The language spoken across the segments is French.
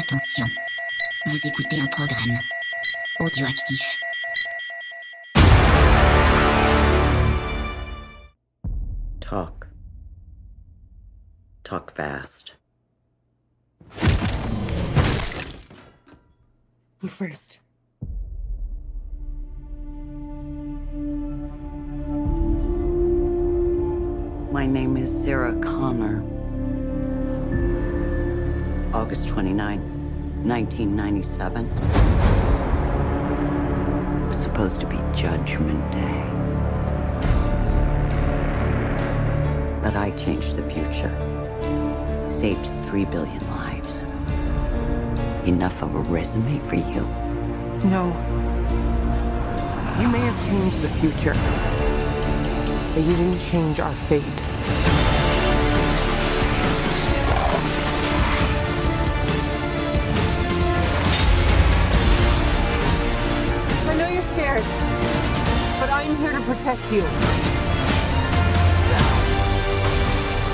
Attention, vous écoutez un programme audioactif. Talk. Talk fast. You first. My name is Sarah Connor. August 29, 1997. It was supposed to be Judgment Day. But I changed the future. Saved three billion lives. Enough of a resume for you? No. You may have changed the future, but you didn't change our fate. Protect you.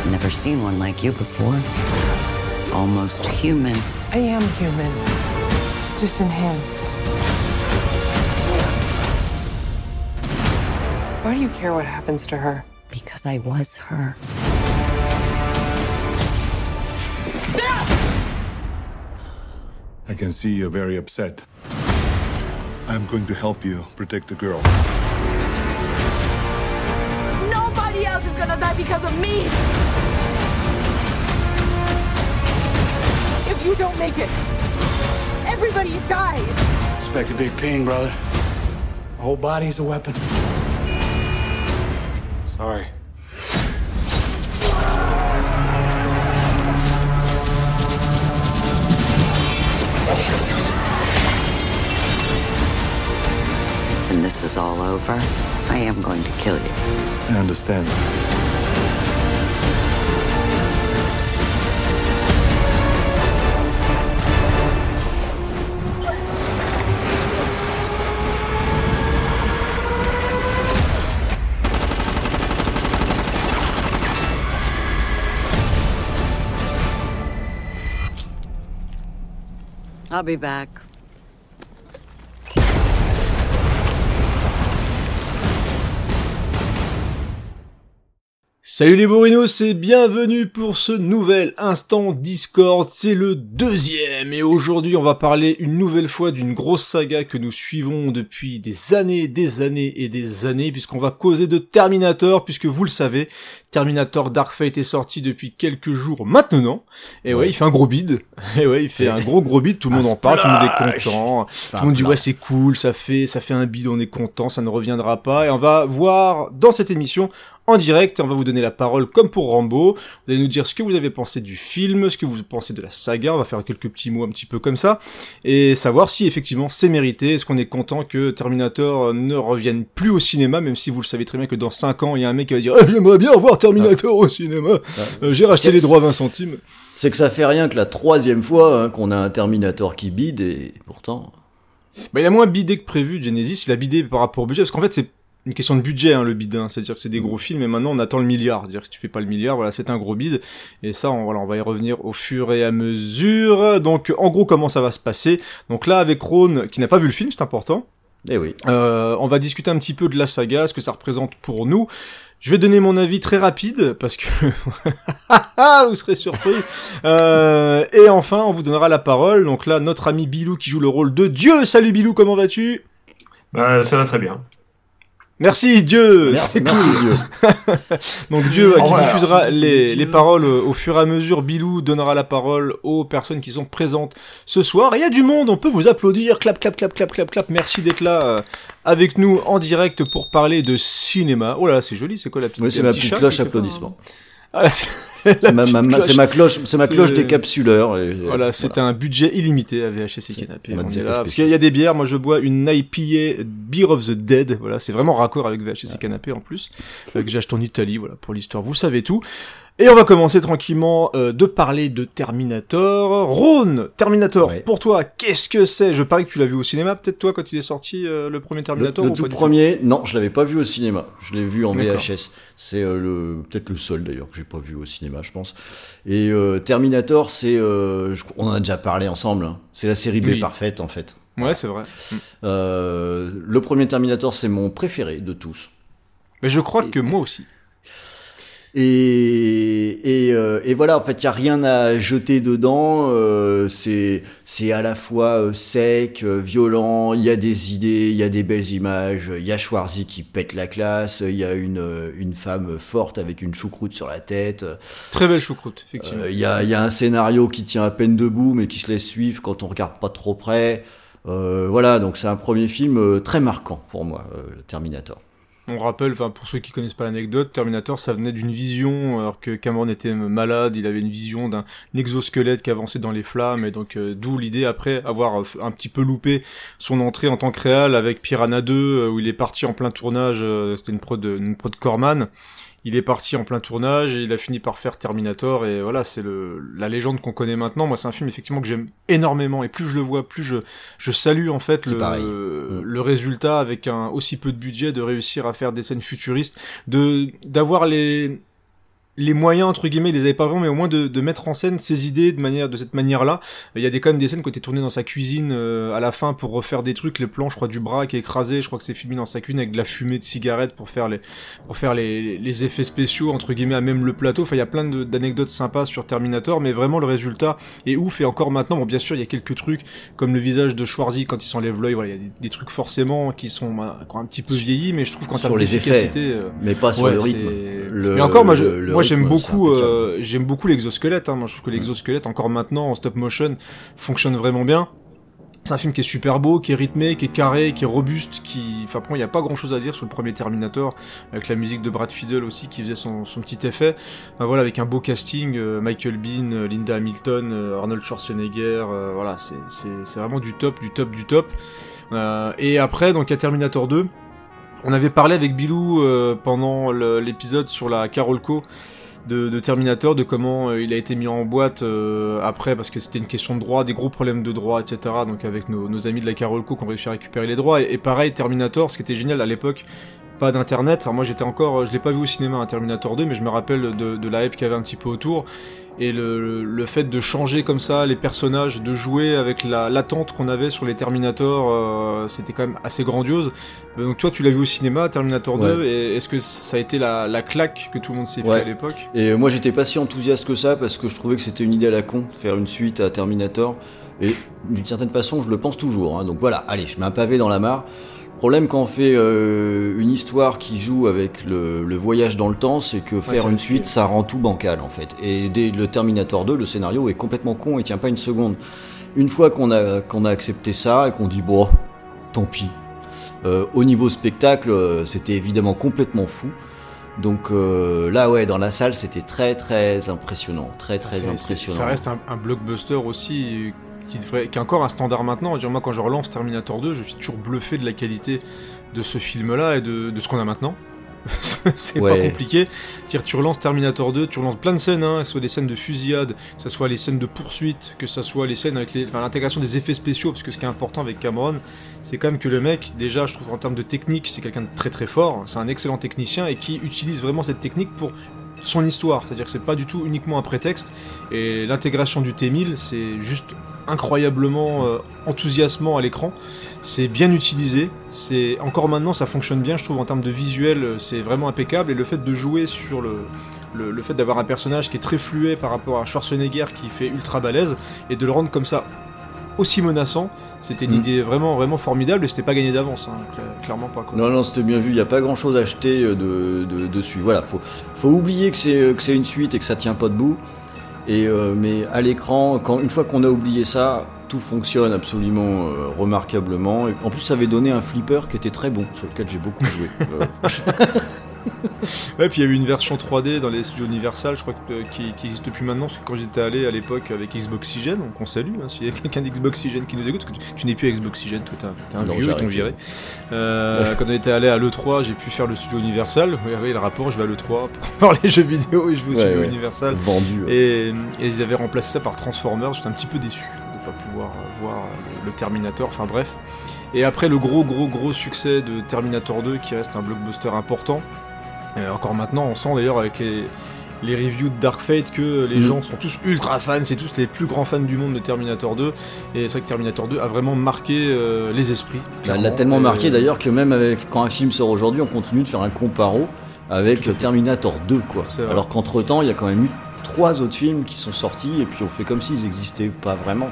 Never seen one like you before. Almost human. I am human, just enhanced. Why do you care what happens to her? Because I was her. I can see you're very upset. I'm going to help you protect the girl. Because of me! If you don't make it, everybody dies! Expect a big ping, brother. The whole body's a weapon. Sorry. When this is all over, I am going to kill you. I understand. I'll be back. Salut les bourrinos et bienvenue pour ce nouvel instant Discord, c'est le deuxième et aujourd'hui on va parler une nouvelle fois d'une grosse saga que nous suivons depuis des années, des années et des années puisqu'on va causer de Terminator puisque vous le savez, Terminator Dark Fate est sorti depuis quelques jours maintenant. Et ouais, il fait un gros bide, et ouais il fait un gros gros bide, tout le monde en parle, tout le monde est content, tout le monde dit ouais c'est cool, ça fait ça fait un bide, on est content, ça ne reviendra pas. Et on va voir dans cette émission en direct. On va vous donner la parole comme pour Rambo. Vous allez nous dire ce que vous avez pensé du film, ce que vous pensez de la saga. On va faire quelques petits mots un petit peu comme ça. Et savoir si effectivement c'est mérité. Est-ce qu'on est content que Terminator ne revienne plus au cinéma, même si vous le savez très bien que dans 5 ans, il y a un mec qui va dire Eh, J'aimerais bien voir Terminator au cinéma. Euh, J'ai racheté les droits 20 centimes. C'est que ça fait rien que la troisième fois hein, qu'on a un Terminator qui bide et pourtant. Bah, il a moins bidé que prévu, Genesis. Il a bidé par rapport au budget, parce qu'en fait, c'est une question de budget, hein, le bid. Hein. C'est-à-dire que c'est des gros films, et maintenant on attend le milliard. C'est-à-dire que si tu fais pas le milliard, voilà, c'est un gros bid. Et ça, on, voilà, on va y revenir au fur et à mesure. Donc, en gros, comment ça va se passer? Donc là, avec Ron, qui n'a pas vu le film, c'est important. Eh oui. Euh, on va discuter un petit peu de la saga, ce que ça représente pour nous. Je vais donner mon avis très rapide parce que vous serez surpris. Euh, et enfin, on vous donnera la parole. Donc là, notre ami Bilou qui joue le rôle de Dieu. Salut Bilou, comment vas-tu? Bah, ça va très bien. Merci Dieu, Merci, c'est merci cool. Dieu. Donc Dieu euh, Oh, qui voilà. diffusera les, les paroles au fur et à mesure. Bilou donnera la parole aux personnes qui sont présentes ce soir. Et il y a du monde, on peut vous applaudir. Clap, clap, clap, clap, clap, clap. Merci d'être là euh, avec nous en direct pour parler de cinéma. Oh là, là, c'est joli, c'est quoi la petite Oui, c'est un ma petit petite cloche part applaudissement. Ah, c'est ma, petite ma- ma- cloche. c'est ma cloche, c'est ma cloche C'est- décapsuleur. Et, Voilà, c'est un budget illimité à VHS et Canapé. on des est là, parce qu'il y a des bières. Moi, je bois une IPA Beer of the Dead. Voilà, c'est vraiment raccord avec VHS et Canapé en plus, euh, que j'ai acheté en Italie. Voilà, pour l'histoire. Vous savez tout. Et on va commencer tranquillement euh, de parler de Terminator. Rhône, Terminator, Ouais. pour toi, qu'est-ce que c'est? Je parie que tu l'as vu au cinéma, peut-être toi, quand il est sorti, euh, le premier Terminator le ou tout premier, non, je l'avais pas vu au cinéma. Je l'ai vu en. VHS. C'est euh, le peut-être le seul d'ailleurs que j'ai pas vu au cinéma, je pense. Et Terminator, c'est, on en a déjà parlé ensemble. hein. C'est la série B Oui. parfaite en fait. Ouais, c'est vrai. Le premier Terminator, c'est mon préféré de tous. Mais je crois que moi aussi. Et, et, euh, et voilà, en fait, il n'y a rien à jeter dedans. euh, c'est c'est à la fois euh, sec, euh, violent, il y a des idées, il y a des belles images, il y a Schwarzy qui pète la classe, il y a une, euh, une femme forte avec une choucroute sur la tête, Très belle choucroute, effectivement. il y, a, y a un scénario qui tient à peine debout mais qui se laisse suivre quand on regarde pas trop près. Euh, voilà, donc c'est un premier film euh, très marquant pour moi, euh, le Terminator. On rappelle, enfin pour ceux qui connaissent pas l'anecdote, Terminator, ça venait d'une vision, alors que Cameron était malade, il avait une vision d'un exosquelette qui avançait dans les flammes, et donc euh, d'où l'idée après avoir euh, un petit peu loupé son entrée en tant que réal avec Piranha 2, euh, où il est parti en plein tournage, c'était une prod, une prod Corman. Il est parti en plein tournage et il a fini par faire Terminator et voilà c'est le la légende qu'on connaît maintenant. Moi c'est un film effectivement que j'aime énormément et plus je le vois plus je je salue en fait le. Mm. le résultat avec un aussi peu de budget de réussir à faire des scènes futuristes, de d'avoir les les moyens entre guillemets, ils les avait pas vraiment, mais au moins de, de mettre en scène ses idées de manière de cette manière-là. Il y a des quand même des scènes qui ont été tournées dans sa cuisine euh, à la fin pour refaire des trucs, les plans, je crois du bras qui est écrasé, je crois que c'est filmé dans sa cuisine avec de la fumée de cigarette pour faire les pour faire les, les effets spéciaux entre guillemets à même le plateau. Enfin, il y a plein d'anecdotes sympas sur Terminator, mais vraiment le résultat est ouf et encore maintenant. Bon, bien sûr, il y a quelques trucs comme le visage de Schwarzy quand il s'enlève l'œil. Voilà, il y a des, des trucs forcément qui sont bah, un petit peu vieilli, mais je trouve qu'en Sur les effets. d'efficacité, euh, Mais pas sur Ouais, le rythme. Le- Mais encore, moi, je- le- le moi j'aime beaucoup, euh, j'aime beaucoup l'exosquelette. Hein. Moi, je trouve que l'exosquelette, encore maintenant en stop motion, fonctionne vraiment bien. C'est un film qui est super beau, qui est rythmé, qui est carré, qui est robuste, qui, enfin, pour moi, il n'y a pas grand chose à dire sur le premier Terminator, avec la musique de Brad Fiedel aussi, qui faisait son, son petit effet. Enfin, voilà, avec un beau casting, euh, Michael Bean, euh, Linda Hamilton, euh, Arnold Schwarzenegger, euh, voilà, c'est, c'est, c'est vraiment du top, du top, du top. Euh, et après, donc, a Terminator 2. On avait parlé avec Bilou euh, pendant l'épisode sur la Carolco de, de Terminator, de comment euh, il a été mis en boîte euh, après parce que c'était une question de droit, des gros problèmes de droit, etc. Donc avec nos, amis de la Carolco qui ont réussi à récupérer les droits. Et, et pareil, Terminator, ce qui était génial à l'époque, pas d'internet. Alors moi j'étais encore, je l'ai pas vu au cinéma, un Terminator 2, mais je me rappelle de, de la hype qu'il y avait un petit peu autour. Et le, le, fait de changer comme ça les personnages, de jouer avec la l'attente qu'on avait sur les Terminator, euh, c'était quand même assez grandiose. Euh, Donc toi tu l'as vu au cinéma, Terminator 2, et est-ce que ça a été la, la claque que tout le monde s'est fait Ouais. à l'époque? Et moi j'étais pas si enthousiaste que ça parce que je trouvais que c'était une idée à la con de faire une suite à Terminator. Et d'une certaine façon je le pense toujours. hein. Donc voilà, allez, je mets un pavé dans la mare. Le problème quand on fait euh, une histoire qui joue avec le, le voyage dans le temps, c'est que faire une suite ça rend tout bancal en fait. Et dès le Terminator 2, le scénario est complètement con et tient pas une seconde. Une fois qu'on a, qu'on a accepté ça et qu'on dit bon, tant pis. Euh, au niveau spectacle, euh, c'était évidemment complètement fou. Donc euh, là, ouais, dans la salle, c'était très très impressionnant, très très impressionnant. Ça reste un, un blockbuster aussi qui, devrait, qui est encore un standard maintenant. Dire, Moi, quand je relance Terminator 2, je suis toujours bluffé de la qualité de ce film-là et de, de ce qu'on a maintenant. c'est Ouais. pas compliqué. C'est-à-dire, tu relances Terminator 2, tu relances plein de scènes, hein, que ce soit des scènes de fusillade, que ce soit les scènes de poursuite, que ce soit les scènes avec l'intégration des effets spéciaux, parce que ce qui est important avec Cameron, c'est quand même que le mec, déjà, je trouve en termes de technique, c'est quelqu'un de très très fort, c'est un excellent technicien et qui utilise vraiment cette technique pour son histoire, c'est-à-dire que c'est pas du tout uniquement un prétexte, et l'intégration du T-1000, c'est juste incroyablement euh, enthousiasmant à l'écran, c'est bien utilisé, c'est encore maintenant ça fonctionne bien, je trouve en termes de visuel, euh, c'est vraiment impeccable, et le fait de jouer sur le, le, le fait d'avoir un personnage qui est très fluet par rapport à Schwarzenegger qui fait ultra balèze, et de le rendre comme ça aussi menaçant, c'était une Mm. idée vraiment vraiment formidable, et c'était pas gagné d'avance, hein, cla- clairement pas. Quoi. Non, non, c'était bien vu. Il n'y a pas grand chose à acheter euh, de, de- dessus. Voilà, faut, faut oublier que c'est que c'est une suite et que ça tient pas debout. Et euh, mais à l'écran, quand une fois qu'on a oublié ça, tout fonctionne absolument euh, remarquablement. Et en plus, ça avait donné un flipper qui était très bon, sur lequel j'ai beaucoup joué. Euh, Ouais, puis il y a eu une version 3D dans les studios Universal, je crois que, euh, qui, qui existe depuis maintenant, parce que quand j'étais allé à l'époque avec Xboxygène, donc on salue, hein, s'il y a quelqu'un d'Xboxygène qui nous écoute, parce que tu, tu n'es plus Xboxygène, toi t'es un, t'es Non, vieux, j'ai ils t'ont arrêté. viré. Euh, quand on était allé à l'E3, j'ai pu faire le studio Universal, vous voyez le rapport, je vais à l'E3 pour voir les jeux vidéo et je vais au Ouais, studio ouais. Universal. Vendu. ouais. Et, et ils avaient remplacé ça par Transformers. J'étais un petit peu déçu de ne pas pouvoir euh, voir le, le Terminator. Enfin bref. Et après le gros gros gros succès de Terminator 2 qui reste un blockbuster important. Euh, encore maintenant, on sent d'ailleurs avec les, les reviews de Dark Fate que les Mhm. gens sont tous ultra fans, c'est tous les plus grands fans du monde de Terminator 2. Et c'est vrai que Terminator 2 a vraiment marqué euh, les esprits. Bah, l'a tellement Et- marqué d'ailleurs que même avec, quand un film sort aujourd'hui, on continue de faire un comparo avec. Terminator 2, quoi. Alors qu'entre temps, il y a quand même eu trois autres films qui sont sortis et puis on fait comme s'ils existaient pas vraiment.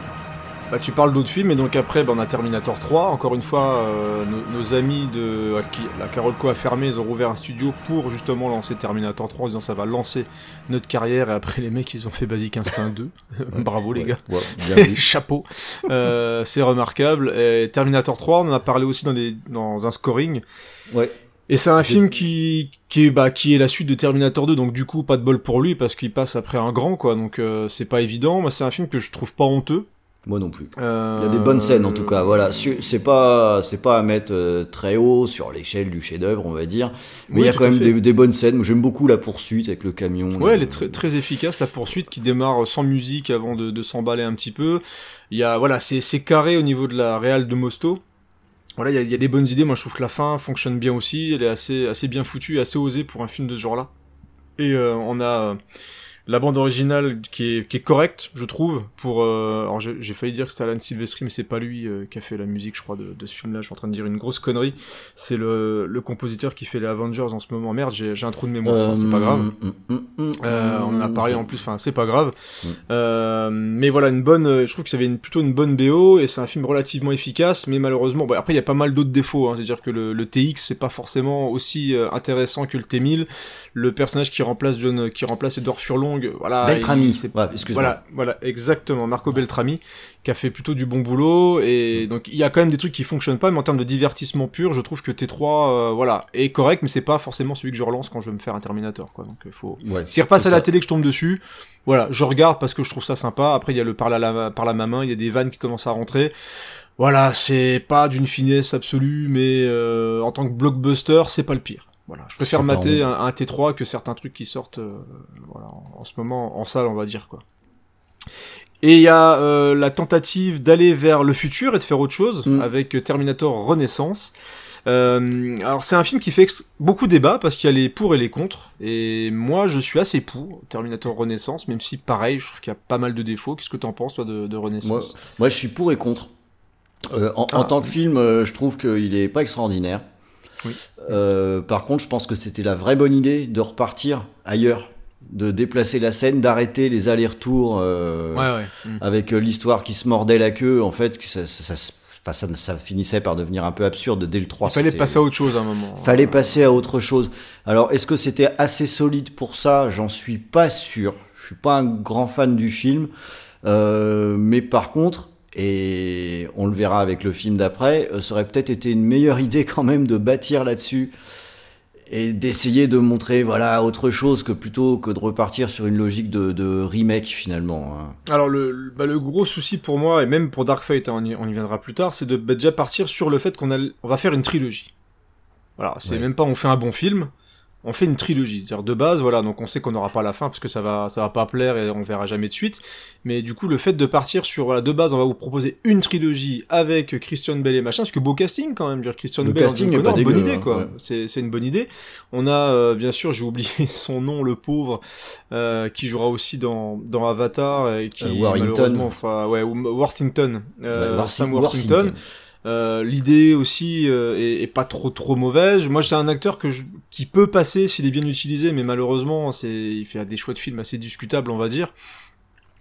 Bah, tu parles d'autres films, et donc après, bah, on a Terminator 3. Encore une fois, euh, nos, nos amis de qui la Carole Co a fermé, ils ont rouvert un studio pour justement lancer Terminator 3 en disant ça va lancer notre carrière. Et après, les mecs, ils ont fait Basic Instinct 2. Bravo, les gars. Ouais, vu. Chapeau. Euh, c'est remarquable. Et Terminator 3, on en a parlé aussi dans, des, dans un scoring. Ouais. Et c'est un film qui, qui, est, bah, qui est la suite de Terminator 2, donc du coup, pas de bol pour lui, parce qu'il passe après un grand, quoi. Donc, euh, c'est pas évident. C'est un film que je trouve pas honteux. Moi non plus. Euh, Il y a des bonnes scènes en tout cas. Voilà, c'est pas c'est pas à mettre euh, très haut sur l'échelle du chef-d'œuvre, on va dire. Mais Oui, il y a quand même des, des bonnes scènes. J'aime beaucoup la poursuite avec le camion. Ouais, là. elle est très, très efficace la poursuite qui démarre sans musique avant de, de s'emballer un petit peu. Il y a voilà, c'est carré au niveau de la réal de Mosto. Voilà, il y a, il y a des bonnes idées. Moi, je trouve que la fin fonctionne bien aussi. Elle est assez assez bien foutue, assez osée pour un film de ce genre-là. Et euh, on a la bande originale qui est, qui est correcte, je trouve. Pour euh, alors j'ai j'ai failli dire que c'était Alan Silvestri, mais c'est pas lui euh, qui a fait la musique, je crois, de, de ce film-là. Je suis en train de dire une grosse connerie. C'est le, le compositeur qui fait les Avengers en ce moment. Merde, j'ai j'ai un trou de mémoire. Enfin, c'est pas grave. Mm, mm, mm, Euh, on en a parlé en plus, enfin c'est pas grave. Euh, mais voilà, une bonne. euh, Je trouve que ça avait une, plutôt une bonne BO et c'est un film relativement efficace, mais malheureusement, bon, après il y a pas mal d'autres défauts. Hein, C'est-à-dire que le, le TX c'est pas forcément aussi euh, intéressant que le T1000. Le personnage qui remplace John, qui remplace Edward Furlong, voilà. Beltrami. c'est- Ouais, excuse-moi. Voilà, voilà, exactement. Marco Beltrami, qui a fait plutôt du bon boulot, et donc il y a quand même des trucs qui fonctionnent pas, mais en termes de divertissement pur, je trouve que T3, euh, voilà, est correct, mais c'est pas forcément celui que je relance quand je veux me faire un Terminator, quoi. Donc il faut. Ouais, S'il repasse à la télé que je tombe dessus, voilà, je regarde parce que je trouve ça sympa. Après il y a le par la, par la main, il y a des vannes qui commencent à rentrer. Voilà, c'est pas d'une finesse absolue, mais euh, en tant que blockbuster, c'est pas le pire. Voilà, je préfère mater un, un T3 que certains trucs qui sortent, euh, voilà, en, en ce moment en salle, on va dire quoi. Et il y a euh, la tentative d'aller vers le futur et de faire autre chose Mm. avec Terminator Renaissance. Euh, alors c'est un film qui fait beaucoup débat parce qu'il y a les pour et les contre. Et moi je suis assez pour Terminator Renaissance, même si pareil, je trouve qu'il y a pas mal de défauts. Qu'est-ce que t'en penses toi de, Renaissance? moi, je suis pour et contre. Euh, en, en Ah. tant que film, je trouve qu'il est pas extraordinaire. Oui. Euh, par contre, je pense que c'était la vraie bonne idée de repartir ailleurs, de déplacer la scène, d'arrêter les allers-retours euh, Ouais ouais. Mm. avec euh, l'histoire qui se mordait la queue. En fait, que ça, ça, ça, enfin, ça, ça finissait par devenir un peu absurde dès le 3. Il fallait passer à autre chose à un moment. Fallait passer à autre chose. Alors, est-ce que c'était assez solide pour ça? J'en suis pas sûr. Je suis pas un grand fan du film, Euh, mais par contre, et on le verra avec le film d'après, euh, ça aurait peut-être été une meilleure idée quand même de bâtir là-dessus et d'essayer de montrer voilà autre chose que plutôt que de repartir sur une logique de, de remake finalement. hein. Alors le, bah, le gros souci pour moi, et même pour Dark Fate, hein, on, y, on y viendra plus tard, c'est de bah, déjà partir sur le fait qu'on on va faire une trilogie. Voilà, c'est Ouais. même pas on fait un bon film, on fait une trilogie. C'est-à-dire de base, voilà, donc on sait qu'on n'aura pas la fin parce que ça va, ça va pas plaire et on verra jamais de suite. Mais du coup, le fait de partir sur, voilà, de base, on va vous proposer une trilogie avec Christian Bale et machin, parce que beau casting quand même. Dire, Christian Le Bale, casting est pas bonne idée hein, quoi. ouais. C'est, c'est une bonne idée. On a, euh, bien sûr, j'ai oublié son nom, le pauvre, euh, qui jouera aussi dans, dans Avatar et qui Euh, Warrington. malheureusement, enfin, ouais, ou- Worthington, euh, Warsi- Sam Worthington. Euh, L'idée aussi euh, est, pas trop trop mauvaise. Moi, c'est un acteur que je, qui peut passer s'il est bien utilisé, mais malheureusement, c'est il fait des choix de film assez discutables, on va dire.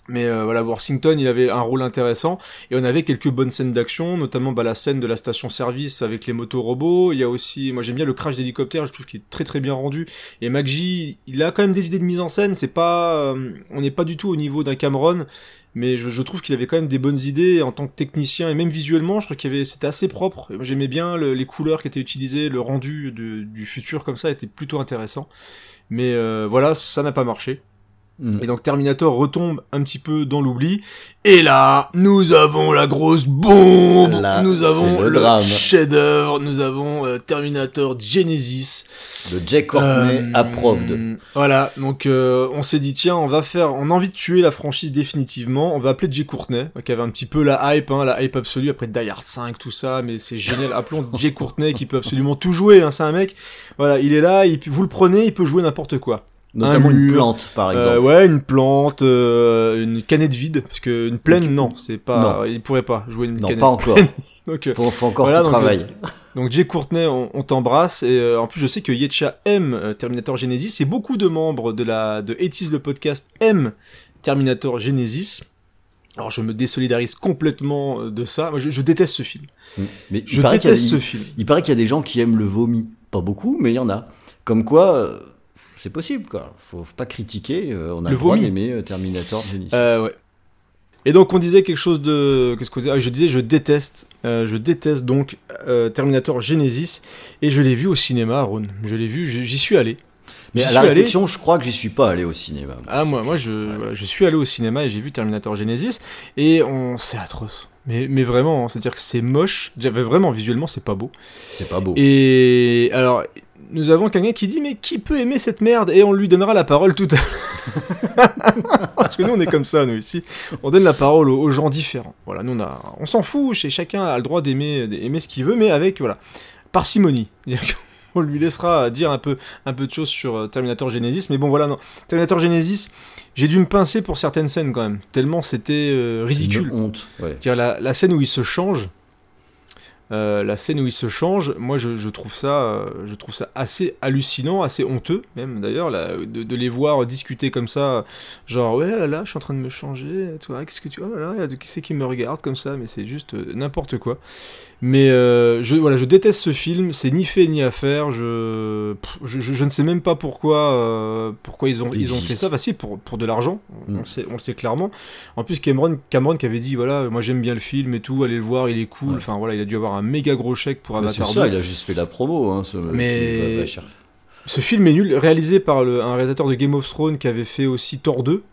Mais euh, voilà, Worthington, il avait un rôle intéressant et on avait quelques bonnes scènes d'action, notamment bah, la scène de la station-service avec les motos robots. Il y a aussi, moi j'aime bien le crash d'hélicoptère, je trouve qu'il est très très bien rendu. Et MacG, il a quand même des idées de mise en scène. C'est pas, euh, on n'est pas du tout au niveau d'un Cameron, mais je, je trouve qu'il avait quand même des bonnes idées en tant que technicien et même visuellement, je trouve qu'il avait, c'était assez propre. J'aimais bien le- les couleurs qui étaient utilisées, le rendu du futur comme ça était plutôt intéressant. Mais euh, voilà, ça n'a pas marché. Mm. Et donc Terminator retombe un petit peu dans l'oubli. Et là, nous avons la grosse bombe. Là, nous avons le le, chef-d'œuvre. Nous avons euh, Terminator Genesis. Le Jack Courtney Euh, approved. Voilà, donc euh, on s'est dit tiens, on va faire, on a envie de tuer la franchise définitivement. On va appeler Jay Courtney, qui avait un petit peu la hype, hein, la hype absolue après Die Hard 5, tout ça, mais c'est génial. Appelons Jay Courtney qui peut absolument tout jouer. Hein, c'est un mec, voilà, il est là, il, vous le prenez, il peut jouer n'importe quoi. Notamment un une plante, par exemple. Euh, ouais, une plante, euh, une canette vide, parce que une plaine, non, c'est pas, il pourrait pas jouer une non, canette. pas encore. donc, euh, faut, faut encore Voilà, qu'il donc, travaille. donc Jay Courtney, on, on t'embrasse et euh, en plus je sais que Yetcha aime euh, Terminator Genesis et beaucoup de membres de la de 80 le podcast aiment Terminator Genesis. Alors je me désolidarise complètement euh, de ça. Moi, je, je déteste ce film. Mm. Mais il Je paraît qu'il y a- déteste ce il- film. Il paraît qu'il y a des gens qui aiment le vomi. Pas beaucoup, mais il y en a. Comme quoi, euh, c'est possible, quoi. Faut, faut pas critiquer. euh, on a Le le, droit d'aimer euh, Terminator Genesis. Euh, ouais. Et donc on disait quelque chose de qu'est-ce qu'on disait? Ah, Je disais je déteste, euh, je déteste donc Terminator Genesis et je l'ai vu au cinéma, Aaron. Je l'ai vu, j'y suis allé. mais à la allé. réflexion, je crois que j'y suis pas allé au cinéma. Ah moi, moi je, voilà, je suis allé au cinéma et j'ai vu Terminator Genesis et on c'est atroce. Mais, mais vraiment, c'est-à-dire que c'est moche. J'avais vraiment visuellement c'est pas beau. C'est pas beau. Et alors nous avons quelqu'un qui dit mais qui peut aimer cette merde? Et on lui donnera la parole tout à l'heure. Parce que nous on est comme ça nous ici. On donne la parole aux, aux gens différents. Voilà, nous on a on s'en fout, chez chacun a le droit d'aimer d'aimer ce qu'il veut mais avec voilà parcimonie. Qu'on lui laissera dire un peu un peu de choses sur euh, Terminator Genesis mais bon voilà non. Terminator Genesis, j'ai dû me pincer pour certaines scènes quand même, tellement c'était euh, C'est une ridicule. honte. Ouais. La, la scène où il se change, euh, la scène où il se change, moi je, trouve ça, euh, je trouve ça assez hallucinant, assez honteux même d'ailleurs, de les voir discuter comme ça, genre ouais là là, je suis en train de me changer, toi qu'est-ce que tu, oh là là, qui c'est qui me regarde comme ça, mais c'est juste euh, n'importe quoi. Mais euh, je voilà, je déteste ce film, c'est ni fait ni à faire, je, je, je- je ne sais même pas pourquoi, euh, pourquoi ils ont, Il ils ont fait ça, enfin si pour, pour de l'argent, on, Mm. le sait, on le sait clairement. En plus, Cameron, Cameron qui avait dit voilà, moi j'aime bien le film et tout, allez le voir, il est cool. Ouais. Enfin voilà, il a dû avoir un méga gros chèque pour Mais c'est Avatar ça, 2. il a juste fait la promo. Hein, ce, Mais- chercher. Ce film est nul, réalisé par le, un réalisateur de Game of Thrones qui avait fait aussi Thor 2.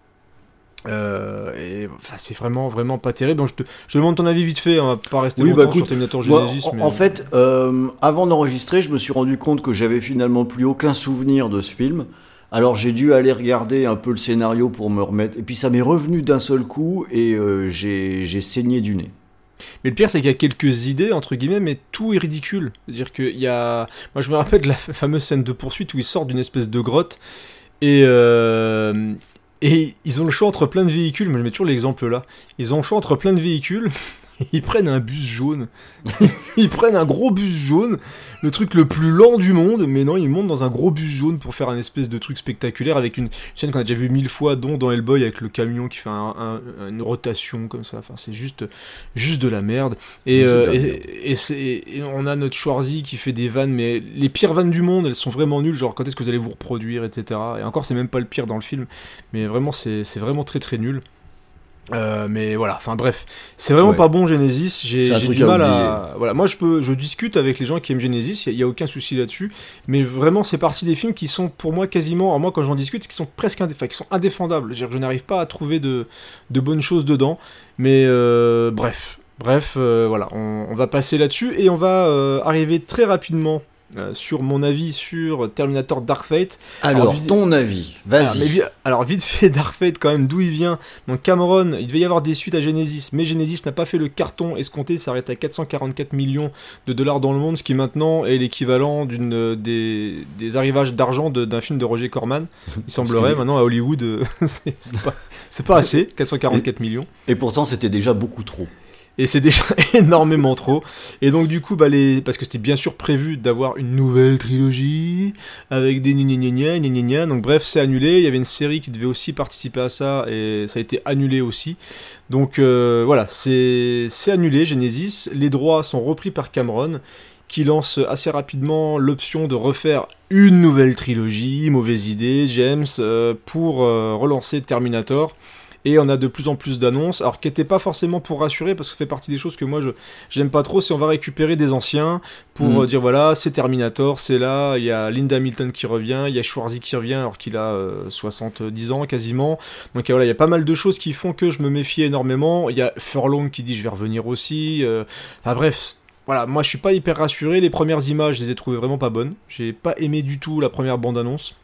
Euh, et enfin, c'est vraiment vraiment pas terrible. Donc, je, te, je te demande ton avis vite fait, on va pas rester Oui, longtemps bah, écoute, sur Terminator Moi, Genesis. en, mais... en fait, euh, avant d'enregistrer, je me suis rendu compte que j'avais finalement plus aucun souvenir de ce film. Alors j'ai dû aller regarder un peu le scénario pour me remettre. Et puis ça m'est revenu d'un seul coup et euh, j'ai saigné du nez. Mais le pire, c'est qu'il y a quelques idées, entre guillemets, mais tout est ridicule. C'est-à-dire qu'il y a. Moi, je me rappelle de la fameuse scène de poursuite où ils sortent d'une espèce de grotte et. euh, Et ils ont le choix entre plein de véhicules, mais je mets toujours l'exemple là. Ils ont le choix entre plein de véhicules, ils prennent un bus jaune. ils prennent un gros bus jaune, le truc le plus lent du monde, mais non, ils montent dans un gros bus jaune pour faire un espèce de truc spectaculaire avec une scène qu'on a déjà vu mille fois, dont dans Hellboy avec le camion qui fait un- un- une rotation comme ça. Enfin, c'est juste, juste de la merde. Et, euh, et, on a notre Schwarzy qui fait des vannes, mais les pires vannes du monde, elles sont vraiment nulles. Genre, quand est-ce que vous allez vous reproduire, etc. Et encore, c'est même pas le pire dans le film, mais vraiment, c'est vraiment très très nul. Euh, mais voilà, enfin bref, c'est vraiment Ouais. pas bon Genesis. J'ai du mal à. Voilà, moi je peux, je discute avec les gens qui aiment Genesis, il y, a aucun souci là-dessus. Mais vraiment, c'est partie des films qui sont pour moi quasiment, alors moi quand j'en discute, qui sont presque indé- enfin, qui sont indéfendables. Je, n'arrive pas à trouver de, de bonnes choses dedans. Mais euh, bref, bref, euh, voilà, on, on va passer là-dessus et on va arriver très rapidement euh, sur mon avis sur Terminator Dark Fate. Alors, ton avis, Alors, vas-y. vi- alors, vite fait, Dark Fate, quand même, d'où il vient? Donc, Cameron, il devait y avoir des suites à Genesis, mais Genesis n'a pas fait le carton escompté, s'arrête à 444 millions de dollars dans le monde, ce qui maintenant est l'équivalent d'une euh, des, des arrivages d'argent de- d'un film de Roger Corman. Il semblerait, maintenant à Hollywood, euh, c'est c'est pas, c'est pas assez, 444 millions. Et pourtant, c'était déjà beaucoup trop. Et c'est déjà énormément trop. Et donc du coup, bah, parce que c'était bien sûr prévu d'avoir une nouvelle trilogie avec des gna gna donc bref, c'est annulé. Il y avait une série qui devait aussi participer à ça et ça a été annulé aussi. Donc euh, voilà, c'est annulé Genesis. Les droits sont repris par Cameron qui lance assez rapidement l'option de refaire une nouvelle trilogie, mauvaise idée, James, euh, pour euh, relancer Terminator. Et on a de plus en plus d'annonces, alors qui n'étaient pas forcément pour rassurer, parce que ça fait partie des choses que moi je j'aime pas trop, c'est on va récupérer des anciens pour Mm. euh, dire voilà, c'est Terminator, c'est là, il y a Linda Hamilton qui revient, il y a Schwarzy qui revient alors qu'il a euh, 70 ans quasiment. Donc euh, voilà, il y a pas mal de choses qui font que je me méfie énormément. Il y a Furlong qui dit je vais revenir aussi. euh, Enfin bref, voilà, moi je suis pas hyper rassuré. Les premières images, je les ai trouvées vraiment pas bonnes. J'ai pas aimé du tout la première bande-annonce.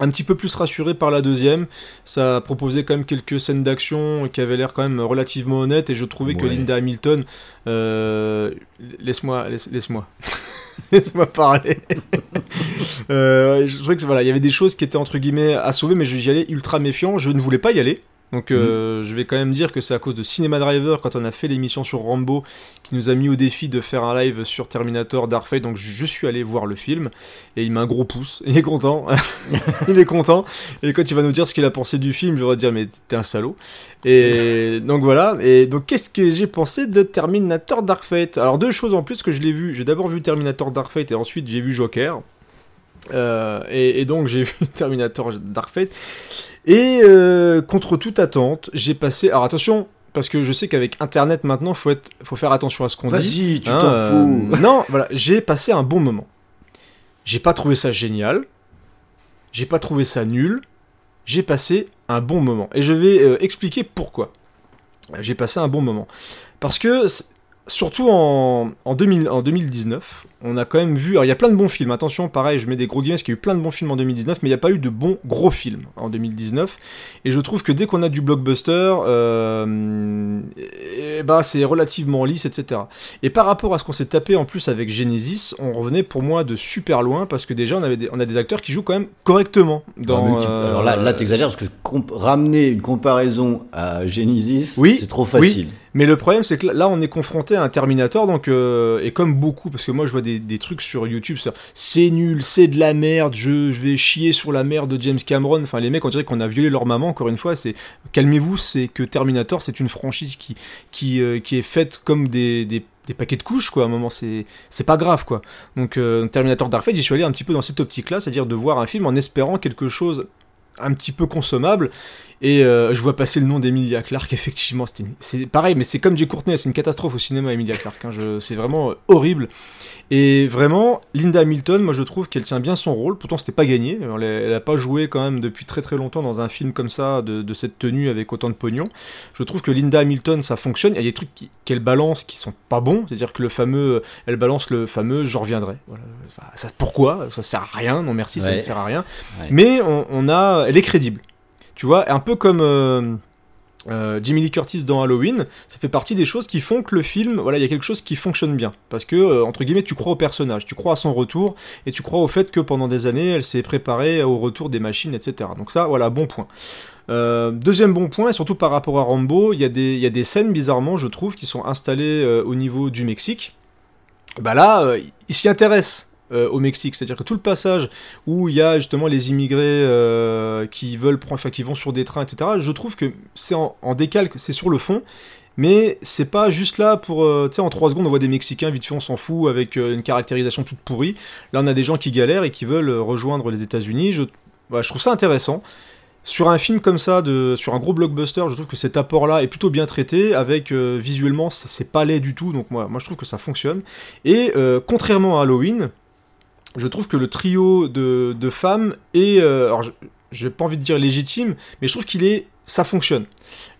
Un petit peu plus rassuré par la deuxième. Ça proposait quand même quelques scènes d'action qui avaient l'air quand même relativement honnêtes et je trouvais que. Linda Hamilton. euh, Laisse-moi, laisse- laisse-moi. Laisse-moi parler. Euh, je trouvais que voilà, il y avait des choses qui étaient entre guillemets à sauver, mais j'y allais ultra méfiant. Je ne voulais pas y aller. Donc euh, je vais quand même dire que c'est à cause de Cinema Driver quand on a fait l'émission sur Rambo qui nous a mis au défi de faire un live sur Terminator Dark Fate. Donc je suis allé voir le film et il m'a un gros pouce. Il est content. il est content. Et quand il va nous dire ce qu'il a pensé du film, je vais dire mais t'es un salaud. Et donc voilà. Et donc qu'est-ce que j'ai pensé de Terminator Dark Fate? Alors deux choses en plus que je l'ai vu. J'ai d'abord vu Terminator Dark Fate et ensuite j'ai vu Joker. Euh, et, et donc j'ai vu Terminator Dark Fate. Et euh, contre toute attente, j'ai passé. Alors attention, parce que je sais qu'avec Internet maintenant, faut être, faut faire attention à ce qu'on dit. Vas-y, tu Hein, t'en euh, fous. Non, voilà, j'ai passé un bon moment. J'ai pas trouvé ça génial. J'ai pas trouvé ça nul. J'ai passé un bon moment. Et je vais euh, expliquer pourquoi. J'ai passé un bon moment. Parce que, surtout en, en, 2000 en 2019, on a quand même vu. Alors, il y a plein de bons films. Attention, pareil, je mets des gros guillemets parce qu'il y a eu plein de bons films en 2019, mais il n'y a pas eu de bons gros films en 2019. Et je trouve que dès qu'on a du blockbuster, euh, ben, c'est relativement lisse, etc. Et par rapport à ce qu'on s'est tapé en plus avec Genesis, on revenait pour moi de super loin parce que déjà on, avait des, on a des acteurs qui jouent quand même correctement. Dans, Ah, tu- euh, Alors là, là t'exagères parce que ramener une comparaison à Genesis, Oui, c'est trop oui. facile. Mais le problème, c'est que là, on est confronté à un Terminator, donc euh, et comme beaucoup, parce que moi, je vois des, des trucs sur YouTube, c'est nul, c'est de la merde, je, vais chier sur la mère de James Cameron. Enfin, les mecs, on dirait qu'on a violé leur maman. Encore une fois, c'est calmez-vous, c'est que Terminator, c'est une franchise qui qui euh, qui est faite comme des, des paquets de couches quoi à un moment c'est pas grave quoi donc euh, Terminator Dark Fate j'y suis allé un petit peu dans cette optique là c'est à dire de voir un film en espérant quelque chose un petit peu consommable et euh, je vois passer le nom d'Emilia Clarke effectivement c'est pareil mais c'est comme Jay Courtney c'est une catastrophe au cinéma Emilia Clarke hein, c'est vraiment euh, horrible. Et vraiment Linda Hamilton moi je trouve qu'elle tient bien son rôle. Pourtant c'était pas gagné. Elle, a- elle a pas joué quand même depuis très très longtemps dans un film comme ça de, de cette tenue avec autant de pognon. Je trouve que Linda Hamilton ça fonctionne. Il y a des trucs qu'elle balance qui sont pas bons. C'est à dire que le fameux elle balance le fameux je reviendrai voilà. Enfin, ça, pourquoi? Ça sert à rien. Non merci ça ne sert à rien. Ouais. mais on, on a elle est crédible tu vois un peu comme euh, euh, Jimmy Lee Curtis dans Halloween, ça fait partie des choses qui font que le film, voilà, il y a quelque chose qui fonctionne bien. Parce que, euh, entre guillemets, tu crois au personnage, tu crois à son retour, et tu crois au fait que pendant des années, elle s'est préparée au retour des machines, etc. Donc ça, voilà, bon point. Deuxième bon point, surtout par rapport à Rambo, il y, a des- scènes, bizarrement, je trouve, qui sont installées au niveau du Mexique. Bah là, il s'y intéresse euh, au Mexique, c'est-à-dire que tout le passage où il y a justement les immigrés euh, qui veulent prendre, enfin qui vont sur des trains, etc. Je trouve que c'est en, décalque, c'est sur le fond, mais c'est pas juste là pour, euh, tu sais, en 3 secondes on voit des Mexicains vite fait on s'en fout avec une caractérisation toute pourrie. Là on a des gens qui galèrent et qui veulent rejoindre les États-Unis. Je, voilà, je trouve ça intéressant. Sur un film comme ça, de, sur un gros blockbuster, je trouve que cet apport-là est plutôt bien traité, avec visuellement c'est pas laid du tout, donc moi, moi je trouve que ça fonctionne. Et contrairement à Halloween, je trouve que le trio de, de femmes est, euh, alors j'ai pas envie de dire légitime, mais je trouve qu'il est, ça fonctionne.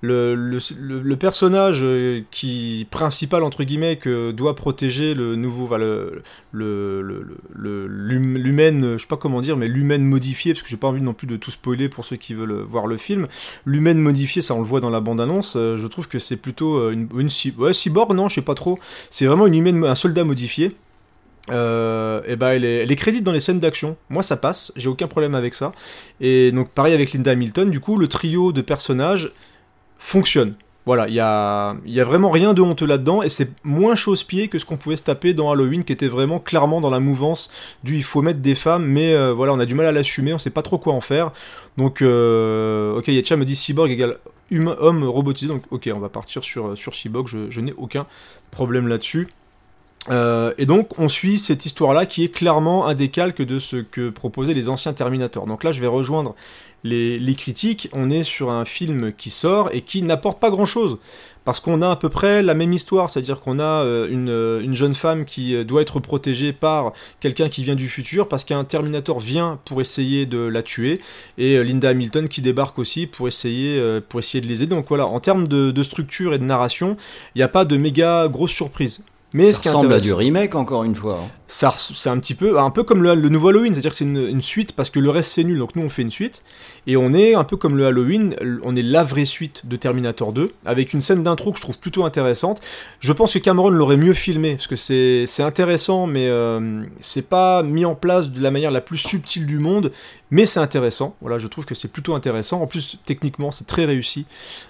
Le, le, le- personnage euh, qui principal entre guillemets que doit protéger le nouveau, enfin, le le- le- le- l'hum- l'humaine, je sais pas comment dire, mais l'humaine modifiée, parce que j'ai pas envie non plus de tout spoiler pour ceux qui veulent voir le film. L'humaine modifiée, ça on le voit dans la bande-annonce. euh, je trouve que c'est plutôt euh, une, une cyborg, non, je sais pas trop. C'est vraiment une humaine, un soldat modifié. Euh, et ben elle est, elle est crédible dans les scènes d'action. Moi ça passe, j'ai aucun problème avec ça. Et donc pareil avec Linda Hamilton, du coup le trio de personnages fonctionne. Voilà, il y a, vraiment rien de honteux là-dedans, et c'est moins chausse-pied que ce qu'on pouvait se taper dans Halloween, qui était vraiment clairement dans la mouvance du il faut mettre des femmes, mais euh, voilà, on a du mal à l'assumer, on sait pas trop quoi en faire. Donc, euh, ok, Yetcha me dit cyborg égale humain, homme robotisé, donc ok, on va partir sur, sur cyborg, je n'ai aucun problème là-dessus. Euh, et donc on suit cette histoire-là qui est clairement un décalque de ce que proposaient les anciens Terminators. Donc là je vais rejoindre les, critiques, on est sur un film qui sort et qui n'apporte pas grand-chose. Parce qu'on a à peu près la même histoire, c'est-à-dire qu'on a euh, une, euh, une, jeune femme qui doit être protégée par quelqu'un qui vient du futur, parce qu'un Terminator vient pour essayer de la tuer, et Linda Hamilton qui débarque aussi pour essayer, pour de les aider. Donc voilà, en termes de structure et de narration, il n'y a pas de méga grosse surprise. Mais ça ce qui ressemble à du remake encore une fois. Hein. Ça, c'est un petit peu, un peu comme le, le nouveau Halloween, c'est-à-dire que c'est une, une, suite parce que le reste c'est nul, donc nous on fait une suite et on est un peu comme le Halloween, on est la vraie suite de Terminator 2 avec une scène d'intro que je trouve plutôt intéressante. Je pense que Cameron l'aurait mieux filmé parce que c'est c'est intéressant, mais euh, c'est pas mis en place de la manière la plus subtile du monde, mais c'est intéressant. Voilà, je trouve que c'est plutôt intéressant. En plus, techniquement, c'est très réussi.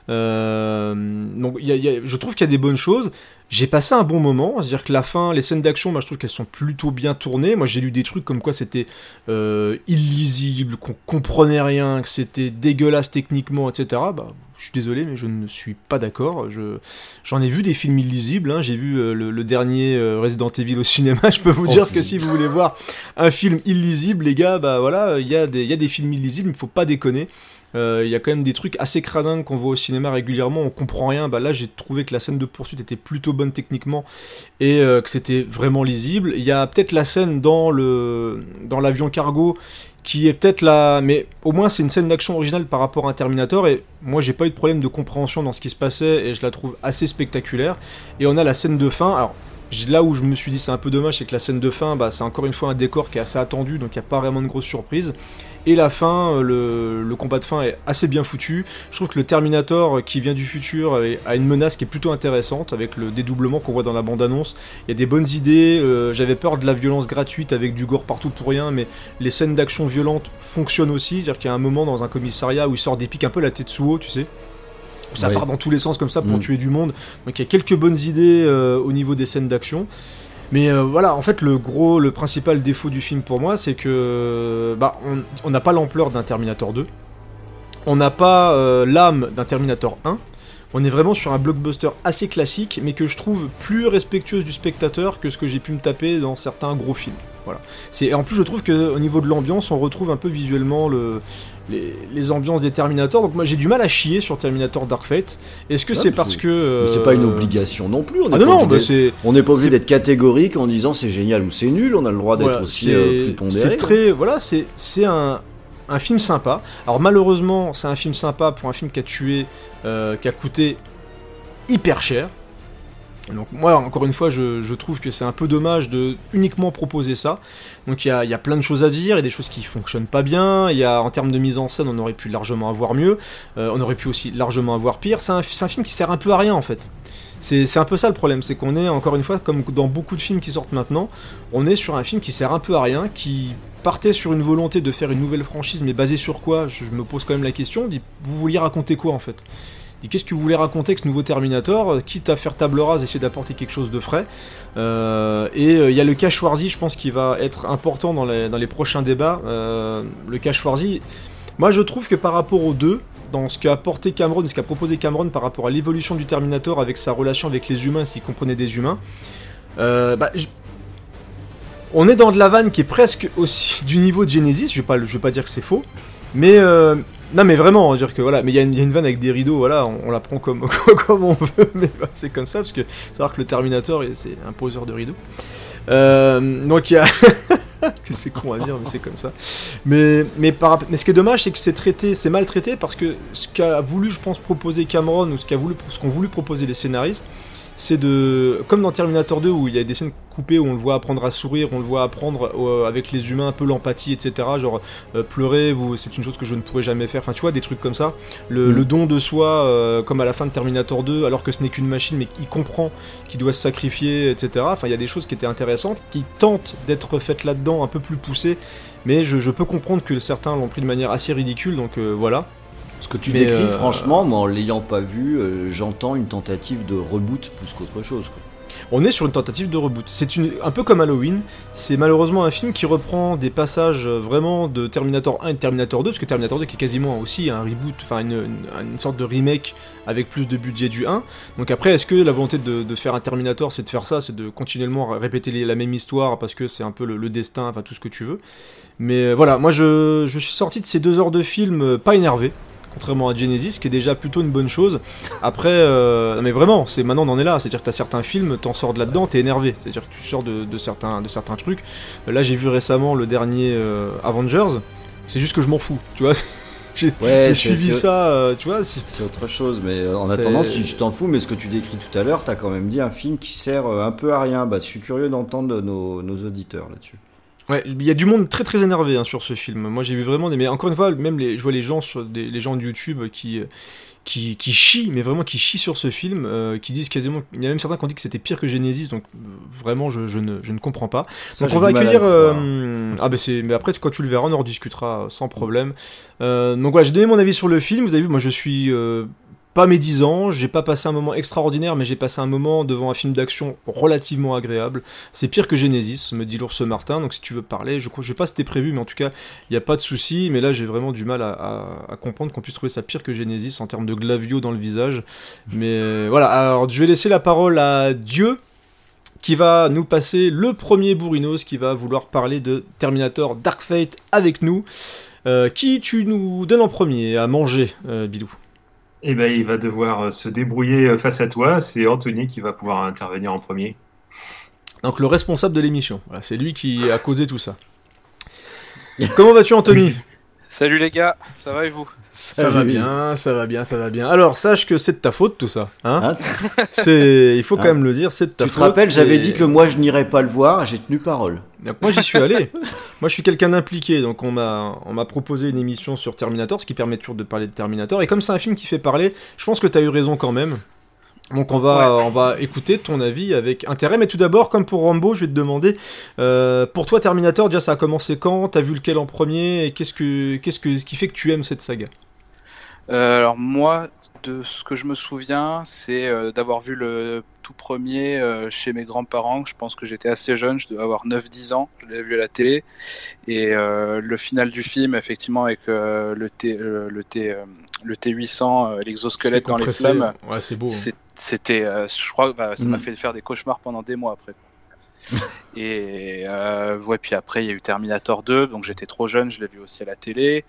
Euh, donc, y a, y a, je trouve qu'il y a des bonnes choses. J'ai passé un bon moment, c'est-à-dire que la fin, les scènes d'action, moi je trouve qu'elles sont plutôt bien tournées. Moi j'ai lu des trucs comme quoi c'était euh, illisible, qu'on comprenait rien, que c'était dégueulasse techniquement, etc. Bah, je suis désolé, mais je ne suis pas d'accord. Je, j'en ai vu des films illisibles. Hein. J'ai vu euh, le, dernier euh, Resident Evil au cinéma. Je peux vous dire que si vous voulez voir un film illisible, les gars, bah voilà, il y, a des, y a des films illisibles, il faut pas déconner. Il euh, y a quand même des trucs assez cradins qu'on voit au cinéma régulièrement, on comprend rien. Bah là, j'ai trouvé que la scène de poursuite était plutôt bonne techniquement et euh, que c'était vraiment lisible. Il y a peut-être la scène dans le dans l'avion cargo qui est peut-être là, mais au moins c'est une scène d'action originale par rapport à un Terminator et moi j'ai pas eu de problème de compréhension dans ce qui se passait et je la trouve assez spectaculaire. Et on a la scène de fin. Alors là où je me suis dit c'est un peu dommage, c'est que la scène de fin, bah, c'est encore une fois un décor qui est assez attendu, donc il n'y a pas vraiment de grosses surprises. Et la fin, le, le, combat de fin est assez bien foutu. Je trouve que le Terminator qui vient du futur a une menace qui est plutôt intéressante avec le dédoublement qu'on voit dans la bande-annonce. Il y a des bonnes idées. Euh, J'avais peur de la violence gratuite avec du gore partout pour rien, mais les scènes d'action violentes fonctionnent aussi. C'est-à-dire qu'il y a un moment dans un commissariat où il sort des pics un peu la tête sous haut, tu sais. Ça ouais. part dans tous les sens comme ça pour mmh. tuer du monde. Donc il y a quelques bonnes idées euh, au niveau des scènes d'action. Mais euh, voilà, en fait, le gros, le principal défaut du film pour moi, c'est que bah, on n'a pas l'ampleur d'un Terminator 2, on n'a pas euh, l'âme d'un Terminator 1. On est vraiment sur un blockbuster assez classique, mais que je trouve plus respectueuse du spectateur que ce que j'ai pu me taper dans certains gros films. Voilà. C'est en plus je trouve que au niveau de l'ambiance, on retrouve un peu visuellement le, les, les, ambiances des Terminator. Donc moi j'ai du mal à chier sur Terminator Dark Fate. Est-ce que ouais, c'est parce que euh... c'est pas une obligation non plus. On ah non non, bah n'est pas obligé d'être catégorique en disant c'est génial ou c'est nul. On a le droit d'être voilà, aussi euh, plus pondéré. C'est très voilà, c'est c'est un un film sympa. Alors malheureusement, c'est un film sympa pour un film qui a tué, euh, qui a coûté hyper cher. Donc moi, encore une fois, je, trouve que c'est un peu dommage de uniquement proposer ça. Donc il y a, plein de choses à dire, il y a des choses qui fonctionnent pas bien, en termes de mise en scène, on aurait pu largement avoir mieux, euh, on aurait pu aussi largement avoir pire. C'est un, un, film qui sert un peu à rien en fait. C'est un peu ça le problème, c'est qu'on est encore une fois, comme dans beaucoup de films qui sortent maintenant, on est sur un film qui sert un peu à rien, qui partait sur une volonté de faire une nouvelle franchise, mais basée sur quoi? Je, je me pose quand même la question. Vous vouliez raconter quoi en fait? Qu'est-ce que vous voulez raconter avec ce nouveau Terminator, quitte à faire table rase, essayer d'apporter quelque chose de frais. Euh, et il euh, y a le cas je pense, qui va être important dans les, prochains débats. Euh, le cas moi je trouve que par rapport aux deux, dans ce qu'a apporté Cameron, ce qu'a proposé Cameron par rapport à l'évolution du Terminator avec sa relation avec les humains, ce qu'il comprenait des humains, bah, on est dans de la vanne qui est presque aussi du niveau de Genesis, je vais pas, je vais pas dire que c'est faux, mais non mais vraiment, dire que voilà, mais il y, a une vanne avec des rideaux, voilà, on, on la prend comme, comme on veut, mais bah, c'est comme ça parce que savoir que le Terminator c'est un poseur de rideaux. Euh, donc il y a, c'est con à dire, mais c'est comme ça. Mais mais par mais ce qui est dommage, c'est que c'est traité, c'est mal traité parce que ce qu'a voulu, je pense, proposer Cameron ou ce qu'a voulu, ce qu'ont voulu proposer les scénaristes, c'est de comme dans Terminator 2 où il y a des scènes coupées où on le voit apprendre à sourire, on le voit apprendre euh, avec les humains un peu l'empathie, etc. Genre euh, pleurer, c'est une chose que je ne pourrais jamais faire. Enfin, tu vois des trucs comme ça. Le, mm. le don de soi, euh, comme à la fin de Terminator 2, alors que ce n'est qu'une machine, mais il comprend qu'il doit se sacrifier, etc. Enfin, il y a des choses qui étaient intéressantes, qui tentent d'être faites là-dedans, un peu plus poussées. Mais je, je peux comprendre que certains l'ont pris de manière assez ridicule, donc voilà Ce que tu Mais, décris, euh, franchement, moi en l'ayant pas vu, euh, j'entends une tentative de reboot plus qu'autre chose. quoi. On est sur une tentative de reboot. C'est une, un peu comme Halloween. C'est malheureusement un film qui reprend des passages euh, vraiment de Terminator 1 et de Terminator 2, parce que Terminator 2 qui est quasiment aussi un reboot, enfin une, une- une sorte de remake avec plus de budget du 1. Donc après, est-ce que la volonté de, de faire un Terminator, c'est de faire ça, c'est de continuellement répéter les- la même histoire parce que c'est un peu le, le destin, enfin tout ce que tu veux? Mais voilà, moi je, je suis sorti de ces deux heures de film pas énervé. Contrairement à Genesis, qui est déjà plutôt une bonne chose. Après, euh, non, mais vraiment, c'est maintenant on en est là. C'est-à-dire que t'as certains films, t'en sors de là-dedans, t'es énervé. C'est-à-dire que tu sors de, de certains, de certains trucs. Là, j'ai vu récemment le dernier euh, Avengers. C'est juste que je m'en fous, tu vois. j'ai Ouais, suivi ça, euh, tu vois. c'est- autre chose, mais en attendant, tu t'en fous, mais ce que tu décris tout à l'heure, t'as quand même dit un film qui sert un peu à rien. Bah, je suis curieux d'entendre nos, nos auditeurs là-dessus. Ouais, il y a du monde très très énervé hein, sur ce film. Moi j'ai vu vraiment des. Mais encore une fois, même les, je vois les gens sur des, les gens de YouTube qui, euh, qui, qui chient, mais vraiment qui chient sur ce film, euh, qui disent quasiment. Il y a même certains qui ont dit que c'était pire que Genesis, donc euh, vraiment je, je, ne, je ne comprends pas. Ça, donc on va accueillir. euh, ah bah c'est. Mais après quand tu le verras, on en rediscutera sans problème. Donc voilà, j'ai donné mon avis sur le film. Vous avez vu, moi je suis. Pas médisant, j'ai pas passé un moment extraordinaire, mais j'ai passé un moment devant un film d'action relativement agréable. C'est pire que Genesis, me dit l'ours Martin. Donc si tu veux parler, je crois, je sais pas si c'était prévu, mais en tout cas, il n'y a pas de souci. Mais là, j'ai vraiment du mal à comprendre qu'on puisse trouver ça pire que Genesis en termes de glavio dans le visage. Mais euh, voilà, alors je vais laisser la parole à Dieu qui va nous passer le premier bourrinos qui va vouloir parler de Terminator Dark Fate avec nous. Euh, qui tu nous donnes en premier à manger, euh, Bilou? Eh ben, il va devoir euh, se débrouiller euh, face à toi. C'est Anthony qui va pouvoir intervenir en premier. Donc le responsable de l'émission. C'est lui qui a causé tout ça. Comment vas-tu Anthony? Salut les gars, ça va et vous Ça va bien, ça va bien, ça va bien. Alors sache que c'est de ta faute tout ça. Hein Hein c'est, il faut quand Hein même le dire, c'est de ta tu te faute. rappelles, j'avais dit que moi je n'irais pas le voir, j'ai tenu parole. Donc moi j'y suis allé. moi je suis quelqu'un d'impliqué, donc on m'a on m'a proposé une émission sur Terminator, ce qui permet toujours de parler de Terminator. Et comme c'est un film qui fait parler, je pense que tu as eu raison quand même. Donc on va on va écouter ton avis avec intérêt. Mais tout d'abord, comme pour Rambo, je vais te demander euh, pour toi Terminator, déjà ça a commencé quand? T'as vu lequel en premier? Et qu'est-ce que qu'est-ce que ce qui fait que tu aimes cette saga? Euh, Alors moi, de ce que je me souviens, c'est euh, d'avoir vu le tout premier chez mes grands-parents. Je pense que j'étais assez jeune, je devais avoir 9-10 ans, je l'avais vu à la télé. Et le final du film, effectivement, avec le, T, le, T, le T800, euh, l'exosquelette dans les flammes, Ouais, c'est beau. hein. C'était, euh, je crois, que, bah, ça m'a Mm. fait faire des cauchemars pendant des mois après. Et euh, ouais, puis après il y a eu Terminator 2, donc j'étais trop jeune, je l'ai vu aussi à la télé.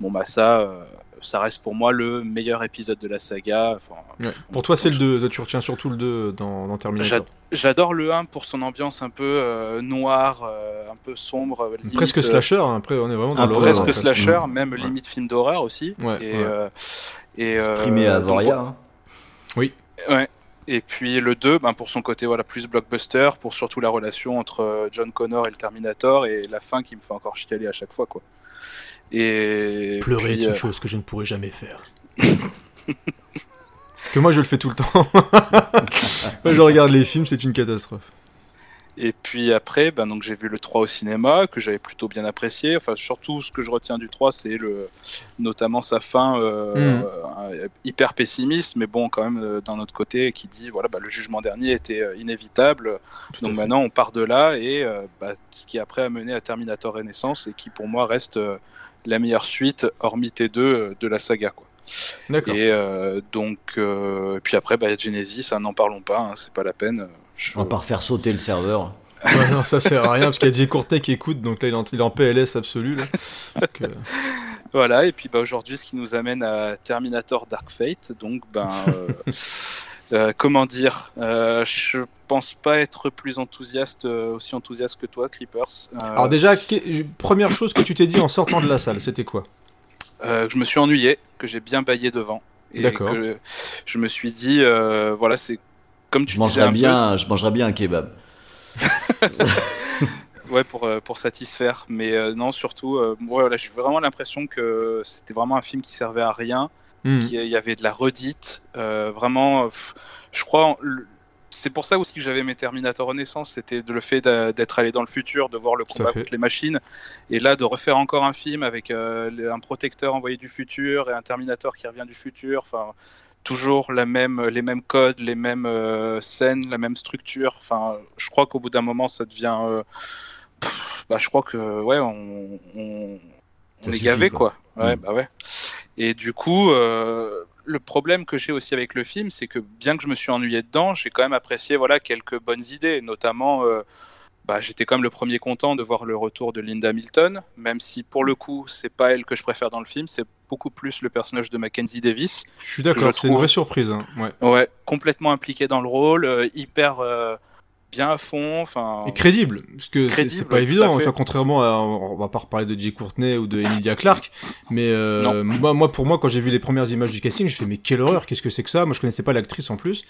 Bon bah ça, euh, ça reste pour moi le meilleur épisode de la saga. Enfin, Ouais. Pour toi c'est le 2, tu retiens surtout le 2 dans, dans Terminator. J'adore le 1 pour son ambiance un peu euh, noire, euh, un peu sombre, limite, Presque slasher, hein, après on est vraiment dans l'horreur. presque slasher, mm. même Ouais. limite film d'horreur aussi. Ouais, et ouais. euh, et euh, Primé à donc, Avoria. hein. Ouais. Et puis le 2, ben, pour son côté voilà, plus blockbuster, pour surtout la relation entre euh, John Connor et le Terminator, et la fin qui me fait encore chialer à chaque fois. quoi. Et Pleurer puis, est une euh, chose que je ne pourrai jamais faire. que moi je le fais tout le temps. moi je regarde les films, c'est une catastrophe. Et puis après, ben, donc j'ai vu le 3 au cinéma, que j'avais plutôt bien apprécié. Enfin, surtout, ce que je retiens du 3, c'est le, notamment sa fin euh, Mhm. euh, hyper pessimiste, mais bon, quand même, euh, d'un autre côté, qui dit voilà, bah, le jugement dernier était inévitable. Tout Donc maintenant, on part de là, et euh, bah, ce qui après a mené à Terminator Renaissance, et qui pour moi reste euh, la meilleure suite, hormis T2, euh, de la saga. Quoi. D'accord. Et donc, puis après, bah, Genesis, hein, n'en parlons pas, hein, c'est pas la peine. Je- On va pas refaire sauter le serveur. Ouais, non, ça sert à rien parce qu'il y a Jay Courtet qui écoute, donc là il est en, il est en PLS absolu. Là. Donc, euh, Voilà, et puis bah, aujourd'hui, ce qui nous amène à Terminator Dark Fate. Donc, ben, euh, euh, comment dire euh, Je pense pas être plus enthousiaste, euh, aussi enthousiaste que toi, Creepers. Euh, Alors déjà, que- première chose que tu t'es dit en sortant de la salle, c'était quoi? Euh, que je me suis ennuyé, que j'ai bien baillé devant. Et que je me suis dit, euh, voilà, c'est comme tu Je disais un bien, je mangerais bien un kebab. ouais, pour, euh, pour satisfaire. Mais euh, non, surtout, euh, moi, voilà, j'ai vraiment l'impression que c'était vraiment un film qui servait à rien. Hmm. qu'il y avait de la redite. euh, vraiment, pff, je crois, c'est pour ça aussi que j'avais mes Terminator Renaissance, c'était de le fait d'être allé dans le futur, de voir le combat contre les machines, et là de refaire encore un film avec euh, un protecteur envoyé du futur et un Terminator qui revient du futur, enfin toujours la même, les mêmes codes, les mêmes euh, scènes, la même structure. Enfin, je crois qu'au bout d'un moment, ça devient, euh, pff, bah, je crois que ouais, on, on, Ça on est gavé quoi. quoi. Ouais, Mm. bah ouais. Et du coup, euh, le problème que j'ai aussi avec le film, c'est que bien que je me suis ennuyé dedans, j'ai quand même apprécié voilà quelques bonnes idées, notamment. Bah, j'étais quand même le premier content de voir le retour de Linda Hamilton, même si pour le coup, c'est pas elle que je préfère dans le film, c'est beaucoup plus le personnage de Mackenzie Davis. Je suis d'accord, c'est une vraie surprise. hein, Ouais. Ouais, complètement impliqué dans le rôle, euh, hyper euh, bien à fond, enfin. Et crédible, parce que c'est- pas évident, vois, contrairement à, on va pas reparler de Jay Courtney ou de Emilia Clarke, mais euh, moi, moi, pour moi, quand j'ai vu les premières images du casting, je fais mais quelle horreur, qu'est-ce que c'est que ça? Moi, je connaissais pas l'actrice en plus.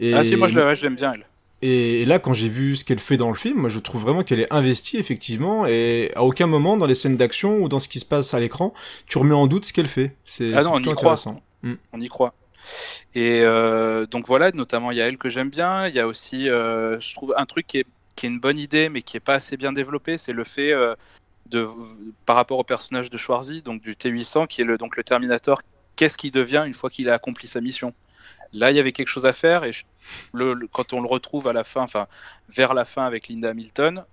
Et, Ah si, moi je l'aime bien elle. Et, là, quand j'ai vu ce qu'elle fait dans le film, moi, je trouve vraiment qu'elle est investie effectivement, et à aucun moment dans les scènes d'action ou dans ce qui se passe à l'écran, tu remets en doute ce qu'elle fait. C'est Ah non, on y croit. Mm. On y croit. Et euh, donc voilà, notamment il y a elle que j'aime bien. Il y a aussi, euh, je trouve, un truc qui est, qui est une bonne idée, mais qui est pas assez bien développé, c'est le fait euh, de, par rapport au personnage de Schwarzy, donc du T800, qui est le, donc le Terminator, qu'est-ce qu'il devient une fois qu'il a accompli sa mission? Là, il y avait quelque chose à faire, et je- le- le- quand on le retrouve à la fin, enfin vers la fin avec Linda Hamilton,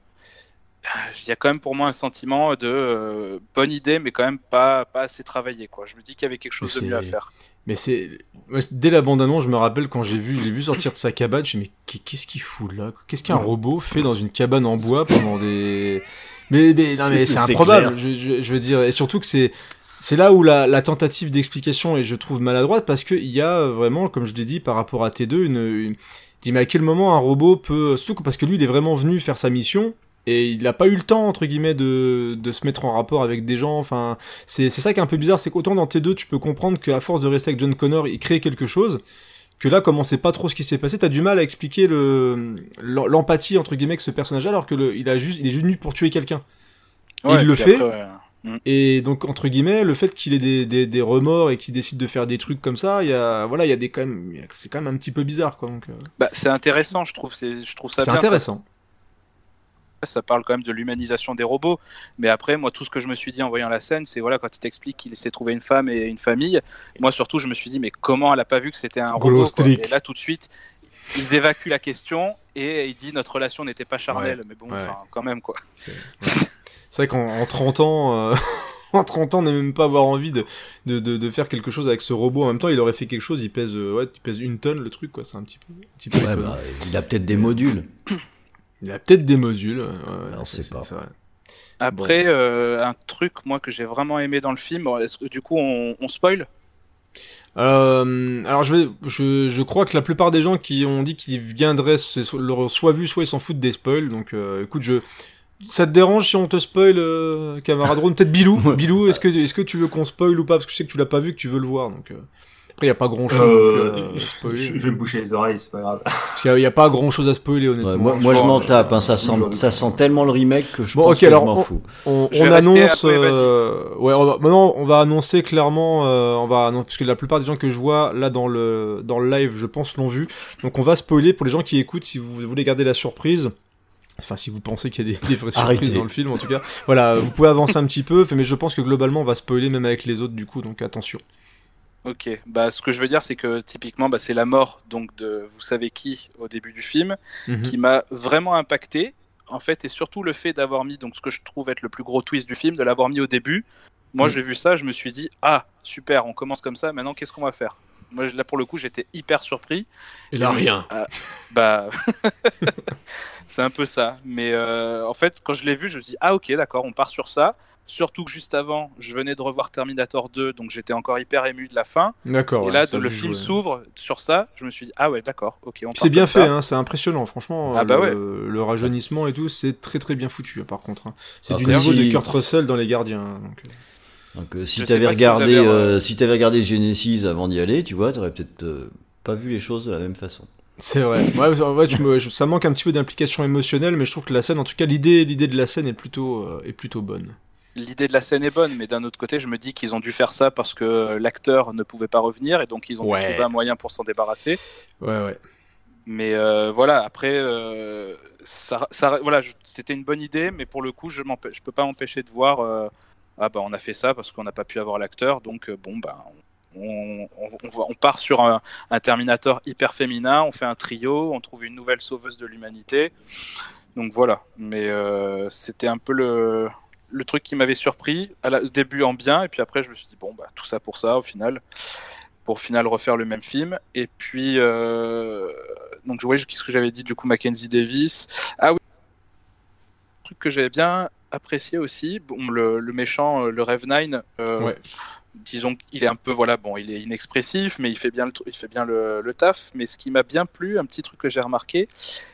il y a quand même pour moi un sentiment de euh, bonne idée, mais quand même pas, pas assez travaillé. Quoi. Je me dis qu'il y avait quelque chose de mieux à faire. Mais c'est dès la bande annonce, je me rappelle quand j'ai vu, j'ai vu sortir de sa cabane, je me suis dit, mais qu'est- qu'est-ce qu'il fout là? Qu'est-ce qu'un robot fait dans une cabane en bois pendant des Mais mais non mais c'est improbable. clair. Je, je- je veux dire et surtout que c'est c'est là où la, la tentative d'explication est je trouve maladroite parce que il y a vraiment comme je l'ai dit par rapport à T2 une, une... je dis mais à quel moment un robot peut surtout parce que lui il est vraiment venu faire sa mission et il n'a pas eu le temps entre guillemets de, de se mettre en rapport avec des gens enfin c'est c'est ça qui est un peu bizarre c'est qu'autant dans T2 tu peux comprendre qu'à force de rester avec John Connor il crée quelque chose que là comme on sait pas trop ce qui s'est passé t'as du mal à expliquer le l'em- l'empathie entre guillemets que ce personnage alors que le, il a juste il est juste venu pour tuer quelqu'un. Ouais, il le fait. après, euh, et donc entre guillemets le fait qu'il ait des, des, des remords et qu'il décide de faire des trucs comme ça il y a voilà il y a des quand même c'est quand même un petit peu bizarre quoi donc euh, bah, c'est intéressant, je trouve. C'est, je trouve ça c'est intéressant Ça, ça parle quand même de l'humanisation des robots. Mais après, moi, tout ce que je me suis dit en voyant la scène, c'est voilà, quand il t'explique qu'il s'est trouvé une femme et une famille. Moi, surtout, je me suis dit, mais comment elle a pas vu que c'était un robot. Et là, tout de suite, ils évacuent la question et il dit notre relation n'était pas charnelle. Ouais, Mais bon, ouais. quand même quoi. C'est vrai qu'en en 30 ans, euh, en 30 ans, ne même pas avoir envie de, de, de, de faire quelque chose avec ce robot. En même temps, il aurait fait quelque chose, il pèse, euh, ouais, il pèse une tonne le truc, quoi. C'est un petit peu, un petit peu Ouais, étonnant. bah, il a peut-être des modules. Il a peut-être des modules. ouais, ouais, On sait pas. Après, euh, un truc moi que j'ai vraiment aimé dans le film. Est-ce que du coup, on, on spoil? Euh, alors je vais, je, je crois que la plupart des gens qui ont dit qu'ils viendraient, soit vu, soit ils s'en foutent des spoils. Donc, euh, écoute, je, ça te dérange si on te spoil, euh, camarade Peut-être Bilou. Bilou, est-ce que, est-ce que tu veux qu'on spoil ou pas? Parce que je sais que tu l'as pas vu, que tu veux le voir. Donc, euh, après, il y a pas grand chose Euh, à je, spoiler. je vais me boucher les oreilles, c'est pas grave. Il y a, a pas grand chose à spoiler, Ouais, honnêtement. moi, moi, je m'en euh, tape, hein, ça, sent, ça sent tellement le remake que je Bon, pense ok, que alors, je m'en on- fous. On, on annonce, euh, ouais, on va, maintenant on va annoncer clairement, euh, on va annoncer, parce que la plupart des gens que je vois là dans le dans le live, je pense l'ont vu. Donc on va spoiler pour les gens qui écoutent, si vous voulez garder la surprise. Enfin, si vous pensez qu'il y a des, des vraies surprises Arrêtez. dans le film, en tout cas, voilà, vous pouvez avancer un petit peu, mais je pense que globalement on va spoiler même avec les autres du coup, donc attention. Ok, bah ce que je veux dire c'est que typiquement bah, c'est la mort donc de vous savez qui au début du film Mhm. qui m'a vraiment impacté en fait et surtout le fait d'avoir mis donc ce que je trouve être le plus gros twist du film de l'avoir mis au début. Moi Mhm. j'ai vu ça, je me suis dit ah super on commence comme ça maintenant qu'est-ce qu'on va faire? Moi là pour le coup j'étais hyper surpris. Et là rien. ah, bah c'est un peu ça mais euh, en fait quand je l'ai vu je me suis dit ah ok d'accord on part sur ça. Surtout que juste avant, je venais de revoir Terminator 2, donc j'étais encore hyper ému de la fin. D'accord. Et ouais, là, le film jouer. s'ouvre sur ça. Je me suis dit, ah ouais, d'accord, ok, on part C'est bien fait, hein, c'est impressionnant, franchement. Ah bah le, le rajeunissement et tout, c'est très très bien foutu, hein, par contre. hein. C'est du niveau si- de Kurt Russell dans Les Gardiens. hein, donc, euh. Donc, euh, si t'avais sais pas si regardé, vous avez, euh, euh, si t'avais regardé Genesis avant d'y aller, tu vois, t'aurais peut-être euh, pas vu les choses de la même façon. C'est vrai. Ouais, en vrai, tu me- je- ça manque un petit peu d'implication émotionnelle, mais je trouve que la scène, en tout cas, l'idée, l'idée de la scène est plutôt, euh, est plutôt bonne. L'idée de la scène est bonne, mais d'un autre côté, je me dis qu'ils ont dû faire ça parce que l'acteur ne pouvait pas revenir et donc ils ont Ouais. dû trouver un moyen pour s'en débarrasser. Ouais, ouais. Mais euh, voilà, après, euh, ça, ça- voilà, c'était une bonne idée, mais pour le coup, je ne je peux pas m'empêcher de voir. Ah bah on a fait ça parce qu'on n'a pas pu avoir l'acteur, donc euh, bon bah on, on, part sur un, Terminator hyper féminin, on fait un trio, on trouve une nouvelle sauveuse de l'humanité. Donc voilà, mais euh, c'était un peu le, le truc qui m'avait surpris à la- au début en bien, et puis après je me suis dit bon bah tout ça pour ça au final, pour au final refaire le même film. Et puis euh, donc je voyais qu'est-ce que j'avais dit du coup Mackenzie Davis? Ah oui, truc que j'avais bien apprécié aussi, bon le, le méchant, euh, le Rev 9. euh, Ouais. Disons qu'il est un peu voilà bon, il est inexpressif, mais il fait bien le, il fait bien le, le taf. Mais ce qui m'a bien plu, un petit truc que j'ai remarqué,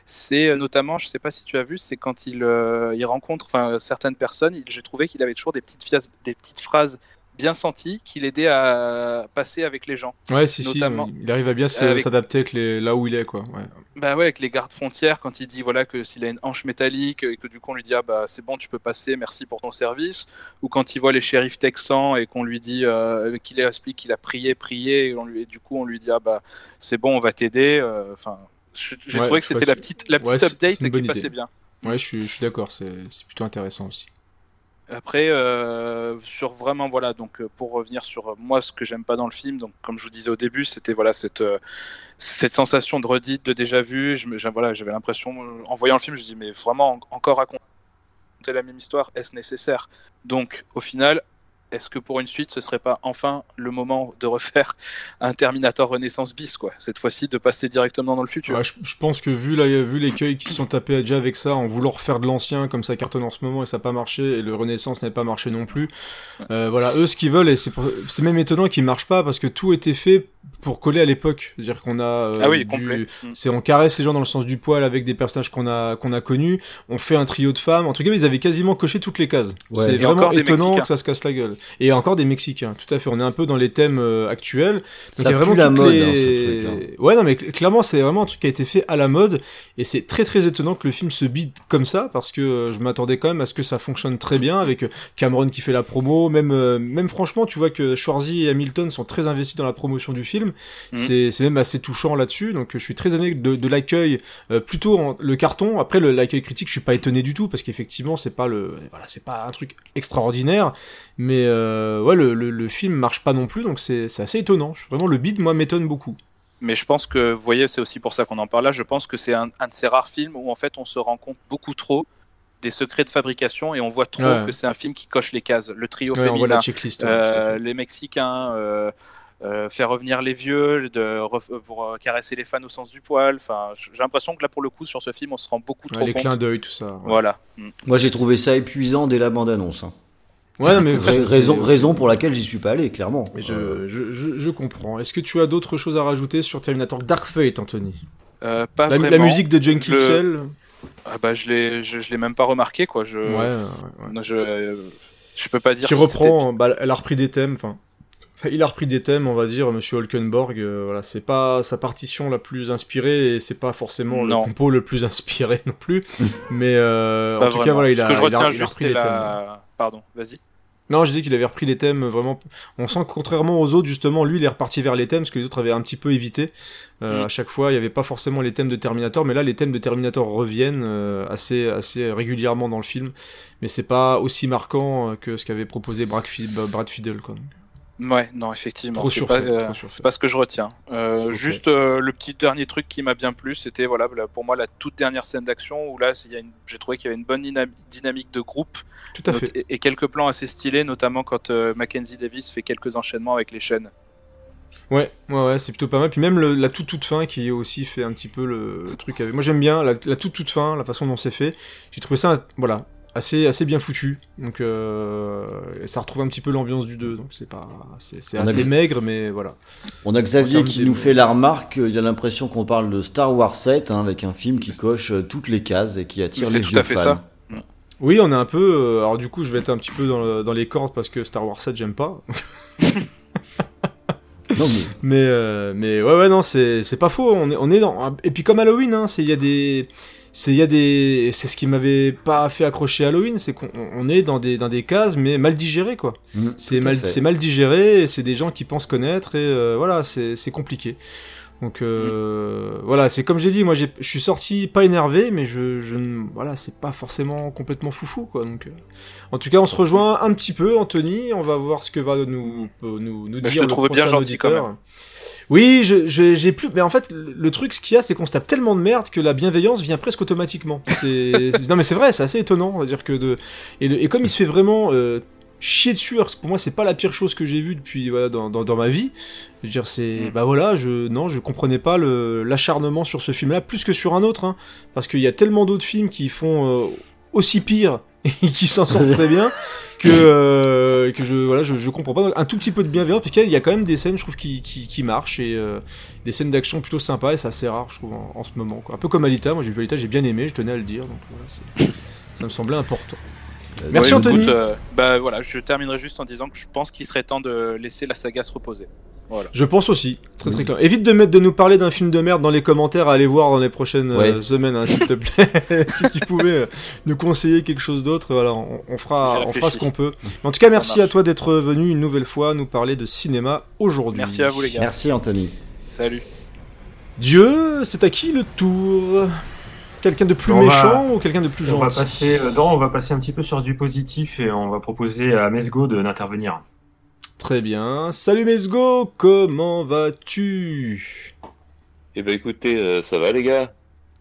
c'est euh, notamment, je sais pas si tu as vu, c'est quand il, euh, il rencontre certaines personnes, j'ai trouvé qu'il avait toujours des petites, fias- des petites phrases bien senties qui l'aidaient à passer avec les gens. Ouais, si, Notamment- si, il arrive à bien s'adapter avec les... là où il est, quoi. Ouais. Bah ouais, avec les gardes frontières, quand il dit voilà que s'il a une hanche métallique et que du coup on lui dit ah bah c'est bon, tu peux passer, merci pour ton service, ou quand il voit les shérifs texans et qu'on lui dit euh, qu'il explique qu'il a prié, prié, et, on lui, et du coup on lui dit ah bah c'est bon, on va t'aider. euh, Enfin, je- j'ai Ouais, trouvé que c'était la petite, la petite Ouais, update qui bonne passait idée. bien. Ouais, je suis, je suis d'accord, c'est plutôt intéressant aussi. Après, euh, sur vraiment, voilà, donc euh, pour revenir sur euh, moi, ce que j'aime pas dans le film, donc comme je vous disais au début, c'était voilà cette, cette sensation de redite, de déjà vu. Je voilà, j'avais l'impression, en voyant le film, je dis, mais vraiment, en- encore raconter la même histoire, est-ce nécessaire? Donc, au final, est-ce que pour une suite, ce serait pas enfin le moment de refaire un Terminator Renaissance bis, quoi Cette fois-ci, de passer directement dans le futur? Ouais, je, je pense que vu, la, vu l'écueil qui se sont tapés déjà avec ça, en voulant refaire de l'ancien comme ça cartonne en ce moment et ça n'a pas marché, et le Renaissance n'a pas marché non plus, euh, voilà, eux ce qu'ils veulent, et c'est pour- c'est même étonnant qu'ils marchent pas parce que tout était fait pour coller à l'époque. C'est-à-dire qu'on a. euh, Ah oui, du- complet. Mm. C'est on caresse les gens dans le sens du poil avec des personnages qu'on a qu'on a connus. On fait un trio de femmes. En tout cas, ils avaient quasiment coché toutes les cases. Ouais. C'est Et vraiment étonnant que ça se casse la gueule. Et encore des Mexicains. Tout à fait. On est un peu dans les thèmes euh, actuels. Donc, Ça il y a pue vraiment la mode, les- hein, ce truc-là. Ouais, non, mais cl- clairement, c'est vraiment un truc qui a été fait à la mode. Et c'est très très étonnant que le film se bide comme ça parce que euh, je m'attendais quand même à ce que ça fonctionne très bien avec euh, Cameron qui fait la promo. Même euh, même franchement, tu vois que Schwarzy et Hamilton sont très investis dans la promotion du film. Mhm. C'est c'est même assez touchant là-dessus. Donc je suis très étonné de, de l'accueil euh, plutôt en- le carton. Après le- l'accueil critique, je suis pas étonné du tout parce qu'effectivement c'est pas le voilà c'est pas un truc extraordinaire. Mais euh, ouais le, le, le film marche pas non plus donc c'est c'est assez étonnant. Vraiment le beat moi m'étonne beaucoup. Mais je pense que, vous voyez, c'est aussi pour ça qu'on en parle là. Je pense que c'est un, un de ces rares films où en fait on se rend compte beaucoup trop des secrets de fabrication et on voit trop Ouais. que c'est un film qui coche les cases. Le trio Ouais, féminin, la checklist. ouais, euh, les Mexicains, euh, euh, faire revenir les vieux, de, pour euh, caresser les fans au sens du poil. Enfin, j'ai l'impression que là pour le coup sur ce film on se rend beaucoup Ouais, trop les compte. clins d'œil tout ça. ouais. Voilà. Mm. Moi, j'ai trouvé ça épuisant dès la bande-annonce. hein. Ouais, non, mais raison, raison pour laquelle j'y suis pas allé, clairement. Mais Euh, je, je, je, je comprends. Est-ce que tu as d'autres choses à rajouter sur Terminator Dark Fate, Anthony? Euh, pas la, la vraiment. musique de Junkie Le- XL Ah bah je l'ai, je, je l'ai même pas remarqué quoi. Je, Ouais, ouais, ouais. non, je, euh, je peux pas dire. Qui si reprend, bah, elle a repris des thèmes, enfin. Il a repris des thèmes, on va dire, Monsieur Holkenborg. euh, voilà, c'est pas sa partition la plus inspirée et c'est pas forcément Non. le compo le plus inspiré non plus. mais euh, en tout cas, voilà, il Ce a, que je il a- retiens il a juste repris les thèmes. la. Pardon, vas-y. Non, je dis qu'il avait repris les thèmes vraiment. On sent que contrairement aux autres, justement, lui, il est reparti vers les thèmes, ce que les autres avaient un petit peu évité. Euh, Mm. À chaque fois, il n'y avait pas forcément les thèmes de Terminator, mais là, les thèmes de Terminator reviennent euh, assez, assez régulièrement dans le film. Mais c'est pas aussi marquant euh, que ce qu'avait proposé Brad, Brad Fiddle, quoi. Ouais, non, effectivement, c'est pas, euh, pas ce que je retiens. Euh. Juste euh, le petit dernier truc qui m'a bien plu, c'était voilà, pour moi la toute dernière scène d'action où là, j'ai trouvé qu'il y avait une bonne dyna- dynamique de groupe Tout à fait. et, et quelques plans assez stylés, notamment quand Mackenzie Davis fait quelques enchaînements avec les chaînes. Ouais, ouais, ouais, c'est plutôt pas mal. Puis même le- la toute toute fin qui aussi fait un petit peu le, le truc avec. Moi j'aime bien la, la toute toute fin, la façon dont c'est fait. J'ai trouvé ça, voilà, assez assez bien foutu. Donc euh, et ça retrouve un petit peu l'ambiance du 2. Donc c'est pas, c'est c'est On a assez maigre, mais voilà. On a Xavier qui nous fait la remarque, il a l'impression qu'on parle de Star Wars 7, hein, avec un film qui coche euh, toutes les cases et qui attire C'est les tout vieux à fait fans. ça. Oui, on est un peu. euh, alors du coup, je vais être un petit peu dans, le- dans les cordes parce que Star Wars 7 j'aime pas. Non, mais Mais euh, mais ouais ouais non c'est c'est pas faux on est on est dans et puis comme Halloween hein c'est il y a des c'est il y a des c'est ce qui m'avait pas fait accrocher à Halloween c'est qu'on on est dans des dans des cases mais mal digérées quoi mm, c'est mal c'est mal digéré c'est des gens qui pensent connaître et euh, voilà c'est c'est compliqué Donc euh, voilà, c'est comme j'ai dit, moi j'ai- je suis sorti pas énervé, mais je, je voilà, c'est pas forcément complètement foufou quoi. Donc euh, en tout cas, on se rejoint un petit peu, Anthony. On va voir ce que va nous nous nous Mais dire je te le trouve bien gentil, quand auditeur. Oui, je- je- j'ai plus. Mais en fait, le truc, ce qu'il y a, c'est qu'on se tape tellement de merde que la bienveillance vient presque automatiquement. Non, mais c'est vrai, c'est assez étonnant. On va dire que de et, le- et comme il se fait vraiment euh, chier dessus, alors, pour moi, c'est pas la pire chose que j'ai vue depuis voilà, dans, dans, dans ma vie. Je veux dire, c'est Mm. bah voilà, je non, je comprenais pas le l'acharnement sur ce film-là plus que sur un autre, hein, parce qu'il y a tellement d'autres films qui font euh, aussi pire et qui s'en sortent très bien que euh, que je voilà, je, je comprends pas Donc, un tout petit peu de bienveillance parce qu'il y a- quand même des scènes, je trouve, qui qui, qui marchent et euh, des scènes d'action plutôt sympas et c'est assez rare, je trouve, en, en ce moment. Quoi. Un peu comme Alita, moi j'ai vu Alita, j'ai bien aimé, je tenais à le dire, donc voilà, ça me semblait important. Merci Ouais, Anthony. écoute, euh, bah voilà, je terminerai juste en disant que je pense qu'il serait temps de laisser la saga se reposer. Voilà. Je pense aussi, très très clair. Évite de mettre de nous parler d'un film de merde dans les commentaires à aller voir dans les prochaines euh, semaines, hein, s'il te plaît. si tu pouvais euh, nous conseiller quelque chose d'autre, voilà, on, on fera, on ce qu'on peut. Mais en tout cas, Ça merci marche. à toi d'être venu une nouvelle fois nous parler de cinéma aujourd'hui. Merci à vous les gars. Merci Anthony. Salut. Dieu, c'est à qui le tour? Quelqu'un de plus On va- méchant ou quelqu'un de plus On va gentil passer, euh, non, on va passer un petit peu sur du positif et on va proposer à Mesgo de d'intervenir. Très bien. Salut Mesgo, comment vas-tu? Eh ben écoutez, euh, ça va les gars?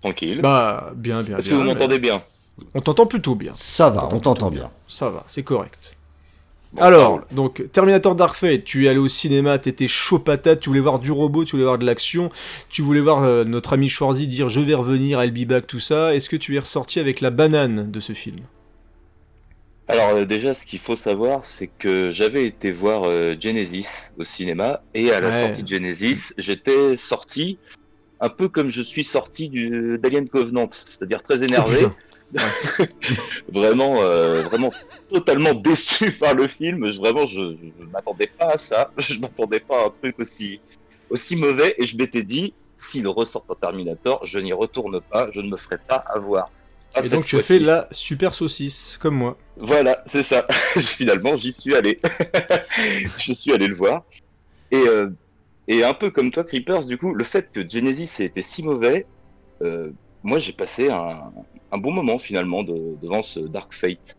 Tranquille. Bah, bien, bien. Est-ce que vous m'entendez bien? On t'entend plutôt bien. Ça va, on t'entend bien. Ça va, c'est correct. Bon, Alors, donc, Terminator Dark Fate, tu es allé au cinéma, t'étais chaud patate, tu voulais voir du robot, tu voulais voir de l'action, tu voulais voir euh, notre ami Schwarzy dire je vais revenir, I'll be back, tout ça. Est-ce que tu es ressorti avec la banane de ce film? Alors euh, déjà, ce qu'il faut savoir, c'est que j'avais été voir euh, Genesis au cinéma et à la Ouais. sortie de Genesis, j'étais sorti un peu comme je suis sorti d'Alien Covenant, c'est-à-dire très énervé, Oh, vraiment, euh, vraiment totalement déçu par le film. Je, vraiment, je, je m'attendais pas à ça. Je m'attendais pas à un truc aussi aussi mauvais et je m'étais dit, s'il ressort en Terminator, je n'y retourne pas, je ne me ferai pas avoir. Et donc tu as fait la super saucisse, comme moi. Voilà, c'est ça. Finalement, j'y suis allé. je suis allé le voir. Et, euh, et un peu comme toi, Creepers, du coup, le fait que Genesis ait été si mauvais, euh, moi j'ai passé un, un bon moment finalement de- devant ce Dark Fate.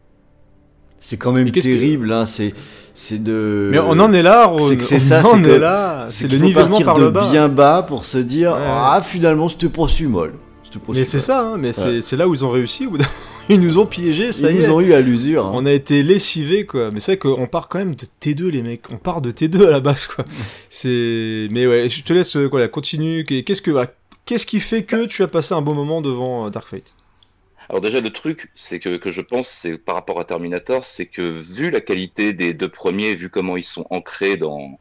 C'est quand même que- terrible, hein. C'est, c'est de. Mais on en est là. C'est que c'est On ça, en c'est est que- là. C'est le nivellement partir par de le bas. bien bas pour se dire Ouais. ah finalement c'était pas si mal. C'était pas Mais c'est ça, hein, mais c'est- Ouais. c'est là où ils ont réussi. Ils nous ont piégés, ça Ils y nous est. ont eu à l'usure. hein. On a été lessivés quoi, mais c'est vrai qu'on part quand même de T2 les mecs, on part de T2 à la base quoi. C'est mais ouais, je te laisse euh, voilà, continue. Qu'est-ce que qu'est-ce qui fait que tu as passé un bon moment devant euh, Dark Fate? Alors déjà le truc, c'est que, que je pense, c'est par rapport à Terminator, c'est que vu la qualité des deux premiers, vu comment ils sont ancrés dans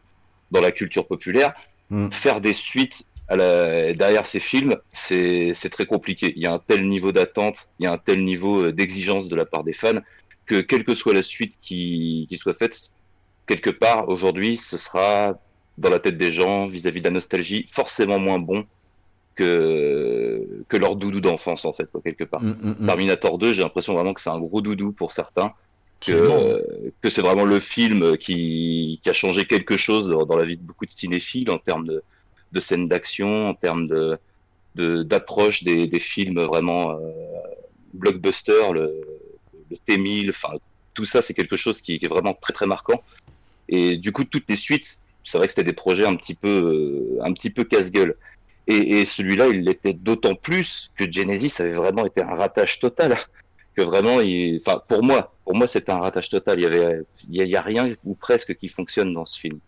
dans la culture populaire, Mm. faire des suites à la, derrière ces films, c'est c'est très compliqué. Il y a un tel niveau d'attente, il y a un tel niveau euh, d'exigence de la part des fans que quelle que soit la suite qui qui soit faite, quelque part aujourd'hui, ce sera dans la tête des gens vis-à-vis de la nostalgie forcément moins bon que que leur doudou d'enfance en fait quoi, quelque part. Mm, mm, mm. Terminator 2, j'ai l'impression vraiment que c'est un gros doudou pour certains, que, euh, que c'est vraiment le film qui, qui a changé quelque chose dans, dans la vie de beaucoup de cinéphiles en termes de, de scènes d'action, en termes de de- d'approche des, des films vraiment euh, blockbuster, le, le T1000, enfin tout ça c'est quelque chose qui, qui est vraiment très très marquant. Et du coup toutes les suites, c'est vrai que c'était des projets un petit peu euh, un petit peu casse-gueule. Et, et celui-là, il l'était d'autant plus que Genesis avait vraiment été un ratage total. Que vraiment, il... enfin, pour moi, pour moi, c'était un ratage total. Il y avait, il y a, il y a rien ou presque qui fonctionne dans ce film.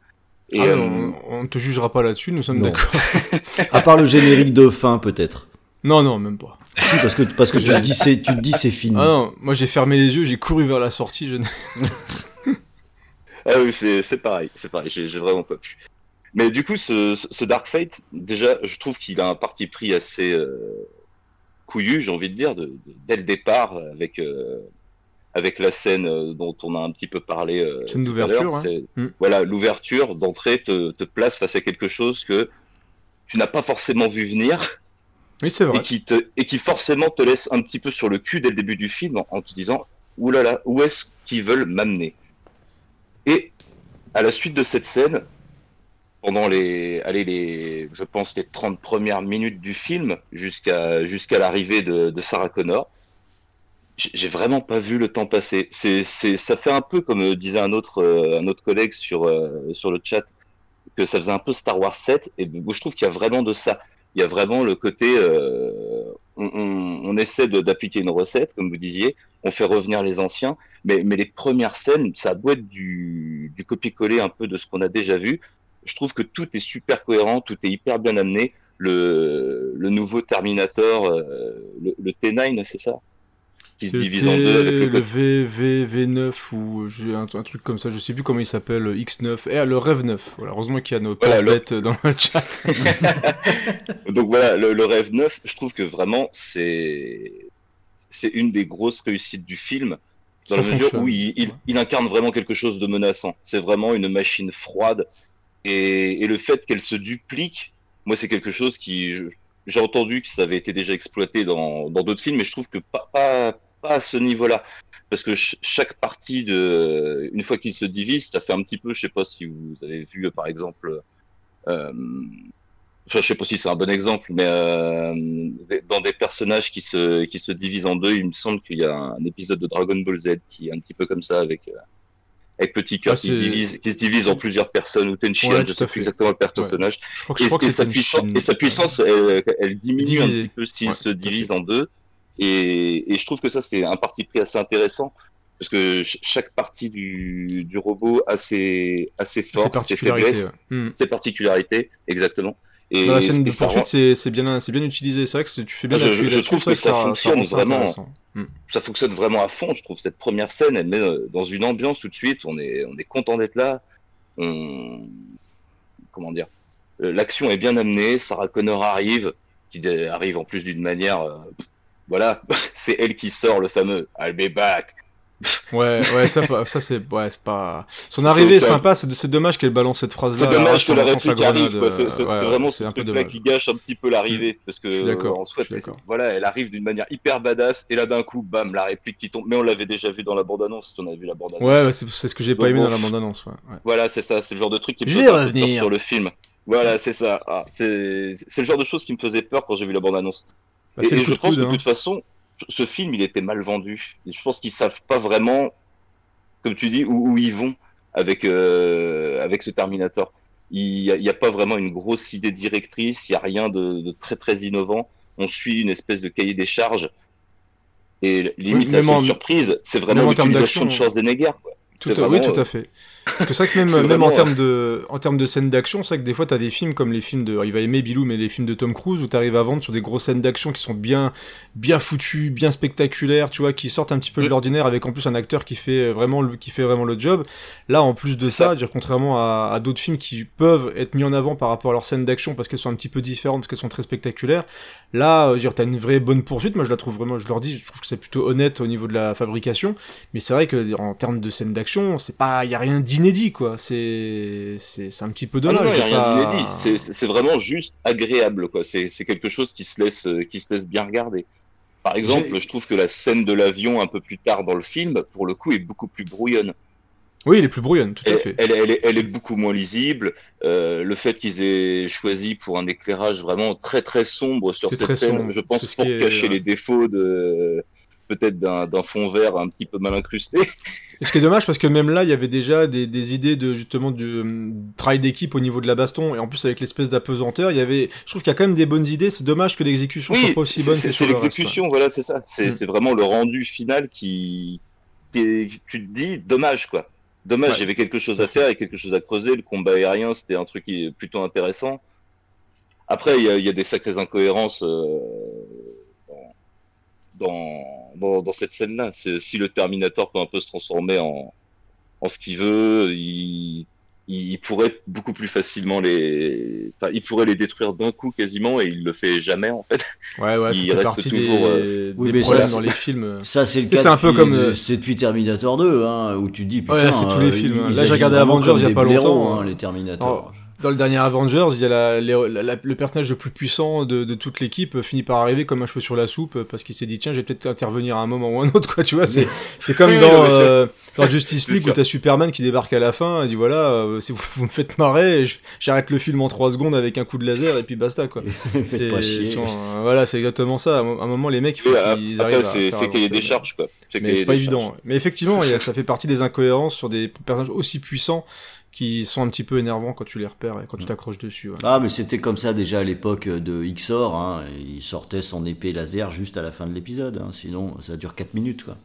Et Ah euh, non, on, on ne te jugera pas là-dessus, nous sommes d'accord. À part le générique de fin peut-être. Non non, même pas. Si parce que parce que tu te dis c'est tu te dis c'est fini. Ah non, moi j'ai fermé les yeux, j'ai couru vers la sortie, je Ah oui, c'est c'est pareil, c'est pareil, j'ai j'ai vraiment pas pu. Mais du coup, ce, ce Dark Fate, déjà, je trouve qu'il a un parti pris assez euh, couillu, j'ai envie de dire, de, de- dès le départ, avec, euh, avec la scène euh, dont on a un petit peu parlé. euh, Scène d'ouverture, hein. Mm. Voilà, l'ouverture d'entrée te, te place face à quelque chose que tu n'as pas forcément vu venir Oui, c'est vrai. et qui, te, et qui forcément te laisse un petit peu sur le cul dès le début du film en, en te disant Ouh là là, où est-ce qu'ils veulent m'amener? Et à la suite de cette scène, pendant les, allez, les, je pense les 30 premières minutes du film jusqu'à jusqu'à l'arrivée de, Sarah Connor. J'ai vraiment pas vu le temps passer. C'est, c'est, ça fait un peu comme euh, disait un autre, euh, un autre collègue sur euh, sur le chat que ça faisait un peu Star Wars 7 et je trouve qu'il y a vraiment de ça. Il y a vraiment le côté, euh, on, on, on essaie d'appliquer une recette, comme vous disiez, on fait revenir les anciens, mais, mais les premières scènes, ça doit être du, du copier-coller un peu de ce qu'on a déjà vu. Je trouve que tout est super cohérent, tout est hyper bien amené. Le, le nouveau Terminator, euh, le, le T9, c'est ça? Qui se divise en deux avec le le V, V, V9 ou j'ai un, un truc comme ça, je sais plus comment il s'appelle, X9, et ah, le Rêve 9. Voilà, heureusement qu'il y a nos Voilà, le- dans le chat. Donc voilà, le, le rêve neuf, je trouve que vraiment c'est c'est une des grosses réussites du film dans Ça la mesure fonctionne. où il, il, il incarne vraiment quelque chose de menaçant. C'est vraiment une machine froide et, le fait qu'elle se duplique, moi c'est quelque chose qui j'ai entendu que ça avait été déjà exploité dans d'autres films, mais je trouve que pas à ce niveau-là. Parce que ch- chaque partie de, une fois qu'il se divise, ça fait un petit peu, je sais pas si vous avez vu par exemple, euh, enfin je sais pas si c'est un bon exemple, mais euh, dans des personnages qui se qui se divisent en deux, il me semble qu'il y a un épisode de Dragon Ball Z qui est un petit peu comme ça avec euh, avec Petit Cœur Ah, qui, se divise, qui se divise en plusieurs personnes ou Tenchian, Ouais, je sais plus exactement le personnage. Que, Et, je crois que et c'est sa puissance, et sa puissance, elle, elle diminue Divisée. un petit peu s'il Ouais, se divise en deux. Et, et je trouve que ça, c'est un parti pris assez intéressant. Parce que ch- chaque partie du, du robot a ses, a ses forces, ses faiblesses. Hmm. ses particularités, exactement. Et, Dans la scène de ça poursuite, c'est bien, bien utilisé. C'est vrai que tu fais bien je, d'appuyer je trouve que ça, ça fonctionne ça vraiment. Hmm. Ça fonctionne vraiment à fond. Je trouve cette première scène, elle met euh, dans une ambiance tout de suite. On est, on est content d'être là. On, comment dire, Euh, l'action est bien amenée. Sarah Connor arrive, qui arrive en plus d'une manière, euh, voilà, c'est elle qui sort le fameux I'll be back. Ouais, ouais, ça, ça c'est, ouais, pas. Son arrivée est sympa. C'est dommage qu'elle balance cette phrase-là. C'est dommage que la réplique arrive. C'est euh, c'est- ouais, vraiment c'est ce un peu truc-là qui gâche un petit peu l'arrivée, parce que en d'accord. voilà, elle arrive d'une manière hyper badass, et là d'un coup, bam, la réplique qui tombe. Mais on l'avait déjà vu dans la bande-annonce. Si on a vu la bande-annonce. Ouais, c'est c'est ce que j'ai pas aimé dans la bande-annonce. Voilà, c'est ça, c'est le genre de truc qui me Je faisait vais un peu peur revenir. sur le film. Voilà, c'est ça. Ah, c'est c'est le genre de choses qui me faisait peur quand j'ai vu la bande-annonce. Bah, et je pense que de hein. toute façon, ce film, il était mal vendu. Et je pense qu'ils savent pas vraiment, comme tu dis, où, où ils vont avec euh, avec ce Terminator. Il y, a, pas vraiment une grosse idée directrice. Il y a rien de, de très très innovant. On suit une espèce de cahier des charges. Et Oui, en- surprise, c'est vraiment l'utilisation de d'action, Schwarzenegger. quoi. Tout oui, tout euh, à fait. Parce que c'est vrai que même, même en termes de, en termes de scènes d'action, c'est vrai que des fois t'as des films comme les films de, il va aimer Bilou, mais les films de Tom Cruise où t'arrives à vendre sur des grosses scènes d'action qui sont bien, bien foutues, bien spectaculaires, tu vois, qui sortent un petit peu de Mm. l'ordinaire avec en plus un acteur qui fait vraiment le, qui fait vraiment le job. Là, en plus de ça, dire contrairement à, à d'autres films qui peuvent être mis en avant par rapport à leurs scènes d'action parce qu'elles sont un petit peu différentes, parce qu'elles sont très spectaculaires. Là, euh, dire t'as une vraie bonne poursuite. Moi, je la trouve vraiment, je leur dis, je trouve que c'est plutôt honnête au niveau de la fabrication. Mais c'est vrai que en termes de scènes d'action, c'est pas, y a rien d'inédit, quoi. C'est, un petit peu Ah non, dommage. non, il n'y a de rien pas- d'inédit. C'est- vraiment juste agréable, quoi. C'est c'est quelque chose qui se laisse, euh, qui se laisse bien regarder. Par exemple, je trouve que la scène de l'avion un peu plus tard dans le film, pour le coup, est beaucoup plus brouillonne. Oui, il est plus brouillonne, tout à Elle, fait. elle, elle est, elle est beaucoup moins lisible. Euh, le fait qu'ils aient choisi pour un éclairage vraiment très très sombre sur cette scène, sombre. je pense pour est- cacher ouais. les défauts de peut-être d'un fond vert un petit peu mal incrusté. Et ce qui est dommage parce que même là, il y avait déjà des, des idées de justement du euh, travail d'équipe au niveau de la baston et en plus avec l'espèce d'apesanteur, il y avait, je trouve qu'il y a quand même des bonnes idées. C'est dommage que l'exécution soit pas aussi bonne c'est l'exécution, voilà, c'est ça. C'est Mm. c'est vraiment le rendu final qui, tu te dis dommage quoi. Dommage, Ouais, il y avait quelque chose à faire et quelque chose à creuser. Le combat aérien, c'était un truc qui est plutôt intéressant. Après, il y a, il y a des sacrées incohérences euh, dans, dans, dans cette scène-là. Si le Terminator peut un peu se transformer en, en ce qu'il veut, il, il pourrait beaucoup plus facilement les, enfin, il pourrait les détruire d'un coup quasiment et il le fait jamais en fait. Ouais, ouais, ça il reste partie toujours. des, euh, Oui, des mais ça, problèmes c'est- dans les films. Ça, c'est le cas. c'est un peu comme, euh, C'est depuis Terminator 2, hein, où tu dis putain. Ouais, c'est tous les euh, films, ils Là, j'ai regardé Avengers il y a pas longtemps, hein, hein. les Terminators. Dans le dernier Avengers, il y a la, la- la- le personnage le plus puissant de, de toute l'équipe finit par arriver comme un cheveu sur la soupe parce qu'il s'est dit tiens, je vais peut-être intervenir à un moment ou un autre quoi. Tu vois, c'est c'est comme Oui, dans c'est- euh, dans Justice c'est League où t'as Superman qui débarque à la fin et dit voilà, euh, si vous, vous me faites marrer, je- j'arrête le film en 3 secondes avec un coup de laser et puis basta quoi. Pas chier. un- voilà, c'est exactement ça. À un moment, les mecs, il faut Oui, ap- qu'ils après, arrivent à c'est c'est cahier avancer, des charges, quoi. C'est mais c'est pas évident. Mais effectivement, y ça fait partie des incohérences sur des personnages aussi puissants qui sont un petit peu énervants quand tu les repères et quand tu t'accroches dessus. ouais. Ah, mais c'était comme ça déjà à l'époque de XOR. Hein. Il sortait son épée laser juste à la fin de l'épisode. hein. Sinon, ça dure 4 minutes. Quoi.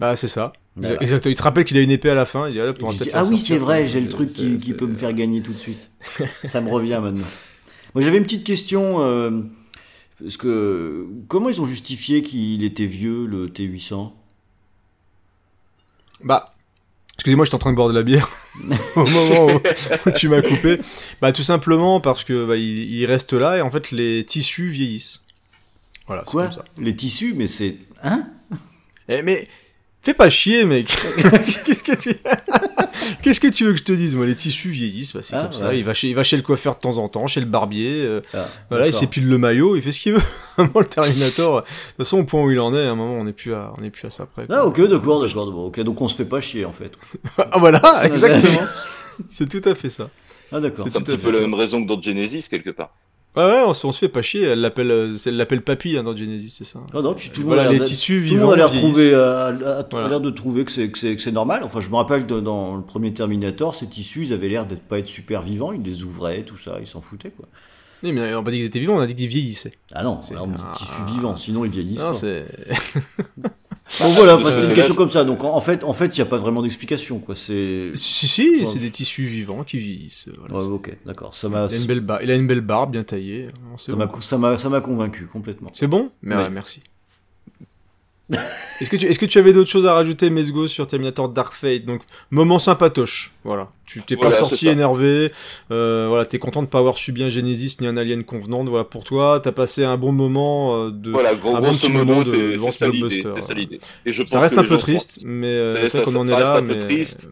Bah c'est ça. Voilà. Exactement. Il se rappelle qu'il a une épée à la fin. Il dit, ah, là, pour ah oui, c'est vrai, j'ai le truc qui, peut me faire gagner tout de suite. ça me revient maintenant. Moi, j'avais une petite question. euh, parce que comment ils ont justifié qu'il était vieux, le T800 Bah, excusez-moi, j'étais en train de boire de la bière au moment où, où tu m'as coupé. Bah, tout simplement parce que bah, il, il reste là et en fait les tissus vieillissent. Voilà. Quoi comme ça. Les tissus, mais c'est. Hein? Eh, mais fais pas chier, mec. Qu'est-ce que tu Qu'est-ce que tu veux que je te dise Moi, les tissus vieillissent, bah, c'est Ah, comme ça. ouais. Il va chez, il va chez le coiffeur de temps en temps, chez le barbier. euh, Ah, voilà, il s'épile le maillot, il fait ce qu'il veut. Le Terminator. De toute façon, au point où il en est, à un moment, on n'est plus à, on est plus à ça près. quoi. Ah, ok, d'accord, d'accord. Bon, ok, donc on se fait pas chier en fait. ah voilà, exactement. c'est tout à fait ça. Ah, d'accord. C'est C'est un petit peu la même raison que dans Genesis, quelque part. Ouais, ouais, on, se- on se fait pas chier. Elle l'appelle, euh, elle l'appelle papy hein, dans Genesis, c'est ça. Ah non, puis tout le Voilà, monde a les tissus tout le monde a l'air vivants trouvé, vieillissent. euh, a- a- Voilà. l'air de trouver que c'est que c'est que c'est normal. Enfin, je me rappelle que dans le premier Terminator, ces tissus, ils avaient l'air d'être pas être super vivants. Ils les ouvraient, tout ça, ils s'en foutaient quoi. Oui, mais on a pas dit qu'ils étaient vivants, on a dit qu'ils vieillissaient. Ah non, C'est là, on dit un- tissus vivants, sinon ils vieillissent Non, pas. c'est. Bon voilà, enfin, c'était Euh, une là, question comme ça. Donc en, fait, en fait, il y a pas vraiment d'explication quoi. C'est Si, si, Ouais. c'est des tissus vivants qui vieillissent. Voilà, ouais, ok, d'accord. Ça m'a Il a une belle barbe, il a une belle barbe bien taillée. C'est ça bon. m'a ça m'a ça m'a convaincu complètement. C'est bon? Mais Ouais. ouais, merci. Est-ce que, tu, est-ce que tu avais d'autres choses à rajouter, Mesgo, sur Terminator Dark Fate? Donc, moment sympatoche. Voilà. Tu t'es Voilà, pas sorti énervé. Euh, voilà, t'es content de pas avoir subi un Genesis ni un Alien convenant. Voilà, pour toi, t'as passé un bon moment euh, de. Voilà, gros, un bon petit moment de- c'est ça l'idée. C'est ça l'idée. Et je Ça pense reste un peu triste, mais euh, Ça- qu'on en est reste là. un peu mais... triste.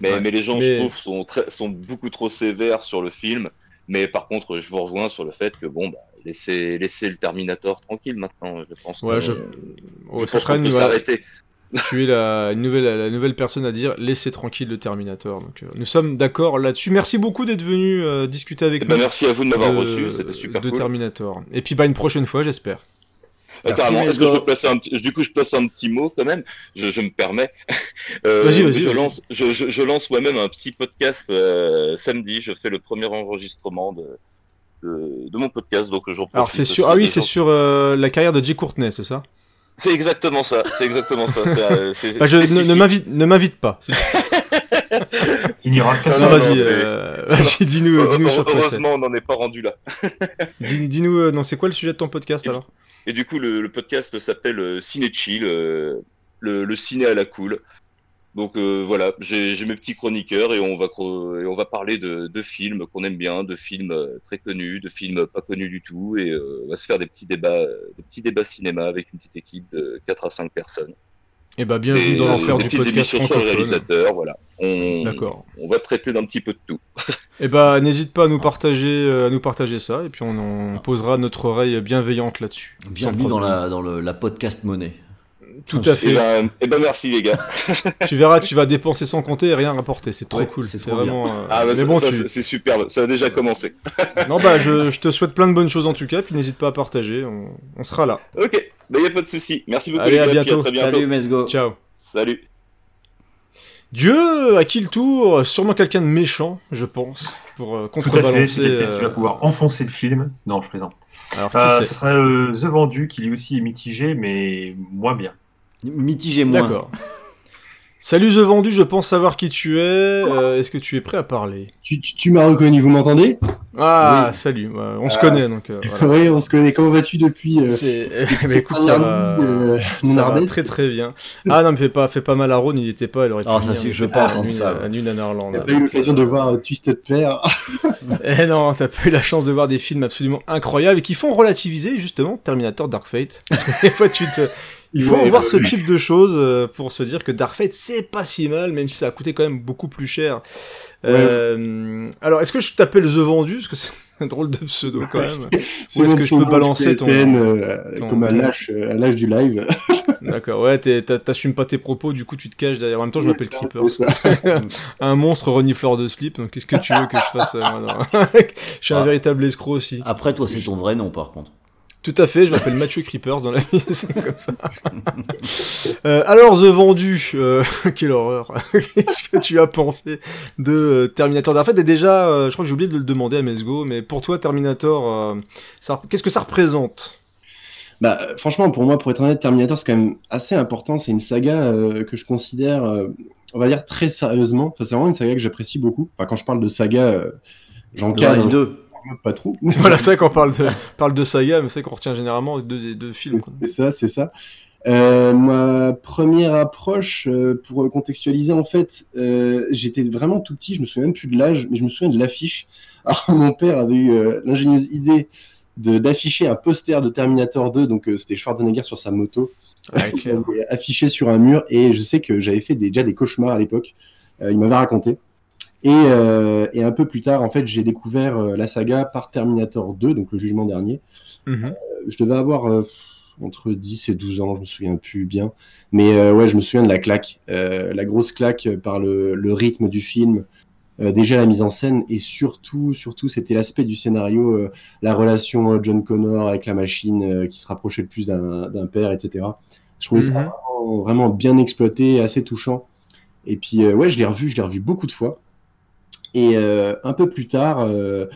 Mais, Ouais. mais les gens, Mais- je trouve, sont, très, sont beaucoup trop sévères sur le film. Mais par contre, je vous rejoins sur le fait que, bon, bah, laissez, laissez le Terminator tranquille maintenant. Je pense Ouais, je- pense ça sera une, s'arrêter. tu es la, une nouvelle, la nouvelle personne à dire laissez tranquille le Terminator. Donc, euh, nous sommes d'accord là-dessus. Merci beaucoup d'être venu euh, discuter avec Eh ben, nous. merci à vous de m'avoir de- reçu, c'était super de cool. Terminator. Et puis bah une prochaine fois, j'espère. Euh, carrément. Est-ce que je peux placer un petit... Du coup, je place un petit mot quand même? Je, je me permets. Euh, Vas-y, vas-y, Je lance, je, je, je lance moi-même un petit podcast euh, samedi. Je fais le premier enregistrement de, de, de mon podcast. Donc, Alors c'est sur, ah oui, c'est sur euh, la carrière de Jay Courtenay, c'est ça? C'est exactement ça. C'est exactement ça. C'est, euh, c'est Bah, je, ne, m'invite, ne m'invite pas. Il n'y aura qu'un Non, plaît. non, vas-y, euh, vas-y, dis-nous, dis-nous sur quoi. Heureusement, on n'en est pas rendu là. Dis- Dis-nous, euh, non, c'est quoi le sujet de ton podcast alors? Et du coup, le, le podcast s'appelle euh, Ciné Chill, euh, le, le ciné à la cool. Donc euh, voilà, j'ai mes petits chroniqueurs et on va et on va parler de, de films qu'on aime bien, de films euh, très connus, de films pas connus du tout, et euh, on va se faire des petits débats, des petits débats cinéma avec une petite équipe de 4 à 5 personnes. Eh bah bienvenue Et, dans l'enfer du podcast émissions sur le francophone. réalisateur, voilà. On, D'accord. on va traiter d'un petit peu de tout. Eh bah n'hésite pas à nous partager, à nous partager ça, et puis on, on posera notre oreille bienveillante là-dessus. Bienvenue dans la dans le, la podcast monnaie. Tout à Et fait. ben, eh ben merci les gars. tu verras, tu vas dépenser sans compter et rien rapporter. C'est trop Ouais, cool. c'est vraiment. euh, Ah bah, mais bon, tu. c'est- superbe, ça a déjà commencé. Non bah je, je te souhaite plein de bonnes choses en tout cas, puis n'hésite pas à partager. On, on sera là. Ok, bah y a pas de souci. Merci beaucoup Allez, les à gars, puis bientôt. très bientôt. Salut Mesgo. Ciao. Salut. Dieu, à qui le tour Sûrement quelqu'un de méchant, je pense, pour euh, Tout à fait, contrebalancer. qui euh, va pouvoir enfoncer le film. Non, je plaisante. Alors qui Euh, ce serait euh, The Vendu, qui lui aussi est mitigé, mais moins bien. Mitigé moins. D'accord. Salut The Vendu, je pense savoir qui tu es. Euh, Est-ce que tu es prêt à parler? Tu, tu, tu m'as reconnu, vous m'entendez? Ah, salut. on se Ah. connaît donc. euh, voilà. Oui, on se connaît. Comment vas-tu depuis euh, C'est. bah, écoute, ça va. euh, Ça va très très bien. Ah non, mais fais pas, fais pas mal à Ron, il était pas, il aurait pu Ah, ça venir, je veux pas entendre ça. À Nune. T'as pas eu l'occasion de voir Twisted Pair Eh non, t'as pas eu la chance de voir des films absolument incroyables et qui font relativiser justement Terminator Dark Fate. Parce que des fois, tu te, Il faut Ouais, voir bah, ce type de choses euh, pour se dire que Dark Fate c'est pas si mal, même si ça a coûté quand même beaucoup plus cher. Euh, alors, est-ce que je t'appelle The Vendu? Parce que c'est un drôle de pseudo quand même. C'est Ou est-ce que je peux balancer ton, euh, ton- comme à l'âge, euh, à l'âge du live. D'accord, ouais, t'assumes pas tes propos, du coup tu te caches derrière. En même temps, je m'appelle Creeper. un monstre renifleur de slip, donc qu'est-ce que tu veux que je fasse euh, moi, non? Je suis un Ah. véritable escroc aussi. Après, toi, c'est ton vrai nom, par contre. Tout à fait, je m'appelle Mathieu Creepers dans la vie, c'est comme ça. Euh, alors, The Vendu, euh, quelle horreur. Qu'est-ce que tu as pensé de euh, Terminator? En fait, et déjà, euh, je crois que j'ai oublié de le demander à Mesgo, mais pour toi, Terminator, euh, ça- qu'est-ce que ça représente? Bah, franchement, pour moi, pour être honnête, Terminator, c'est quand même assez important. C'est une saga euh, que je considère, euh, on va dire, très sérieusement. Enfin, c'est vraiment une saga que j'apprécie beaucoup. Enfin, quand je parle de saga, euh, j'en deux. Pas trop. Voilà, c'est vrai qu'on parle de, parle de saga, mais c'est vrai qu'on retient généralement deux, deux films. C'est ça, c'est ça. Euh, ma première approche, euh, pour contextualiser, en fait, euh, j'étais vraiment tout petit, je me souviens même plus de l'âge, mais je me souviens de l'affiche. Alors, mon père avait eu l'ingénieuse idée d'afficher un poster de Terminator 2, donc c'était Schwarzenegger sur sa moto, Ouais, affiché sur un mur, et je sais que j'avais fait des, déjà des cauchemars à l'époque. Il m'avait raconté. Et, euh, et un peu plus tard, en fait, j'ai découvert euh, la saga par Terminator 2, donc le jugement dernier Mhm. je devais avoir euh, entre 10 et 12 ans, je me souviens plus bien. Mais euh, ouais, je me souviens de la claque, euh, la grosse claque euh, par le, le rythme du film, euh, déjà la mise en scène et surtout, surtout, c'était l'aspect du scénario, euh, la relation euh, John Connor avec la machine euh, qui se rapprochait le plus d'un père, etc. Je trouvais ça Mhm. vraiment, vraiment bien exploité, assez touchant. Et puis euh, ouais, je l'ai revu, je l'ai revu beaucoup de fois. Et euh, un peu plus tard, euh,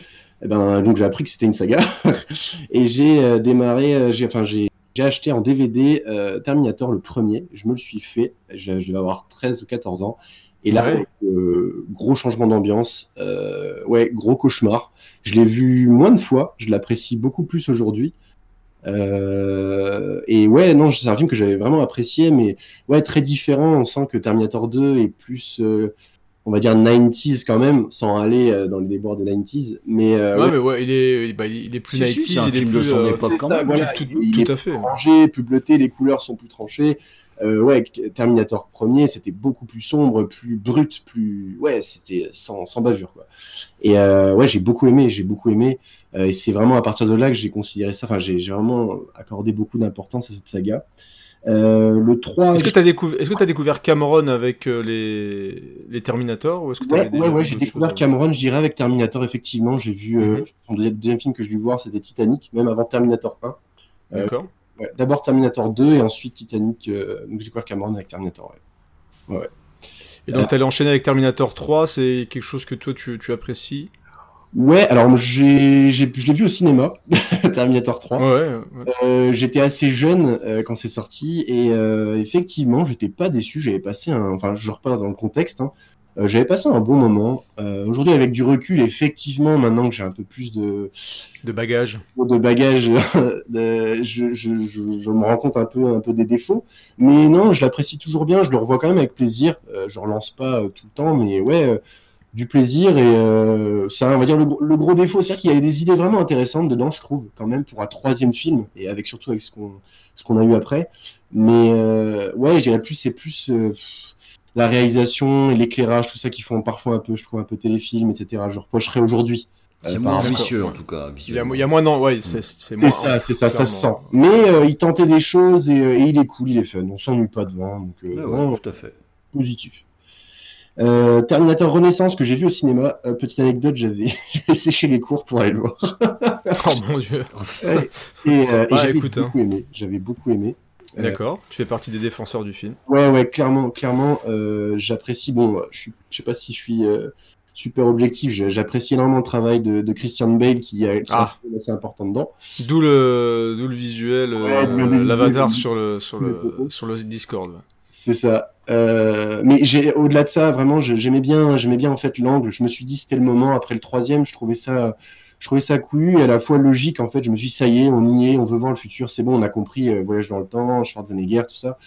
eh ben, donc j'ai appris que c'était une saga et j'ai euh, démarré, j'ai enfin j'ai j'ai acheté en DVD euh, Terminator le premier, je me le suis fait, je, je devais avoir 13 ou 14 ans. Et là, Ouais. euh, gros changement d'ambiance, euh, ouais, gros cauchemar. Je l'ai vu moins de fois, je l'apprécie beaucoup plus aujourd'hui. Euh, et ouais, non, c'est un film que j'avais vraiment apprécié, mais ouais, très différent. On sent que Terminator 2 est plus, euh, on va dire 90s quand même, sans aller euh, dans les déboires de 90s. Mais euh, ouais, ouais, mais ouais, il est, bah, il est plus Si, si, 90s, c'est un il est plus, de son euh, époque quand ça, même. voilà, tout- il- il tout à fait. plus rangé, plus bleuté, les couleurs sont plus tranchées. Euh, ouais, Terminator premier, c'était beaucoup plus sombre, plus brut, plus ouais, c'était sans, sans bavure quoi. Et euh, ouais, j'ai beaucoup aimé, j'ai beaucoup aimé. Euh, et c'est vraiment à partir de là que j'ai considéré ça. Enfin, j'ai j'ai vraiment accordé beaucoup d'importance à cette saga. Euh, le 3 Est-ce que tu as découvert, Cameron avec euh, les, les Terminator ou est-ce que t'avais Ouais, ouais, j'ai découvert Cameron, je dirais, avec Terminator, effectivement. J'ai vu, euh, Mhm. son deuxième, deuxième film que je dû voir, c'était Titanic, même avant Terminator 1. Euh, D'accord. ouais, D'abord Terminator 2 et ensuite Titanic. donc j'ai découvert Cameron avec Terminator, ouais. Et donc t'allais enchaîner avec Terminator 3, c'est quelque chose que toi tu, tu apprécies? Ouais, alors j'ai, j'ai, je l'ai vu au cinéma, Terminator 3. Ouais, ouais. Euh, j'étais assez jeune euh, quand c'est sorti et euh, effectivement, j'étais pas déçu. J'avais passé un, enfin, je repars dans le contexte. Hein, euh, j'avais passé un bon moment. Euh, Aujourd'hui, avec du recul, effectivement, maintenant que j'ai un peu plus de de bagages, de bagages, de- je, je, je, je me rends compte un peu, un peu des défauts. Mais non, je l'apprécie toujours bien. Je le revois quand même avec plaisir. Euh, je relance pas euh, tout le temps, mais ouais. Du plaisir et euh, ça on va dire le, gros- le gros défaut c'est qu'il y a des idées vraiment intéressantes dedans je trouve quand même pour un troisième film et avec surtout avec ce qu'on ce qu'on a eu après. Mais euh, ouais je dirais plus c'est plus euh, la réalisation et l'éclairage tout ça qui font parfois un peu je trouve un peu téléfilm etc je reprocherais aujourd'hui. C'est Euh, moins ambitieux en tout cas. il y a, il y a moins non, ouais, c'est c'est c'est moins. ça c'est ça ça se sent. Mais euh, il tentait des choses et, euh, et il est cool il est fun. On s'ennuie pas devant donc euh, Ouais, ouais, vraiment tout à fait. positif euh, Terminator Renaissance que j'ai vu au cinéma. Euh, petite anecdote, j'avais séché les cours pour aller le voir. Oh mon dieu. Ouais. Et, euh, et j'avais écoute, hein. beaucoup aimé. J'avais beaucoup aimé. D'accord. Tu fais partie des défenseurs du film. Ouais, ouais, clairement, clairement, j'apprécie. Bon, je, je sais pas si je suis super objectif. je- J'apprécie énormément le travail de, de Christian Bale qui, a, qui Ah. assez important dedans. D'où le, d'où le visuel, Ouais, l'avatar sur le, sur le, sur le Discord. C'est ça. Euh, mais j'ai au-delà de ça, vraiment, j'aimais bien, j'aimais bien en fait l'angle. Je me suis dit c'était le moment. Après le troisième, je trouvais ça, je trouvais ça couillu et à la fois logique. En fait, je me suis dit, ça y est, on y est, on veut voir le futur. C'est bon, on a compris euh, voyage dans le temps, Schwarzenegger, tout ça.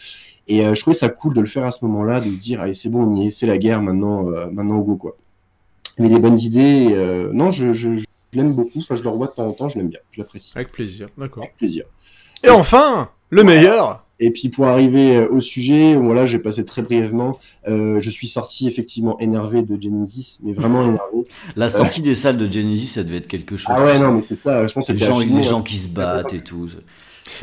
Et euh, je trouvais ça cool de le faire à ce moment-là, de se dire allez c'est bon, on y est, c'est la guerre maintenant, maintenant au go quoi. Avait des bonnes idées. non, je, je, je l'aime beaucoup. Enfin, je le revois de temps en temps, je l'aime bien, je l'apprécie. Avec plaisir. D'accord. Avec plaisir. Et enfin, le meilleur. Et puis pour arriver euh, au sujet, voilà, j'ai passé très brièvement. Euh, je suis sorti effectivement énervé de Genesis, mais vraiment énervé. La sortie des salles de Genesis, ça devait être quelque chose. Ah ouais, non, mais c'est ça. Je pense que les gens, les gens hein. qui se battent et tout.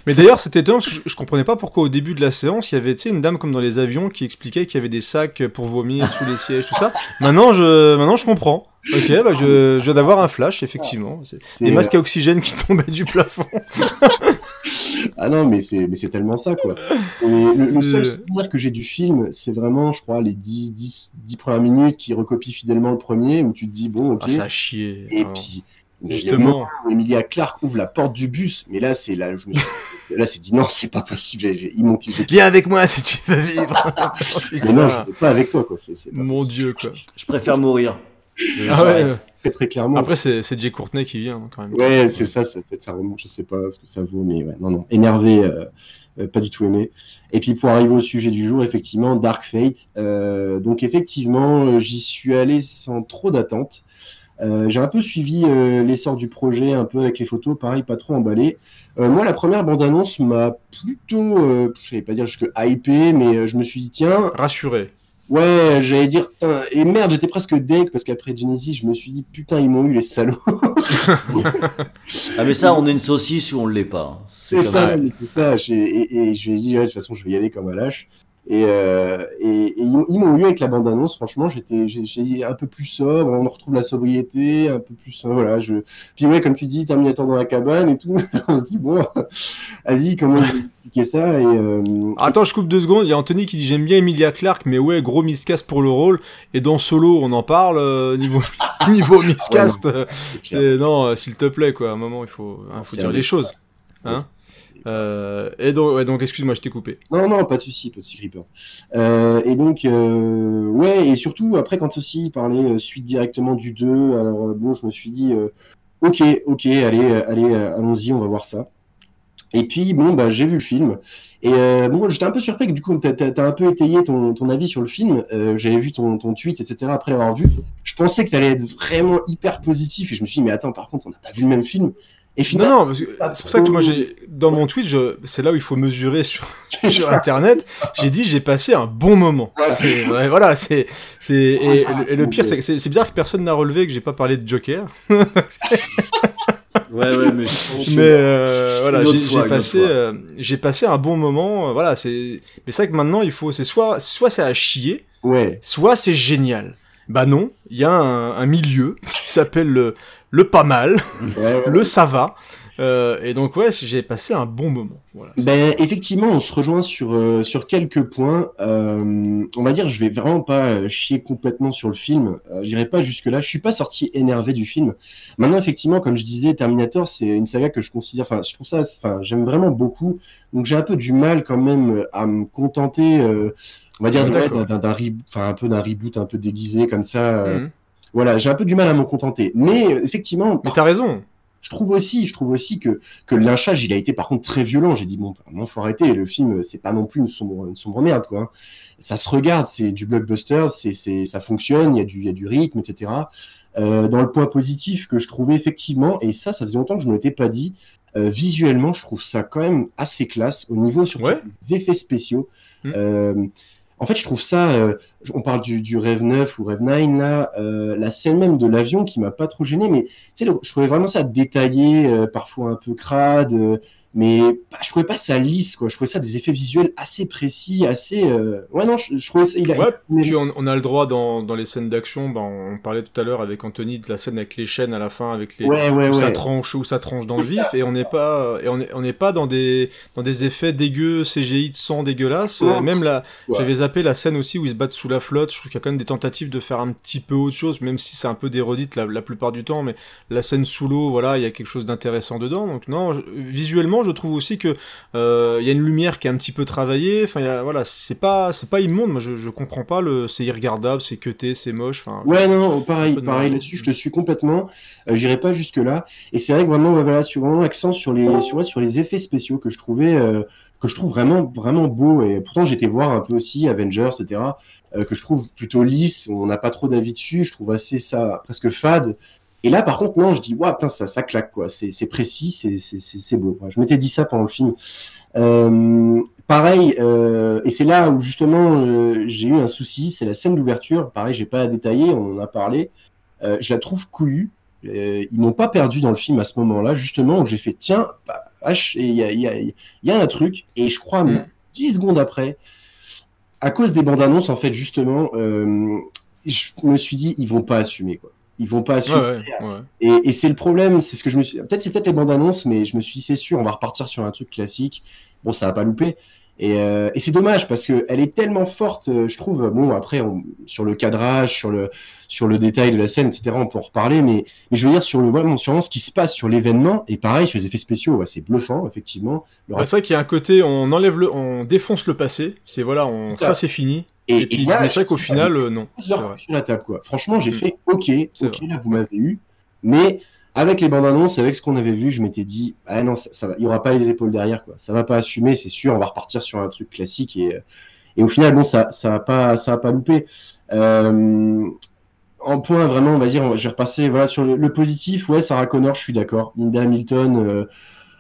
Mais d'ailleurs, c'était étonnant parce que je, je comprenais pas pourquoi au début de la séance, il y avait une dame comme dans les avions qui expliquait qu'il y avait des sacs pour vomir sous les sièges, tout ça. Maintenant, je, maintenant, je comprends. Ok, bah je, je viens d'avoir un flash, effectivement. C'est C'est, des masques euh, à oxygène qui tombaient du plafond. Ah non, mais c'est mais c'est tellement ça, quoi. Et le, le seul C'est- souvenir que j'ai du film, c'est vraiment, je crois, les 10, 10, 10 premières minutes qui recopient fidèlement le premier, où tu te dis, bon, ok. Ah, ça a chié. Et Ah. puis, Justement. Emilia Clarke ouvre la porte du bus, mais là, c'est là, je me suis, là, c'est dit, non, c'est pas possible, j'ai- ils m'ont Viens avec moi si tu veux vivre. Mais non, je vais pas avec toi, quoi. C'est c'est pas Mon dieu, quoi. Je préfère mourir. Ah ouais. Très, très clairement. Après, c'est c'est Jay Courtney qui vient, hein, quand même. Ouais, c'est ça, ça, ça, remonte, je sais pas ce que ça vaut, mais ouais, non, non, énervé, euh, euh, pas du tout aimé. Et puis pour arriver au sujet du jour, effectivement, Dark Fate. Euh, donc effectivement, j'y suis allé sans trop d'attente. Euh, j'ai un peu suivi euh, l'essor du projet, un peu avec les photos, pareil, pas trop emballé. Euh, moi, la première bande-annonce m'a plutôt, euh, je vais pas dire jusque hypé, mais euh, je me suis dit, tiens, Rassuré. ouais, j'allais dire, putain, et merde, j'étais presque deg, parce qu'après Genesis, je me suis dit, putain, ils m'ont eu les salauds. Ah, mais ça, on est une saucisse ou on l'est pas. C'est comme ça, c'est ça. Et, et je lui ai dit, ouais, de toute façon, je vais y aller comme un lâche. Et, euh, et, et ils, m'ont eu avec la bande-annonce. Franchement, j'étais, j'ai un peu plus sobre. On retrouve la sobriété, un peu plus. euh, Voilà. Je... Puis ouais, comme tu dis, Terminator dans la cabane et tout. on se dit bon, vas-y, comment je vais expliquer ça Et euh, Attends, je coupe deux secondes. Il y a Anthony qui dit j'aime bien Emilia Clarke, mais ouais, gros miscast pour le rôle. Et dans Solo, on en parle euh, niveau niveau miscast. Ah c'est non, s'il te plaît, quoi. À un moment, il faut, hein, faut dire les des- choses, hein. Euh, et donc, excuse-moi, je t'ai coupé. Non, non, pas de souci, pas de souci. Euh, et donc, euh, ouais, et surtout, après, quand aussi il parlait euh, suite directement du 2, alors bon, je me suis dit, ok, ok, allez, allez, allons-y, on va voir ça. Et puis, bon, bah, j'ai vu le film. Et bon, j'étais un peu surpris que du coup, t'as as, un peu étayé ton, ton avis sur le film. J'avais vu ton, ton tweet, etc. après l'avoir vu. Je pensais que t'allais être vraiment hyper positif. Et je me suis dit, mais attends, par contre, on n'a pas vu le même film. Et Non, finalement, non, parce que c'est pour ça que moi j'ai dans mon tweet, je... c'est là où il faut mesurer sur, sur internet. J'ai dit j'ai passé un bon moment. Voilà. C'est- ouais, voilà, c'est c'est et, et le pire c'est que c'est bizarre que personne n'a relevé que j'ai pas parlé de Joker. Ouais, ouais, mais. mais euh, voilà, j'ai passé, euh, j'ai passé un bon moment. euh, voilà, c'est, mais c'est vrai que maintenant il faut, c'est soit, soit c'est à chier, ouais. soit c'est génial. Bah non, il y a un, un milieu qui s'appelle le, le pas mal, Ouais, le ça va. Euh, et donc ouais, j'ai passé un bon moment. Voilà. Ben, effectivement, on se rejoint sur, euh, sur quelques points. Euh, on va dire, je vais vraiment pas chier complètement sur le film. J'irai pas jusque-là. Je suis pas sorti énervé du film. Maintenant, effectivement, comme je disais, Terminator, c'est une saga que je considère. Enfin, je trouve ça. Enfin, j'aime vraiment beaucoup. Donc, j'ai un peu du mal quand même à me contenter. on va dire d'accord. d'un un peu d'un reboot un peu déguisé comme ça. Mhm. Voilà, j'ai un peu du mal à m'en contenter. Mais euh, effectivement, Mais t'as raison. je trouve aussi, je trouve aussi que, que le lynchage, il a été par contre très violent. J'ai dit, bon, vraiment, faut arrêter. Le film, c'est pas non plus une sombre, une sombre merde, quoi. hein. Ça se regarde, c'est du blockbuster, c'est, c'est, ça fonctionne, il y, a du, il y a du rythme, etc. Euh, dans le point positif que je trouvais effectivement, et ça, ça faisait longtemps que je ne m'étais pas dit, euh, visuellement, je trouve ça quand même assez classe au niveau Ouais. des effets spéciaux. Mm. Euh, en fait, je trouve ça. euh, on parle du, du Rev 9 ou Rev 9 là, euh, la scène même de l'avion qui m'a pas trop gêné, mais tu sais, je trouvais vraiment ça détaillé, euh, parfois un peu crade, mais bah, je trouvais pas ça lisse, quoi. Je trouvais ça des effets visuels assez précis, assez. euh, Ouais, non, je, je trouvais ça. Il a, Ouais, Puis on, on a le droit dans, dans les scènes d'action, bah, on parlait tout à l'heure avec Anthony de la scène avec les chaînes à la fin, avec les Ouais, ouais, où ça tranche où ça tranche dans le vif, et on n'est pas et on est on n'est pas dans des dans des effets dégueux CGI de sang dégueulasse. Euh, même là, j'avais zappé la scène aussi où ils se battent sous la flotte. Je trouve qu'il y a quand même des tentatives de faire un petit peu autre chose, même si c'est un peu d'érodite la, la plupart du temps. Mais la scène sous l'eau, voilà, il y a quelque chose d'intéressant dedans. Donc non, je- visuellement, je trouve aussi que euh, il y a une lumière qui est un petit peu travaillée. Enfin, il y a- voilà, c'est pas c'est pas immonde. Moi, je, je comprends pas le. C'est irregardable, c'est cuté, c'est moche. Enfin, Ouais, non, pareil, pareil là-dessus, je te suis complètement. Euh, J'irai pas jusque là. Et c'est vrai que vraiment, voilà, sur vraiment l'accent sur les, sur, sur les effets spéciaux que je trouvais, euh, que je trouve vraiment, vraiment beau. Et pourtant, j'étais voir un peu aussi Avengers, etc. que je trouve plutôt lisse. On n'a pas trop d'avis dessus. Je trouve assez ça presque fade. Et là, par contre, non, je dis, waouh, putain, ça, ça claque, quoi. C'est c'est précis, c'est c'est- c'est- c'est beau. Ouais, je m'étais dit ça pendant le film. Euh, pareil, euh, et c'est là où justement euh, j'ai eu un souci, c'est la scène d'ouverture. Pareil, j'ai pas à détailler, on en a parlé. Euh, je la trouve couillue. Euh, ils m'ont pas perdu dans le film à ce moment-là, justement, où j'ai fait tiens, bah, il y a, il y, a, il y a un truc, et je crois, Mm. 10 secondes après, à cause des bandes annonces, en fait, justement, euh, je me suis dit, ils vont pas assumer, quoi. Ils vont pas assumer. ouais, ouais. Et, et c'est le problème, c'est ce que je me suis. Peut-être c'est peut-être les bandes annonces, mais je me suis dit, c'est sûr, on va repartir sur un truc classique. Bon, ça va pas louper. Et, euh, et c'est dommage parce que elle est tellement forte, euh, je trouve. Bon, après, on- sur le cadrage, sur le sur le détail de la scène, etc. On peut en reparler, mais mais je veux dire sur le vraiment sur ce qui se passe sur l'événement. Et pareil, sur les effets spéciaux, ouais, c'est bluffant, effectivement. Bah, c'est vrai qu'il y a un côté, on enlève le, on défonce le passé. C'est voilà, on, C'est ça. ça c'est fini. Et- Et, puis, là, c'est vrai qu'au final, euh, non. vrai. sur la table, quoi. Franchement, j'ai Mm. fait OK, OK, là, vous m'avez eu. Mais avec les bandes annonces, avec ce qu'on avait vu, je m'étais dit, ah non, ça, ça va, il y aura pas les épaules derrière, quoi. Ça va pas assumer, c'est sûr, on va repartir sur un truc classique et, euh, et au final, bon, ça, ça va pas, ça va pas louper. Euh, en point, vraiment, on va dire, je vais repasser, voilà, sur le, le positif, ouais, Sarah Connor, je suis d'accord. Linda Hamilton, euh,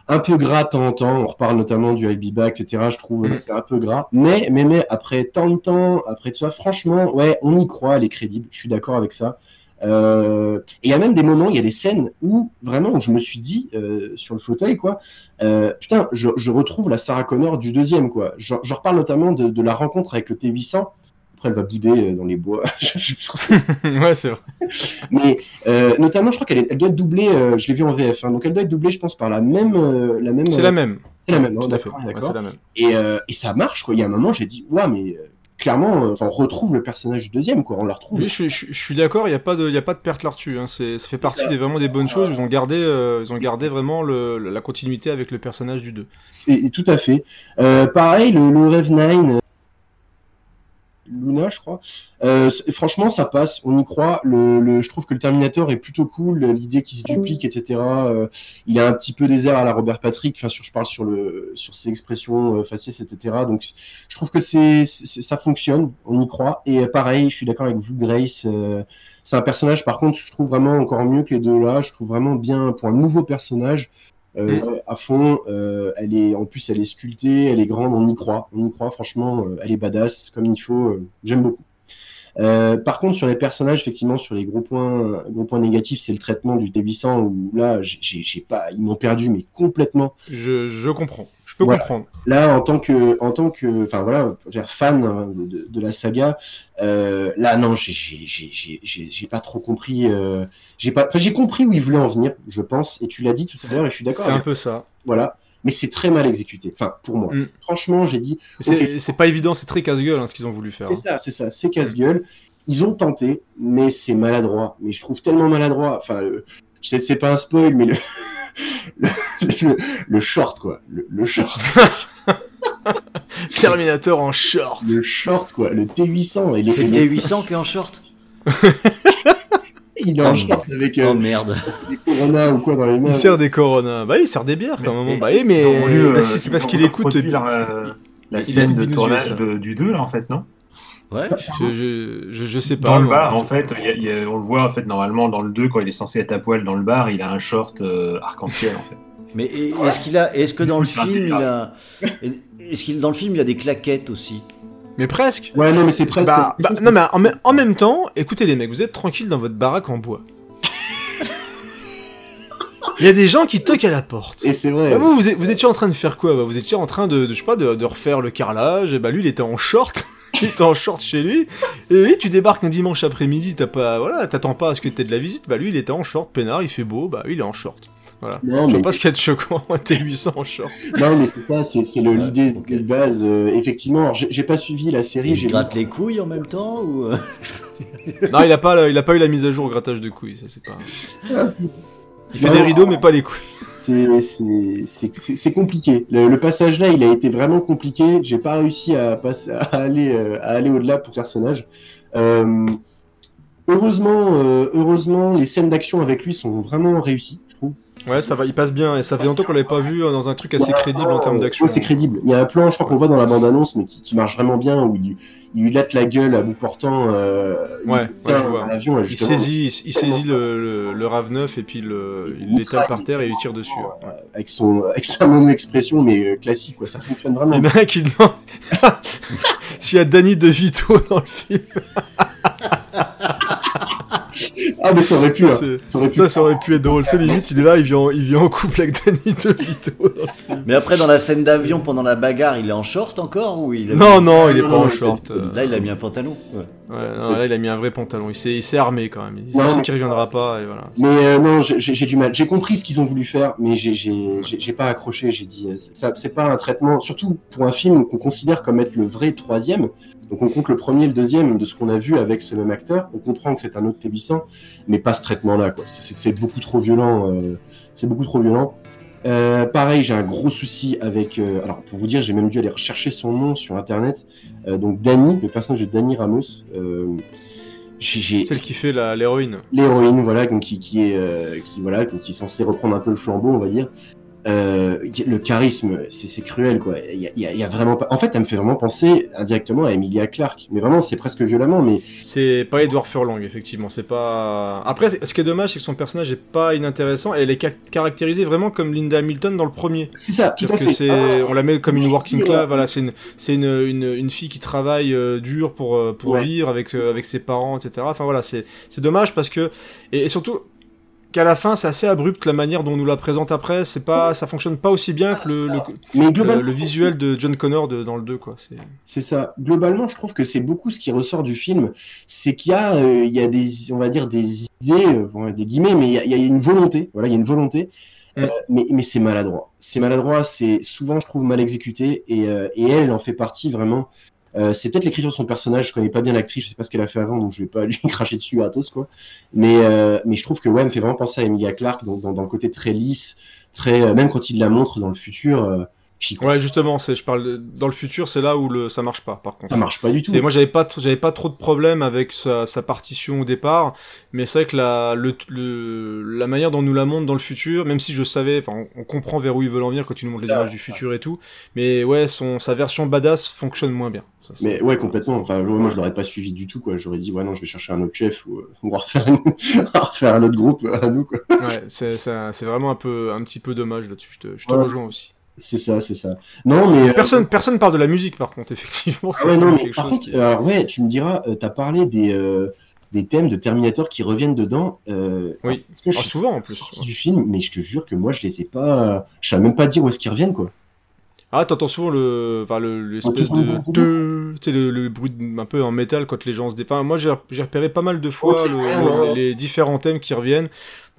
un peu gras de temps en temps. On reparle notamment du Be Back, etc. Je trouve Mm. c'est un peu gras. Mais, mais, mais après tant de temps, après tout ça, franchement, ouais, on y croit, elle est crédible. Je suis d'accord avec ça. Euh, et il y a même des moments, il y a des scènes où vraiment, où je me suis dit euh, sur le fauteuil, quoi, euh, putain, je, je retrouve la Sarah Connor du deuxième, quoi. Je, je reparle notamment de, de la rencontre avec le T800. Après, elle va bouder euh, dans les bois. Ouais, c'est vrai. Mais euh, notamment, je crois qu'elle elle doit être doublée. euh, je l'ai vu en VF, hein, donc elle doit être doublée, je pense, par la même, euh, la même. C'est la même. C'est la même. Tout hein, à fait. Ouais, la même. Et, et ça marche, quoi. Il y a un moment, j'ai dit, ouais, mais clairement, on retrouve le personnage du deuxième, quoi. On la retrouve. Oui, je, suis- je, je suis d'accord, il n'y a, pas de- y a pas de perte là-dessus. Hein. Ça fait partie ça, des, vraiment des bonnes choses. Ils ont gardé, euh, ils ont gardé vraiment le, la continuité avec le personnage du 2. C'est tout à fait. Euh, pareil, le, le Rev 9, euh, Luna, je crois. Euh, franchement, ça passe, on y croit. Le, le- je trouve que le Terminator est plutôt cool, l'idée qu'il se duplique, etc. Euh, il a un petit peu des airs à la Robert Patrick. Enfin, sur, je parle sur le, sur ses expressions euh, faciès, etc. Donc, je trouve que c'est, c'est- ça fonctionne, on y croit. Et euh, pareil, je suis d'accord avec vous, Grace. euh, c'est un personnage, par contre, je trouve vraiment encore mieux que les deux là. Je trouve vraiment bien pour un nouveau personnage. Euh, Mm. à fond, euh, elle est en plus elle est sculptée, elle est grande, on y croit, on y croit franchement, euh, elle est badass comme il faut, j'aime beaucoup. Euh, par contre sur les personnages effectivement sur les gros points gros points négatifs c'est le traitement du T800 où là j'ai- pas ils m'ont perdu mais complètement Je, je comprends. Je peux Voilà. comprendre. là en tant que en tant que enfin voilà fan hein, de, de la saga euh, là non j'ai j'ai j'ai j'ai- j'ai j'ai pas trop compris euh, j'ai pas enfin j'ai compris où ils voulaient en venir je pense et tu l'as dit tout à l'heure et je suis d'accord C'est un peu ça. voilà mais c'est très mal exécuté. Enfin pour moi. Mm. franchement j'ai dit C'est ok, c'est pas évident, c'est très casse-gueule hein, ce qu'ils ont voulu faire. c'est ça c'est ça c'est casse-gueule. Ils ont tenté mais c'est maladroit. Mais je trouve tellement maladroit. Enfin le- je sais c'est pas un spoil mais le le, le- le short quoi. Le, le short. Terminator en short. le short quoi. Le T800 et les- C'est le les- T800 qui est en short il est en short avec euh, Oh merde. des Corona ou quoi dans les mains Il sert des Corona. Bah, il sert des bières quand même. Bah, oui, mais euh, parce que- c'est parce qu'il écoute. reproduire, euh, la il scène de tournage de- du 2, là, en fait, non? Ouais. Je, je, je, je sais pas. Dans le bar, en fait, il y a- il y a- on le voit, en fait, normalement, dans le 2, quand il est censé être à poil dans le bar, il a un short euh, arc-en-ciel, en fait. Mais est- est-ce qu'il a, est-ce que dans le film il a, est-ce qu'il dans le film il a des claquettes aussi? Mais presque. ouais non mais c'est presque Bah, bah, non, mais en, même- en même temps, écoutez les mecs, vous êtes tranquilles dans votre baraque en bois. Il y a des gens qui toquent à la porte. et c'est vrai Bah, vous, vous, étiez en train de faire quoi? Bah, Vous étiez en train de, de- je sais pas, de, de refaire le carrelage. Et bah lui, il était en short. il était en short chez lui. Et tu débarques un dimanche après-midi, t'as pas, voilà, t'attends pas à ce que t'aies de la visite. Bah lui, il était en short, peinard, il fait beau. Bah lui, il est en short. Voilà. non Je mais vois pas ce qu'il y a de choquant à T800 en short. non mais c'est ça c'est c'est le Ouais, l'idée de base euh, effectivement alors, j'ai j'ai pas suivi la série Il gratte les couilles en même temps ou euh? Non, il a pas, il a pas eu la mise à jour au grattage de couilles. Ça c'est pas. Il fait Non. des rideaux, mais pas les couilles. c'est c'est- c'est- c'est- c'est compliqué. Le, le passage là, il a été vraiment compliqué. J'ai pas réussi à, passer, à aller, euh, à aller au-delà pour ce personnage. Euh, heureusement, euh, heureusement, les scènes d'action avec lui sont vraiment réussies. Ouais, ça va, il passe bien, et ça fait longtemps qu'on l'avait pas vu euh, dans un truc assez crédible en termes d'action. Ouais, c'est crédible. Il y a un plan, je crois qu'on voit dans la bande-annonce, mais qui, qui marche vraiment bien, où il, il lui latte la gueule à bout portant. Euh, Ouais, ouais, je vois. l'avion, Il saisit, il, il saisit le, le, le Rave 9 et puis le, il l'étale par terre et il tire dessus. ouais. avec son avec sa mon-expression, mais euh, classique, quoi. Ça fonctionne vraiment. Il y en a un qui demande s'il y a Danny DeVito dans le film. Ah, mais ça aurait pu. hein. Ça aurait pu. Ça, ça aurait pu être drôle. Tu sais, limite, il est là, il vient, en- il vient en couple avec Danny DeVito. dans le film. Mais après, dans la scène d'avion, pendant la bagarre, il est en short encore ou il a Non, mis- non, il est non, pas non, en short. euh. Là, il a mis un pantalon. Ouais. Ouais, non, là, il a mis un vrai pantalon. Il s'est, il s'est armé quand même. Il Non, sait mais- qu'il reviendra pas et voilà. Mais euh, non, j'ai du mal. J'ai compris ce qu'ils ont voulu faire, mais j'ai- j'ai j'ai- j'ai pas accroché. J'ai dit, euh, c'est pas un traitement, surtout pour un film qu'on considère comme être le vrai troisième. Donc on compte le premier et le deuxième de ce qu'on a vu avec ce même acteur. On comprend que c'est un autre Tébissant, mais pas ce traitement-là. quoi. C'est c'est beaucoup trop violent. euh, c'est beaucoup trop violent. Euh, pareil, j'ai un gros souci avec. euh, alors pour vous dire, j'ai même dû aller rechercher son nom sur internet. Euh, donc Danny, le personnage de Danny Ramos. euh, j'ai- j'ai- Celle qui fait la, l'héroïne. l'héroïne, voilà, donc qui, qui est, euh, qui, voilà, donc qui est censée reprendre un peu le flambeau, on va dire. Euh, le charisme, c'est cruel, quoi. Il y y y a vraiment pas. En fait, elle me fait vraiment penser indirectement à Emilia Clarke, mais vraiment, c'est presque violemment. Mais C'est pas Edward Furlong, effectivement. C'est pas. Après, ce qui est dommage, c'est que son personnage est pas inintéressant. Elle est ca- caractérisée vraiment comme Linda Hamilton dans le premier. c'est ça, tout à fait. que c'est, Ah, on la met comme une working class. Voilà, c'est une, c'est une, une, une fille qui travaille euh, dur pour euh, pour Ouais. vivre avec euh, avec ses parents, etc. Enfin voilà, c'est c'est dommage parce que et, et surtout qu'à la fin c'est assez abrupt la manière dont on nous la présente après. C'est pas, ça fonctionne pas aussi bien que le le, mais le, globalement, le visuel de John Connor de, dans le 2 quoi. C'est ça. Globalement, je trouve que c'est beaucoup ce qui ressort du film, c'est qu'il y a, euh, il y a des, on va dire des idées, euh, des guillemets, mais il y a, il y a une volonté. Voilà, il y a une volonté. Mm. Euh, mais mais c'est maladroit. C'est maladroit, c'est souvent, je trouve, mal exécuté. Et, et elle en fait partie vraiment. Euh, c'est peut-être l'écriture de son personnage. Je connais pas bien l'actrice, je sais pas ce qu'elle a fait avant, donc je vais pas lui cracher dessus gratos quoi. Mais euh, mais je trouve que ouais, me fait vraiment penser à Emilia Clarke dans, dans, dans le côté très lisse, très euh, même quand il la montre dans le futur. Crois. ouais justement, c'est je parle de- dans le futur, c'est là où le ça marche pas par contre. ça marche pas du tout. C'est moi j'avais pas tr- j'avais pas trop de problèmes avec sa, sa partition au départ, mais c'est vrai que la le, le- la manière dont on nous la montre dans le futur, même si je savais, enfin on, on comprend vers où ils veulent en venir quand ils nous montrent les images du futur et tout, mais ouais son sa version badass fonctionne moins bien. Ça, Mais ouais, complètement. Enfin, moi, je l'aurais pas suivi du tout, quoi. J'aurais dit, ouais, non, je vais chercher un autre chef ou euh, on va refaire, un autre groupe à nous, quoi. ouais, c'est ça- c'est vraiment un peu un petit peu dommage là-dessus. Je te, je te Ouais. rejoins aussi. C'est ça, c'est ça. Non, mais. euh, Personne personne parle de la musique par contre effectivement. Ah ouais, non, mais par contre, qui. euh, alors, ouais, tu me diras, euh, t'as parlé des, euh, des thèmes de Terminator qui reviennent dedans. Euh, Oui. Que je Ah, souvent en plus. sorti du film, mais je te jure que moi, je les ai pas. Je savais même pas dire où est-ce qu'ils reviennent, quoi. Ah, t'entends souvent le, enfin, le, l'espèce de, de, tu sais, le, le bruit un peu en métal quand les gens se dé... Enfin, moi, j'ai, repéré pas mal de fois le- les différents thèmes qui reviennent.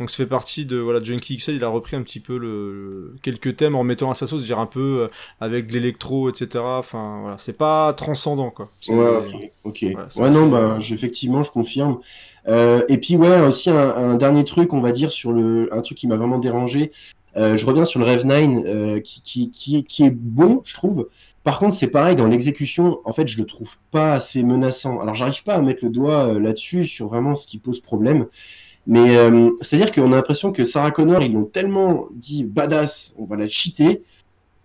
Donc, ça fait partie de, voilà, Junkie XL, il a repris un petit peu le, quelques thèmes en mettant à sa sauce, dire un peu euh, avec de l'électro, etc. Enfin, voilà, c'est pas transcendant, quoi. Ouais, ok, ok. Voilà, ouais, non, bah, j'- effectivement, je confirme. Euh, et puis, ouais, aussi un, un dernier truc, on va dire, sur le, un truc qui m'a vraiment dérangé. Euh, je reviens sur le Rev 9, euh, qui, qui, qui, qui est bon, je trouve. Par contre, c'est pareil, dans l'exécution, en fait, je le trouve pas assez menaçant. Alors, j'arrive pas à mettre le doigt euh, là-dessus, sur vraiment ce qui pose problème. Mais euh, c'est-à-dire qu'on a l'impression que Sarah Connor, ils l'ont tellement dit badass, on va la cheater,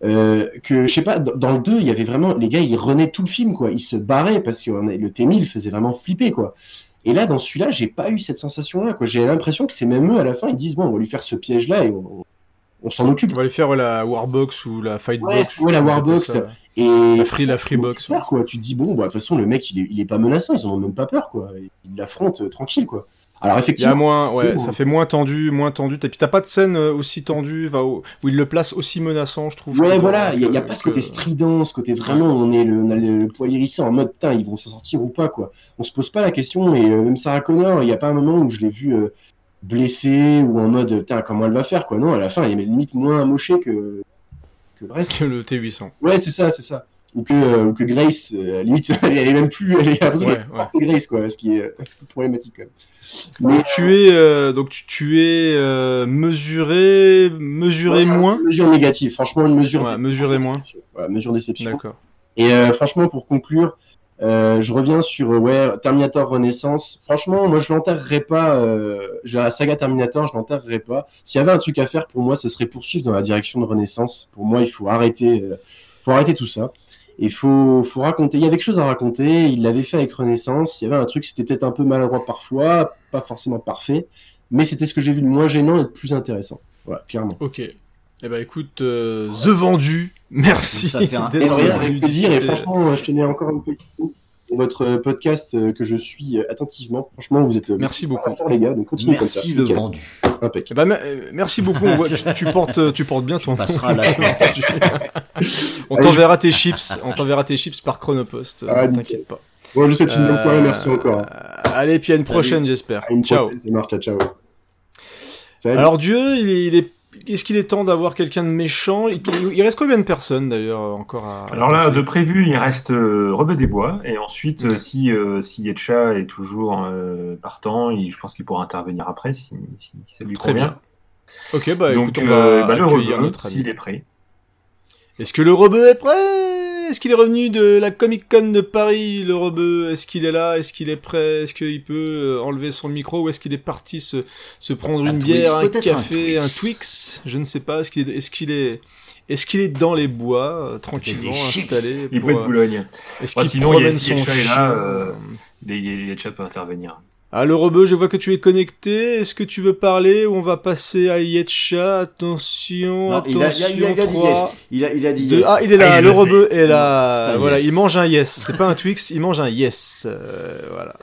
euh, que je sais pas, dans dans le 2, il y avait vraiment, les gars, ils renaient tout le film, quoi. Ils se barraient parce que on a- le T-1000 faisait vraiment flipper, quoi. Et là, dans celui-là, j'ai pas eu cette sensation-là, quoi. J'ai l'impression que c'est même eux, à la fin, ils disent, bon, on va lui faire ce piège-là et on, on s'en occupe. On va aller faire ouais, la Warbox ou la Fightbox. Ouais, la Warbox. Et La Free, la Freebox. quoi. Tu te dis, bon, bah, de toute façon, le mec, il est, il est pas menaçant, ils en ont même pas peur, quoi. Il l'affronte euh, tranquille, quoi. Alors, Il y a effectivement. moins, ouais, ça fait moins tendu, moins tendu. Et puis t'as pas de scène euh, aussi tendue, où, il le place aussi menaçant, je trouve. Ouais, voilà, il y, a- pas ce que- côté strident, ce côté vraiment, on, est le, on a le, poil hérissé en mode, putain, ils vont s'en sortir ou pas, quoi. On se pose pas la question, et euh, même Sarah Connor, il y a pas un moment où je l'ai vu euh, blessée ou en mode, putain, comment elle va faire, quoi. Non, à la fin, elle est limite moins amochée que, que le reste. Que le T800. Ouais, c'est ça, c'est ça. Ou que, euh, ou que Grace, euh, limite, elle est même plus, elle est Ouais, ouais. Grace, quoi, ce qui est problématique, quand même. Mais, Donc tu es, euh, donc tu, tu es euh, mesuré, mesuré Ouais, moins. Mesure négative, franchement, une mesure. Ouais, mesurer moins. Ouais, mesure déception. D'accord. Et euh, franchement, pour conclure, je reviens sur ouais, Terminator Renaissance. Franchement, moi je l'enterrerai pas. J'ai la saga Terminator, je l'enterrerai pas. S'il y avait un truc à faire pour moi, ce serait poursuivre dans la direction de Renaissance. Pour moi, il faut arrêter, faut arrêter tout ça. Il faut, faut raconter. Il y avait quelque chose à raconter. Il l'avait fait avec Renaissance. Il y avait un truc, c'était peut-être un peu maladroit parfois, pas forcément parfait, mais c'était ce que j'ai vu de moins gênant et de plus intéressant. Voilà, clairement. Ok. Eh ben écoute, euh, The Vendu, merci Ça fait un avec plaisir. Et franchement, je tenais encore une petite votre podcast euh, que je suis euh, attentivement. Franchement, vous êtes euh, Merci beaucoup. les gars. Donc continuez comme ça. Merci le Nickel. vendu. Impec. Euh, merci beaucoup. On voit- tu, tu portes, tu portes bien ton. passeras la on t'enverra tes chips. On t'enverra tes chips par Chronopost. euh, Ah, T'inquiète pas. Bon, je vous souhaite une bonne soirée. Euh, Merci encore. Allez, puis à une prochaine, j'espère. Ciao. prochaine, Ça marche. Ciao, ciao. Salut. Alors Dieu, il est, il est- est-ce qu'il est temps d'avoir quelqu'un de méchant? Il, reste combien de personnes d'ailleurs encore à Alors là, de prévu, il reste euh, Rebeu des Bois. Et ensuite, si, euh, si Yetcha est toujours euh, partant, il- je pense qu'il pourra intervenir après si, si- si ça lui Très convient. bien. Ok, bah Donc, écoute, on euh, va bah, le Rebeu, s'il est prêt. Est-ce que le rebeu est prêt? Est-ce qu'il est revenu de la Comic Con de Paris, le rebeu? Est-ce qu'il est là? Est-ce qu'il est prêt? Est-ce qu'il peut euh, enlever son micro? Ou est-ce qu'il est parti se, se prendre Un une Twix, bière, un café, un Twix. Je ne sais pas. Est-ce qu'il est, est-ce qu'il est, est-ce qu'il est dans les bois, euh, tranquillement installé Il pour, peut être Boulogne. Est-ce qu'il sinon, il y a- son chien là, euh, les- les- Yetcha peut intervenir. Ah, le rebeu, je vois que tu es connecté. Est-ce que tu veux parler ou on va passer à Yetcha? Attention, Non, il attention. a, il a- il a dit trois, yes. Il a, il a dit deux- yes. Ah, il est là, Ah, il le rebeu est là. Voilà, yes. il mange un yes. C'est pas un Twix, il mange un yes. Euh, voilà.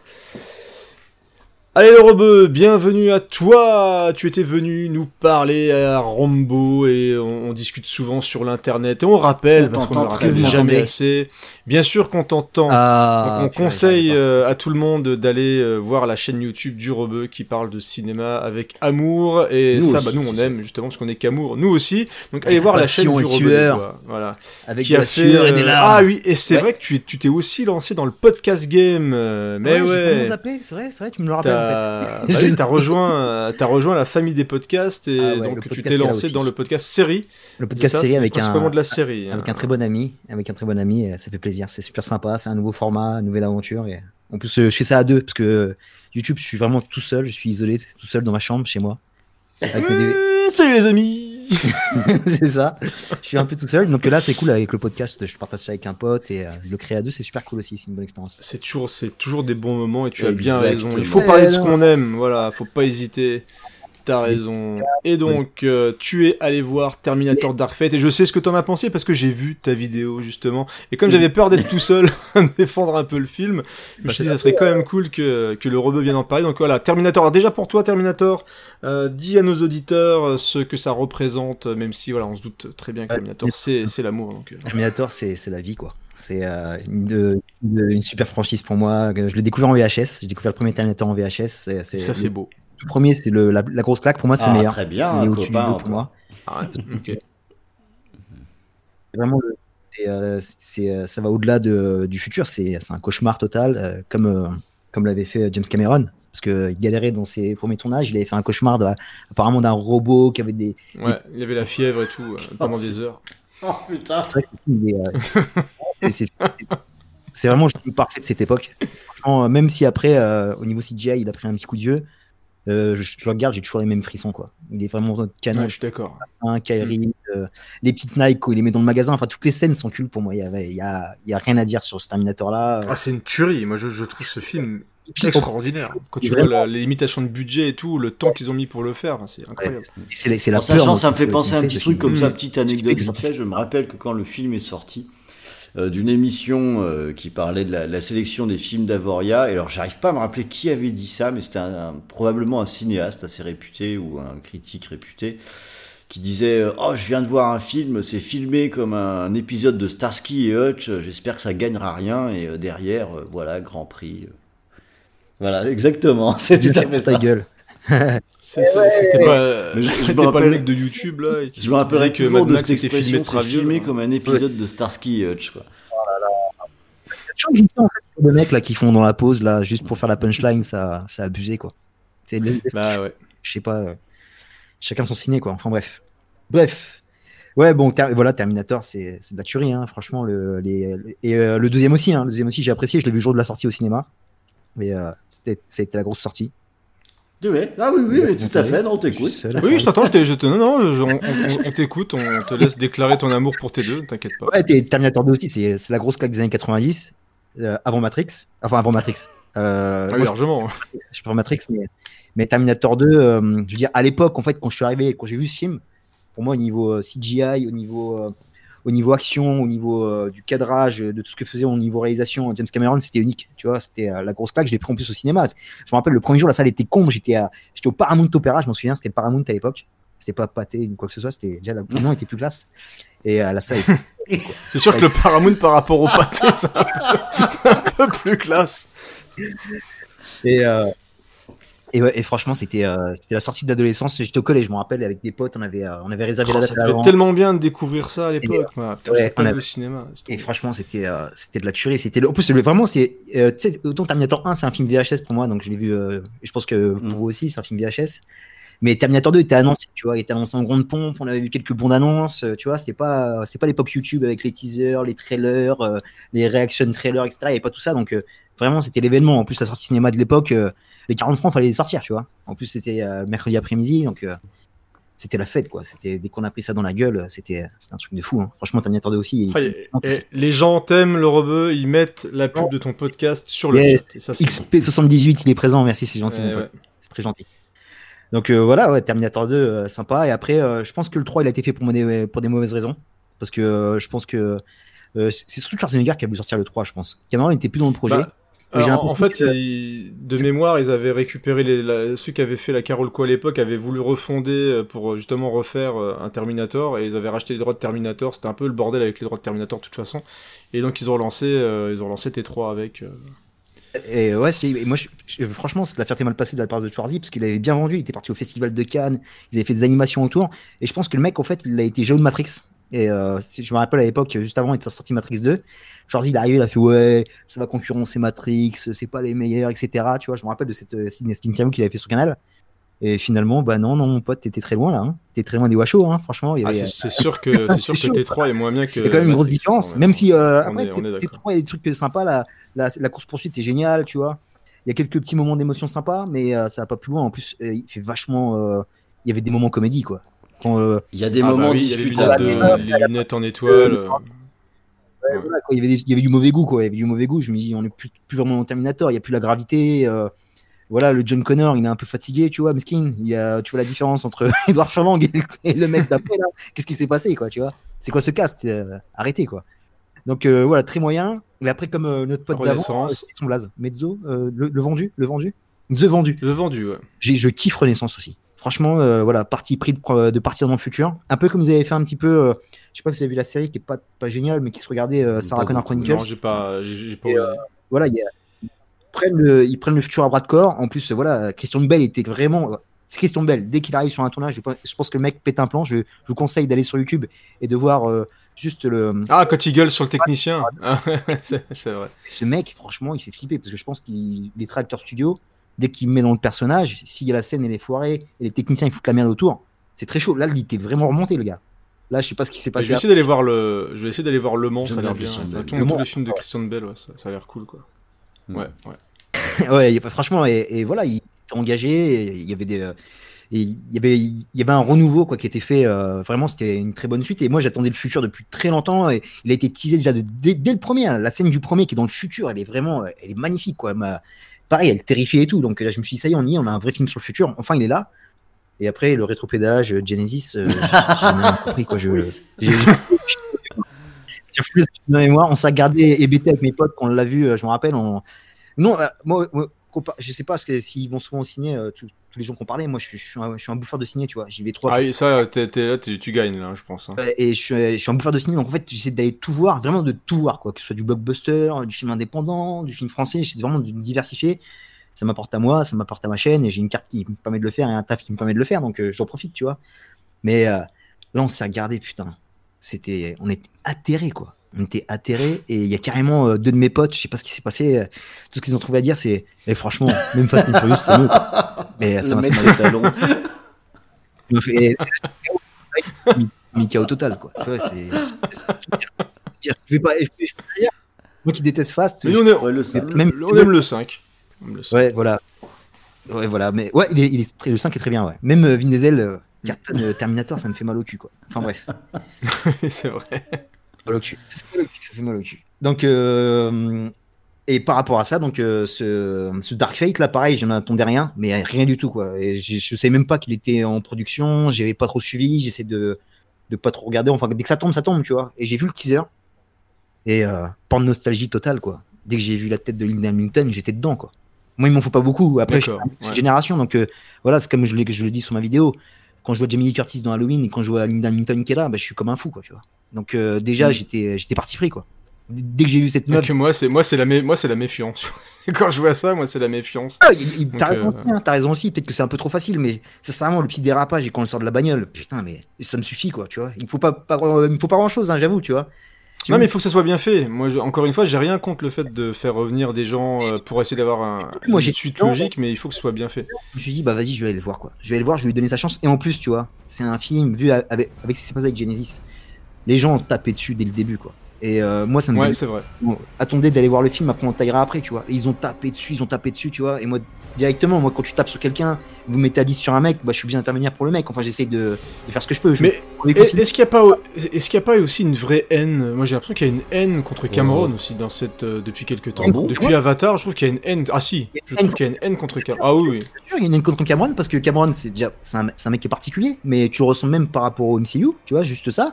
Allez le rebeu, bienvenue à toi. Tu étais venu nous parler à Rombo et on, on discute souvent sur l'internet et on rappelle On parce qu'on ne rappelle jamais assez. Bien sûr qu'on t'entend. Ah, on conseille euh, à tout le monde d'aller euh, voir la chaîne YouTube du Rebeu qui parle de cinéma avec amour et Nous ça aussi, bah nous on aime justement parce qu'on est qu'amour nous aussi donc allez voir la chaîne du Rebeu voilà. Avec qui de a la fait sueur et des euh, larmes. ah oui et c'est Ouais. vrai que tu es- tu t'es aussi lancé dans le podcast game mais ouais, zappé, c'est vrai, c'est vrai, tu me le rappelles en T'as fait. bah oui, t'as rejoint, euh, t'as rejoint la famille des podcasts et Ah ouais, donc tu podcast t'es lancé dans le podcast série. Le podcast ça, série avec un, principalement de la série. avec hein. un très bon ami, avec un très bon ami, euh, ça fait plaisir, c'est super sympa, c'est un nouveau format, une nouvelle aventure. Et... En plus, euh, je fais ça à deux parce que euh, YouTube, je suis vraiment tout seul, je suis isolé, tout seul dans ma chambre chez moi. Avec mes bébés. Mmh, Salut les amis. c'est ça. Je suis un peu tout seul. Donc là, c'est cool avec le podcast. Je partage ça avec un pote et euh, le créer à deux, c'est super cool aussi. C'est une bonne expérience. C'est toujours, c'est toujours des bons moments et tu as bien raison. Il faut parler de ce qu'on aime, voilà, faut pas hésiter. T'as raison. Et donc, euh, tu es allé voir Terminator Dark Fate et je sais ce que t'en as pensé parce que j'ai vu ta vidéo justement. Et comme j'avais peur d'être tout seul à défendre un peu le film, je me suis dit ça serait quand même cool que, que le rebeu vienne en parler. Donc voilà, Terminator. Alors déjà pour toi, Terminator, euh, dis à nos auditeurs euh, ce que ça représente, même si voilà, on se doute très bien que. Terminator, c'est l'amour. Donc. Terminator, c'est la vie, quoi. C'est euh, une, super franchise pour moi. Je l'ai découvert en VHS. J'ai découvert le premier Terminator en VHS. Ça c'est beau. Tout premier, c'est le- la, la grosse claque. Pour moi, c'est Ah, le meilleur. très bien, Il est un au-dessus pour moi. Ah, Vraiment, euh, euh, ça va au-delà de- du futur. C'est c'est un cauchemar total, euh, comme, euh, comme l'avait fait James Cameron. Parce qu'il galérait dans ses premiers tournages. Il avait fait un cauchemar de- apparemment d'un robot qui avait des. Ouais, il y avait la fièvre et tout pendant des heures. Oh putain. C'est euh, c'est- vraiment le film parfait de cette époque. Franchement, même si après, euh, au niveau CGI, il a pris un petit coup de vieux, euh, je, je le regarde, j'ai toujours les mêmes frissons. Quoi. Il est vraiment canon. Ouais, je suis d'accord. Hein, Kyrie, euh, les petites Nike quand il les met dans le magasin, enfin toutes les scènes sont cool pour moi. Il y, avait, il y, a, il y a rien à dire sur ce Terminator là. Ah, c'est une tuerie. Moi, je, je trouve ce film extraordinaire. Quand tu vois la- les limitations de budget et tout, le temps qu'ils ont mis pour le faire, c'est incroyable. c'est la, la En sachant, peur, ça me fait penser à un petit truc comme ça, Mm. petite anecdote vite fait. Je me rappelle que quand le film est sorti, euh, d'une émission euh, qui parlait de la, la sélection des films d'Avoria, et alors j'arrive pas à me rappeler qui avait dit ça, mais c'était un- un- probablement un cinéaste assez réputé ou un critique réputé qui disait euh, Oh, je viens de voir un film, c'est filmé comme un épisode de Starsky et Hutch, j'espère que ça gagnera rien, et euh, derrière, voilà, Grand Prix. Voilà, exactement, c'est tout à fait ta ça. gueule. C'était pas, Mais je- je me pas le mec de YouTube là. qui Je me rappellerai que toujours Mad Max était filmé de Traviole. filmé comme un épisode de Starsky Hutch, quoi. Je trouve que ça, en fait, des mecs là qui font dans la pause là juste pour faire la punchline, ça, ça a abusé quoi. C'est Bah ouais. je sais pas, euh, chacun son ciné quoi. Enfin bref, bref. Ouais, bon, ter- voilà, Terminator, c'est c'est de la tuerie, hein, franchement. Le, les, et euh, le deuxième aussi, hein, le deuxième aussi, j'ai apprécié. Je l'ai vu le jour de la sortie au cinéma. Et euh, c'était, c'était la grosse sortie. Ouais. Ah oui, oui, oui, tout à fait, non, on t'écoute. Oui, je t'entends, je je te- non, non, je- on, on- on t'écoute, on te laisse déclarer ton amour pour tes deux, t'inquiète pas. Ouais, t'es- Terminator 2 aussi, c'est c'est la grosse claque des années 90, euh, avant Matrix. Enfin, avant Matrix. Euh, Ah oui, moi, je- largement. Je préfère Matrix, mais, mais Terminator 2, euh, je veux dire, à l'époque, en fait, quand je suis arrivé, quand j'ai vu ce film, pour moi, au niveau euh, CGI, au niveau, euh, au niveau action, au niveau euh, du cadrage, euh, de tout ce que faisait au niveau réalisation, James Cameron, c'était unique. Tu vois, c'était euh, la grosse claque. Je l'ai pris en plus au cinéma. Je me rappelle, le premier jour, la salle était comble. J'étais à- j'étais au Paramount Opera, je m'en souviens, c'était le Paramount à l'époque. C'était pas pâté ni quoi que ce soit, c'était déjà la- le nom était plus classe. Et la salle était- C'est sûr que le Paramount par rapport au pâté, c'est un, peu- un peu plus classe. Et, euh, et, ouais, et franchement, c'était euh, c'était la sortie de l'adolescence. J'étais au collège, je me rappelle, avec des potes, on avait, euh, on avait réservé Oh, la ça date te fait avant. tellement bien de découvrir ça à l'époque. euh, ouais, avait- au cinéma. Et franchement, c'était euh, c'était de la tuerie. C'était en plus vraiment c'est autant Terminator 1 c'est un film VHS pour moi donc je l'ai vu. je pense que pour vous aussi c'est un film VHS. Mais Terminator 2 était annoncé, tu vois, il était annoncé en grande pompe. On avait vu quelques bandes annonces, tu vois. C'était pas c'est pas l'époque YouTube avec les teasers, les trailers, les reaction trailers, etc. Il n'y avait pas tout ça donc vraiment c'était l'événement. En plus la sortie cinéma de l'époque, les 40 francs fallait les sortir, tu vois. En plus c'était euh, mercredi après-midi donc. euh, c'était la fête quoi c'était dès qu'on a pris ça dans la gueule c'était un truc de fou hein. franchement Terminator 2 aussi il- et- et les gens t'aiment le rebeu, ils mettent la pub de ton podcast sur le Yes. chat. Et ça, c'est bon. XP78, il est présent, merci, c'est gentil. Eh ouais. C'est très gentil. Donc euh, voilà, ouais, Terminator 2, euh, sympa. Et après, euh, je pense que le 3, il a été fait pour, des- pour des mauvaises raisons. Parce que je pense que c'est c'est surtout Schwarzenegger qui a voulu sortir le 3, je pense. Cameron n'était plus dans le projet. Bah, Alors, en fait, que- ils- de mémoire, ils avaient récupéré les, la- ceux qui avaient fait la Carol Co à l'époque, avaient voulu refonder euh, pour euh, justement refaire euh, un Terminator, et ils avaient racheté les droits de Terminator. C'était un peu le bordel avec les droits de Terminator de toute façon. Et donc ils ont lancé, euh, ils ont lancé T3 avec. euh, Et ouais, et moi, je- je- franchement, c'est de la fierté mal passée de la part de Schwarzy parce qu'il avait bien vendu. Il était parti au festival de Cannes, ils avaient fait des animations autour. Et je pense que le mec, en fait, il a été géo de Matrix. Et euh, je me rappelle à l'époque, juste avant, il était sorti Matrix 2. Schwarzy, il est arrivé, il a fait Ouais, ça va concurrencer Matrix, c'est pas les meilleurs, etc. Tu vois, je me rappelle de cette, euh, cette interview qu'il avait fait sur Canal. Et finalement, bah non, non, mon pote, t'étais très loin là. Hein. T'étais très loin des Wachos, hein, franchement. Ah, avait- c'est sûr que sûr que chaud. T3 est moins bien que. Il y a quand même une grosse différence. hein, Même si euh, on après, est- on est T- d'accord. T3, il y a des trucs sympas. La, la, la course poursuite est géniale, tu vois. Il y a quelques petits moments d'émotion sympas, mais euh, ça va pas plus loin. En plus, euh, il fait vachement. euh, il y avait des moments comédie, quoi. Quand, euh, Il y a des Ah bah moments oui, il y a les discutables. lunettes, de- les lunettes en étoile. euh, ouais, voilà, quoi, il, y avait des- il y avait du mauvais goût, quoi. Il y avait du mauvais goût. Je me dis, on est plus, plus vraiment en Terminator. Il y a plus la gravité. euh, voilà, le John Connor, il est un peu fatigué, tu vois, mesquin. Il y a, tu vois la différence entre Edward Furlong et, le mec d'après, là. Qu'est-ce qui s'est passé, quoi, tu vois? C'est quoi ce cast Euh, Arrêtez, quoi. Donc euh, voilà, très moyen. Et après, comme euh, notre pote d'avant, euh, son blaze. Mezzo, euh, le, le vendu, le vendu, The vendu. Le vendu, ouais. J'ai, je kiffe Renaissance aussi. Franchement, euh, voilà, parti pris de, partir dans le futur. Un peu comme ils avaient fait un petit peu. euh, je sais pas si vous avez vu la série qui est pas, pas géniale, mais qui se regardait euh, Sarah Connor. Chronicles. Non, j'ai pas, j'ai pas Et, euh, voilà, il y a- ils, prennent le, ils prennent le futur à bras de corps. En plus, voilà, Christian Bell était vraiment. C'est Christian Bell. Dès qu'il arrive sur un tournage, je pense, que le mec pète un plan. Je, je vous conseille d'aller sur YouTube et de voir euh, juste le. Ah, quand il gueule sur le technicien. Ah, c'est vrai. Ce mec, franchement, il fait flipper parce que je pense qu'il est très acteur studio. Dès qu'il me met dans le personnage, s'il y a la scène, elle est foirée et les techniciens ils foutent la merde autour, c'est très chaud. Là, il était vraiment remonté, le gars. Là, je sais pas ce qui s'est passé. je vais essayer d'aller voir le, je vais essayer d'aller voir Le Mans, ça a l'air bien tous- Le tous Mans, les films de Christian Bell, ouais, ça, ça a l'air cool, quoi. Mm. Ouais, ouais. ouais, franchement, et, et voilà, il était engagé. Il y avait des, euh, et il y avait, il y avait un renouveau quoi qui était fait. euh, vraiment, c'était une très bonne suite. Et moi, j'attendais le futur depuis très longtemps. Et il a été teasé déjà de, dès, dès le premier. hein. la scène du premier qui est dans le futur, elle est vraiment, euh, elle est magnifique quoi. Pareil, elle terrifiait et tout. Donc là, je me suis dit, ça y est, on y est, on a un vrai film sur le futur. Enfin, il est là. Et après, le rétropédalage euh, Genesis, euh, j'ai compris quoi. Je, j'ai- mémoire. On s'est regardé hébété avec mes potes quand on l'a vu. euh, Je me rappelle. On... Non, euh, moi, moi, je sais pas s'ils vont souvent au ciné, euh, tous, tous les gens qu'on parlait, moi, je suis, je, suis un, je suis un bouffeur de ciné, tu vois. J'y vais trois. Ah oui, ça, t'es là, tu gagnes, là, je pense. hein. Et je suis, je suis un bouffeur de ciné, donc en fait, j'essaie d'aller tout voir, vraiment de tout voir, quoi. Que ce soit du blockbuster, du film indépendant, du film français, j'essaie vraiment de me diversifier. Ça m'apporte à moi, ça m'apporte à ma chaîne, et j'ai une carte qui me permet de le faire et un taf qui me permet de le faire, donc euh, j'en profite, tu vois. Mais euh, là, on s'est regardé, putain. C'était, on était atterrés, quoi. On était atterrés, et il y a carrément euh, deux de mes potes, je sais pas ce qui s'est passé, euh, tout ce qu'ils ont trouvé à dire, c'est, eh, franchement, même Fast and Furious, c'est mieux. quoi. Mais euh, ça Le m'a fait des talons. il m'a fait- Mika au total, quoi. Tu vois, c'est. Je vais pas. je vais- dire, Moi qui déteste Fast. Mais je- on, est- Ouais, le on- cinq. même- on aime le 5. On aime le cinq. Ouais, voilà. Ouais, voilà. Mais ouais, il est, il est très- le 5 est très bien, ouais. Même euh, Vin Diesel, euh, Mm. euh, Terminator, ça me fait mal au cul, quoi. Enfin bref. c'est vrai. Mal au cul. Ça fait mal au cul. Ça fait mal au cul. Donc, euh, et par rapport à ça, donc euh, ce, ce Dark Fate là, pareil, j'en attendais rien, mais rien du tout quoi. Et je savais même pas qu'il était en production. J'avais pas trop suivi. J'essaie de de pas trop regarder. Enfin, dès que ça tombe, ça tombe, tu vois. Et j'ai vu le teaser et euh, pas de nostalgie totale quoi. Dès que j'ai vu la tête de Linda Hamilton, j'étais dedans quoi. Moi, il m'en faut pas beaucoup. Après, je suis ouais. génération, donc euh, voilà, c'est comme je je le dis sur ma vidéo. Quand je vois Jamie Lee Curtis dans Halloween et quand je vois Linda Hamilton qui est là, bah, je suis comme un fou quoi, tu vois. Donc euh, déjà, Mm. j'étais j'étais parti pris quoi. Dès que j'ai vu cette meuf, que moi, c'est moi, c'est la, mé- moi, c'est la méfiance. Quand je vois ça, moi, c'est la méfiance. Ah, t'as raison, euh, aussi, hein, t'as raison aussi. Peut-être que c'est un peu trop facile, mais sincèrement, le petit dérapage et quand elle sort de la bagnole, putain, mais ça me suffit quoi, tu vois. Il faut pas, pas il faut pas grand chose, j'avoue, tu vois. Non, mais il faut que ça soit bien fait. Moi, je- encore une fois, j'ai rien contre le fait de faire revenir des gens euh, pour essayer d'avoir un, Moi, une suite logique, mais il faut que ce soit bien fait. Je me suis dit, bah vas-y, je vais aller le voir quoi. Je vais aller le voir, je vais lui donner sa chance. Et en plus, tu vois, c'est un film vu avec, avec ce qui s'est passé avec Genesis. Les gens ont tapé dessus dès le début quoi. Et euh, moi, ça me Ouais, c'est vrai. Bon, attendez d'aller voir le film, après on taillera après, tu vois. Ils ont tapé dessus, ils ont tapé dessus, tu vois. Et moi, directement, moi, quand tu tapes sur quelqu'un, vous mettez à 10 sur un mec, bah, je suis obligé d'intervenir pour le mec. Enfin, j'essaie de, de faire ce que je peux. Je Mais est- est-ce qu'il n'y a pas, est-ce qu'il y a pas aussi une vraie haine? Moi, j'ai l'impression qu'il y a une haine contre Cameron aussi dans cette euh, depuis quelques temps. Ah bon? Depuis Avatar, je trouve qu'il y a une haine. Ah si, je trouve qu'il y a une haine contre Cameron. Ah oui, oui. Il y a une contre Cameron parce que Cameron, c'est déjà c'est un, c'est un mec qui est particulier, mais tu le ressens même par rapport au MCU, tu vois, juste ça.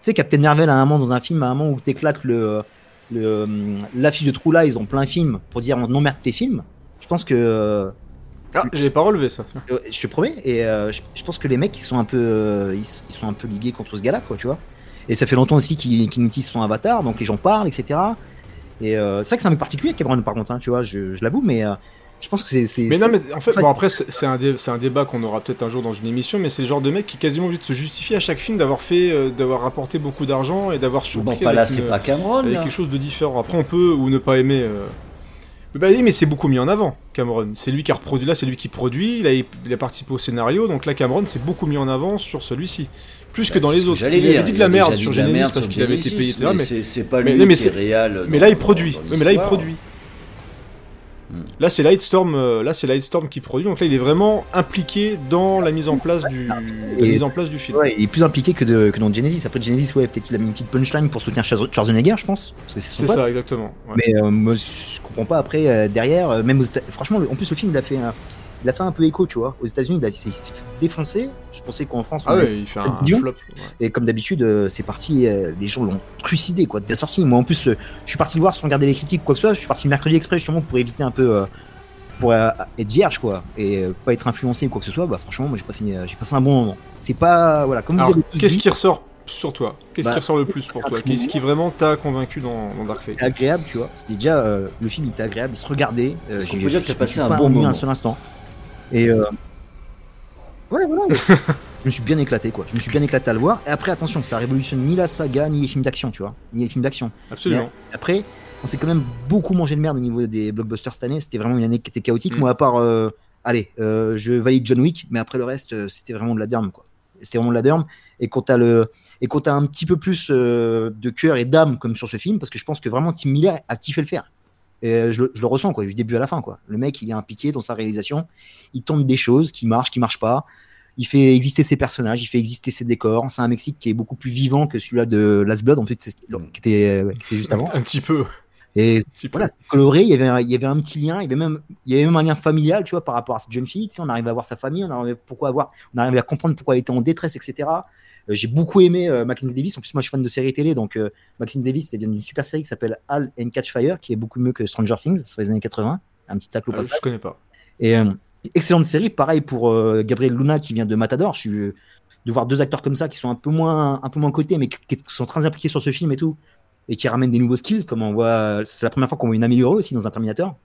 Tu sais, Captain Marvel, à un moment, dans un film, à un moment où t'éclates le, le, l'affiche de True Lies en plein film pour dire on emmerde tes films, je pense que. euh, Ah, j'avais pas relevé ça. euh, je te promets, et euh, je, je pense que les mecs, ils sont un peu, euh, ils, ils sont un peu ligués contre ce gars-là, quoi, tu vois. Et ça fait longtemps aussi qu'il qu'il utilise son avatar, donc les gens parlent, etc. Et euh, c'est vrai que c'est un mec particulier, Cameron, par contre, hein, tu vois, je, je l'avoue, mais euh, je pense que c'est. Mais non, mais en fait, bon après, c'est un, dé- c'est un débat qu'on aura peut-être un jour dans une émission, mais c'est le genre de mec qui est quasiment obligé de se justifier à chaque film d'avoir fait, euh, d'avoir rapporté beaucoup d'argent et d'avoir surpris Bon, enfin, là, c'est pas Cameron, avec là. quelque chose de différent. Après, on peut ou ne pas aimer. euh, Bah oui, mais c'est beaucoup mis en avant, Cameron. C'est lui qui a reproduit, là, c'est lui qui produit, il a, il a participé au scénario, donc là, Cameron, c'est beaucoup mis en avant sur celui-ci. Plus que Bah, dans les autres. j'allais il avait dire, dit de la a merde sur Genesis parce qu'il avait été payé, etc. mais Mais c'est- pas lui mais qui est c'est- réel Mais là, il produit. mais là, il produit. Là, c'est Lightstorm, euh, là, c'est Lightstorm qui produit, donc là, il est vraiment impliqué dans la mise en place du, la mise en place du film. Ouais, il est plus impliqué que, de- que dans Genesis. Après Genesis, ouais, peut-être qu'il a mis une petite punchline pour soutenir Schwarz- Schwarzenegger, je pense. C'est ça, exactement. ouais. Mais euh, moi, je comprends pas après euh, derrière. euh, même aux franchement, le- en plus le film, il a fait un, il a fait un peu écho, tu vois. Aux États-Unis, il, s'est défoncer. Je pensais qu'en France, Ah on ouais, il fait un Dion. flop. ouais. Et comme d'habitude, euh, c'est parti. euh, les gens l'ont trucidé, quoi, dès la sortie. Moi, en plus, euh, je suis parti le voir sans regarder les critiques, quoi que ce soit. Je suis parti le mercredi exprès justement pour éviter un peu. euh, pour être vierge quoi et pas être influencé ou quoi que ce soit bah franchement moi j'ai passé j'ai passé un bon moment c'est pas voilà comme vous avez qu'est-ce dit, qui ressort sur toi? Qu'est-ce Bah, qui ressort le plus pour toi? Qu'est-ce qui vraiment t'a convaincu dans, dans Dark Fate? C'était agréable, tu vois. C'était déjà euh, le film il était agréable, il se regardait. Euh, j'ai- peut dire que passé un pas bon moment un seul instant. Et euh... ouais, voilà. je me suis bien éclaté, quoi. Je me suis bien éclaté à le voir. Et après, attention, ça révolutionne ni la saga ni les films d'action, tu vois, ni les films d'action. Absolument. Mais après, on s'est quand même beaucoup mangé de merde au niveau des blockbusters cette année. C'était vraiment une année qui était chaotique. Mm. Moi, à part, euh, allez, euh, je valide John Wick, mais après le reste, euh, c'était vraiment de la derme, quoi. C'était vraiment de la derme. Et quand t'as le et quand t'as un petit peu plus euh, de cœur et d'âme comme sur ce film, parce que je pense que vraiment Tim Miller a kiffé le faire. Et euh, je, le- je le ressens quoi, du début à la fin quoi. Le mec, il est impliqué dans sa réalisation. Il tente des choses qui marchent, qui marchent pas. Il fait exister ses personnages, il fait exister ses décors. C'est un Mexique qui est beaucoup plus vivant que celui-là de Last Blood, en plus, c'est- qui était, ouais, qui était juste avant. Un petit peu. Et voilà, coloré, il y avait un, il y avait un petit lien, il y avait même, il y avait même un lien familial, tu vois, par rapport à cette jeune fille. Tu sais, on arrivait à voir sa famille, on arrivait pourquoi avoir, on arrivait à comprendre pourquoi elle était en détresse, etc. Euh, J'ai beaucoup aimé euh, Mackenzie Davis. En plus, moi, je suis fan de séries télé, donc euh, Mackenzie Davis, elle vient d'une super série qui s'appelle Hal and Catch Fire, qui est beaucoup mieux que Stranger Things sur les années 80. Un petit tacle au Euh, passage. je connais pas. Et excellente série, pareil pour Gabriel Luna qui vient de Matador. Je suis de voir deux acteurs comme ça qui sont un peu moins, un peu moins cotés, mais qui, qui sont très impliqués sur ce film et tout, et qui ramènent des nouveaux skills. Comme on voit, c'est la première fois qu'on voit une améliorée aussi dans un Terminator,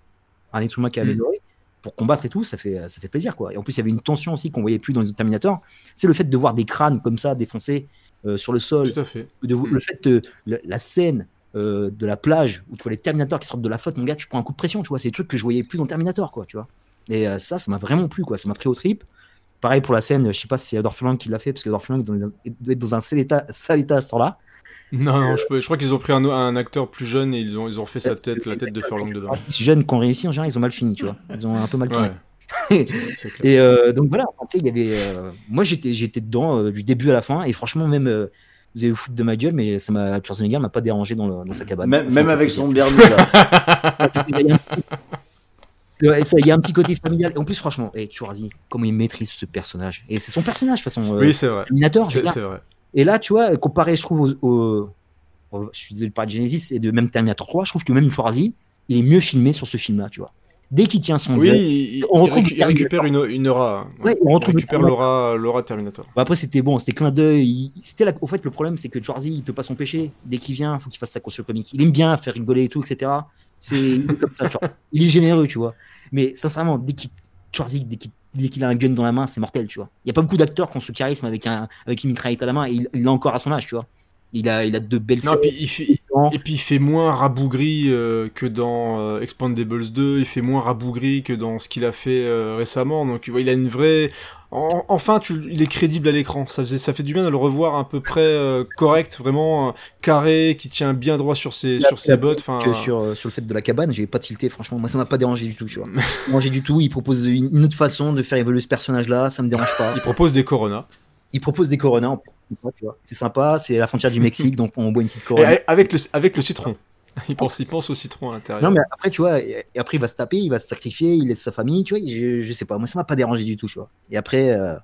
un humain qui est Mm. amélioré pour combattre et tout, ça fait, ça fait plaisir quoi. Et en plus, il y avait une tension aussi qu'on voyait plus dans les autres Terminator. C'est le fait de voir des crânes comme ça défoncés euh, sur le sol. Tout à fait. De, Le fait de le- la scène euh, de la plage où tu vois les Terminators qui sortent de la flotte, mon gars, tu prends un coup de pression, tu vois. C'est des trucs que je voyais plus dans Terminator, quoi, tu vois. Et euh, ça, ça m'a vraiment plu, quoi. Ça m'a pris au trip. Pareil pour la scène, je sais pas si c'est Adolf Lang qui l'a fait, parce que Adolf Lang doit doit être dans un sale état, sale état à ce temps-là. Non, non, je, peux- je crois qu'ils ont pris un, un acteur plus jeune et ils ont, ils ont fait sa tête, la tête de Furlong dedans. Si jeunes qui ont réussi, en général, ils ont mal fini, tu vois. Ils ont un peu mal tourné. Ouais. et euh, donc voilà, tu sais, il y avait. euh, moi, j'étais, j'étais dedans euh, du début à la fin, et franchement, même. euh, vous allez vous foutre de ma gueule, mais ça m'a, Schwarzenegger m'a pas dérangé dans, le- dans sa cabane. Même, avec son bernou là. Il y a un petit- Ouais, ça, il y a un petit côté familial. Et en plus, franchement, hey, Schwarzy, comment il maîtrise ce personnage. Et c'est son personnage, de toute façon. euh, Oui, c'est vrai. C'est vrai. Et là, tu vois, comparé, je trouve, au, au- je suis désolé de parler de Genesis et de même Terminator 3, je trouve que même Schwarzy, il est mieux filmé sur ce film-là, tu vois. Dès qu'il tient son Oui, il, il- on il retrouve il récupère une, une aura. Ouais, on il retrouve récupère le- l'aura, l'aura Terminator. Bon, après, c'était bon, c'était clin d'œil. il- C'était la... Au fait, le problème, c'est que Schwarzy, il peut pas s'empêcher. Dès qu'il vient, il faut qu'il fasse sa course comique. Il aime bien faire rigoler et tout, etc. C'est il est comme ça, tu vois. Il est généreux, tu vois. Mais sincèrement, dès qu'il Schwarzy, dès qu'il dès qu'il a un gun dans la main, c'est mortel, tu vois. Il y a pas beaucoup d'acteurs qui ont ce charisme avec, un... avec une mitraillette à la main et il l'a encore à son âge, tu vois. Il a, il a de belles Non, scènes. puis il fait, et puis il fait moins rabougri euh, que dans euh, Expandables 2, il fait moins rabougri que dans ce qu'il a fait euh, récemment. Donc tu vois, il a une vraie. En- enfin, tu, il est crédible à l'écran. Ça, faisait, ça fait du bien de le revoir à peu près euh, correct, vraiment euh, carré, qui tient bien droit sur ses, sur ses bottes. Enfin, que sur, euh, sur le fait de la cabane, j'ai pas tilté, franchement. Moi, ça m'a pas dérangé du tout, tu vois. dérangé du tout. Il propose une une autre façon de faire évoluer ce personnage-là, ça me dérange pas. il propose des Corona. Il propose des Corona. C'est sympa, c'est la frontière du Mexique, donc on boit une petite Et Corona. avec le, avec le citron. Il pense, il pense au citron à l'intérieur. Non, mais après, tu vois, et après, il va se taper, il va se sacrifier, il laisse sa famille, tu vois. Je, je sais pas, moi, ça m'a pas dérangé du tout, tu vois. Et après, euh,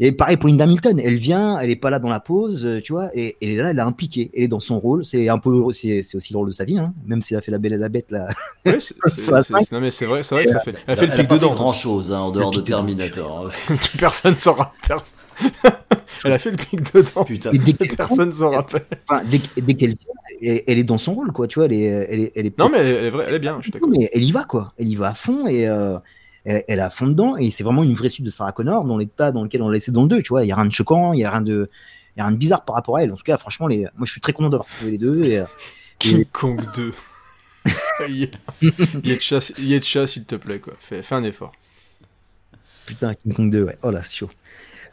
et pareil pour Linda Hamilton, elle vient, elle est pas là dans la pause, euh, tu vois, et elle est là, elle a impliqué, elle est dans son rôle, c'est un peu, c'est aussi le rôle de sa vie, hein, même s'il a fait la belle et la bête, là. Ouais, c'est- vrai, c'est vrai que ça fait. Elle a fait le Elle a pic dedans. grand chose en dehors de. Terminator. Personne s'en rappelle. Elle a fait le pic dedans. Putain. Dès qu'elle Personne s'en rappelle. Enfin, dès, dès qu'elle vient, elle, elle est dans son rôle, quoi, tu vois, elle est, elle est, elle est Non, mais elle est, elle est vraie, elle est bien, je suis d'accord. mais elle y va, quoi. Elle y va à fond et euh, elle, à fond dedans. Et c'est vraiment une vraie suite de Sarah Connor dans l'état dans lequel on l'a laissé dans le 2, tu vois. Il y a rien de choquant, il y a rien de, il y a rien de bizarre par rapport à elle. En tout cas, franchement, les, moi, je suis très content d'avoir trouvé les deux. Et, euh, King Kong 2. Yetcha, Yetcha, s'il te plaît, quoi. Fais, fais un effort. putain, King Kong 2, ouais. Oh là, c'est chaud.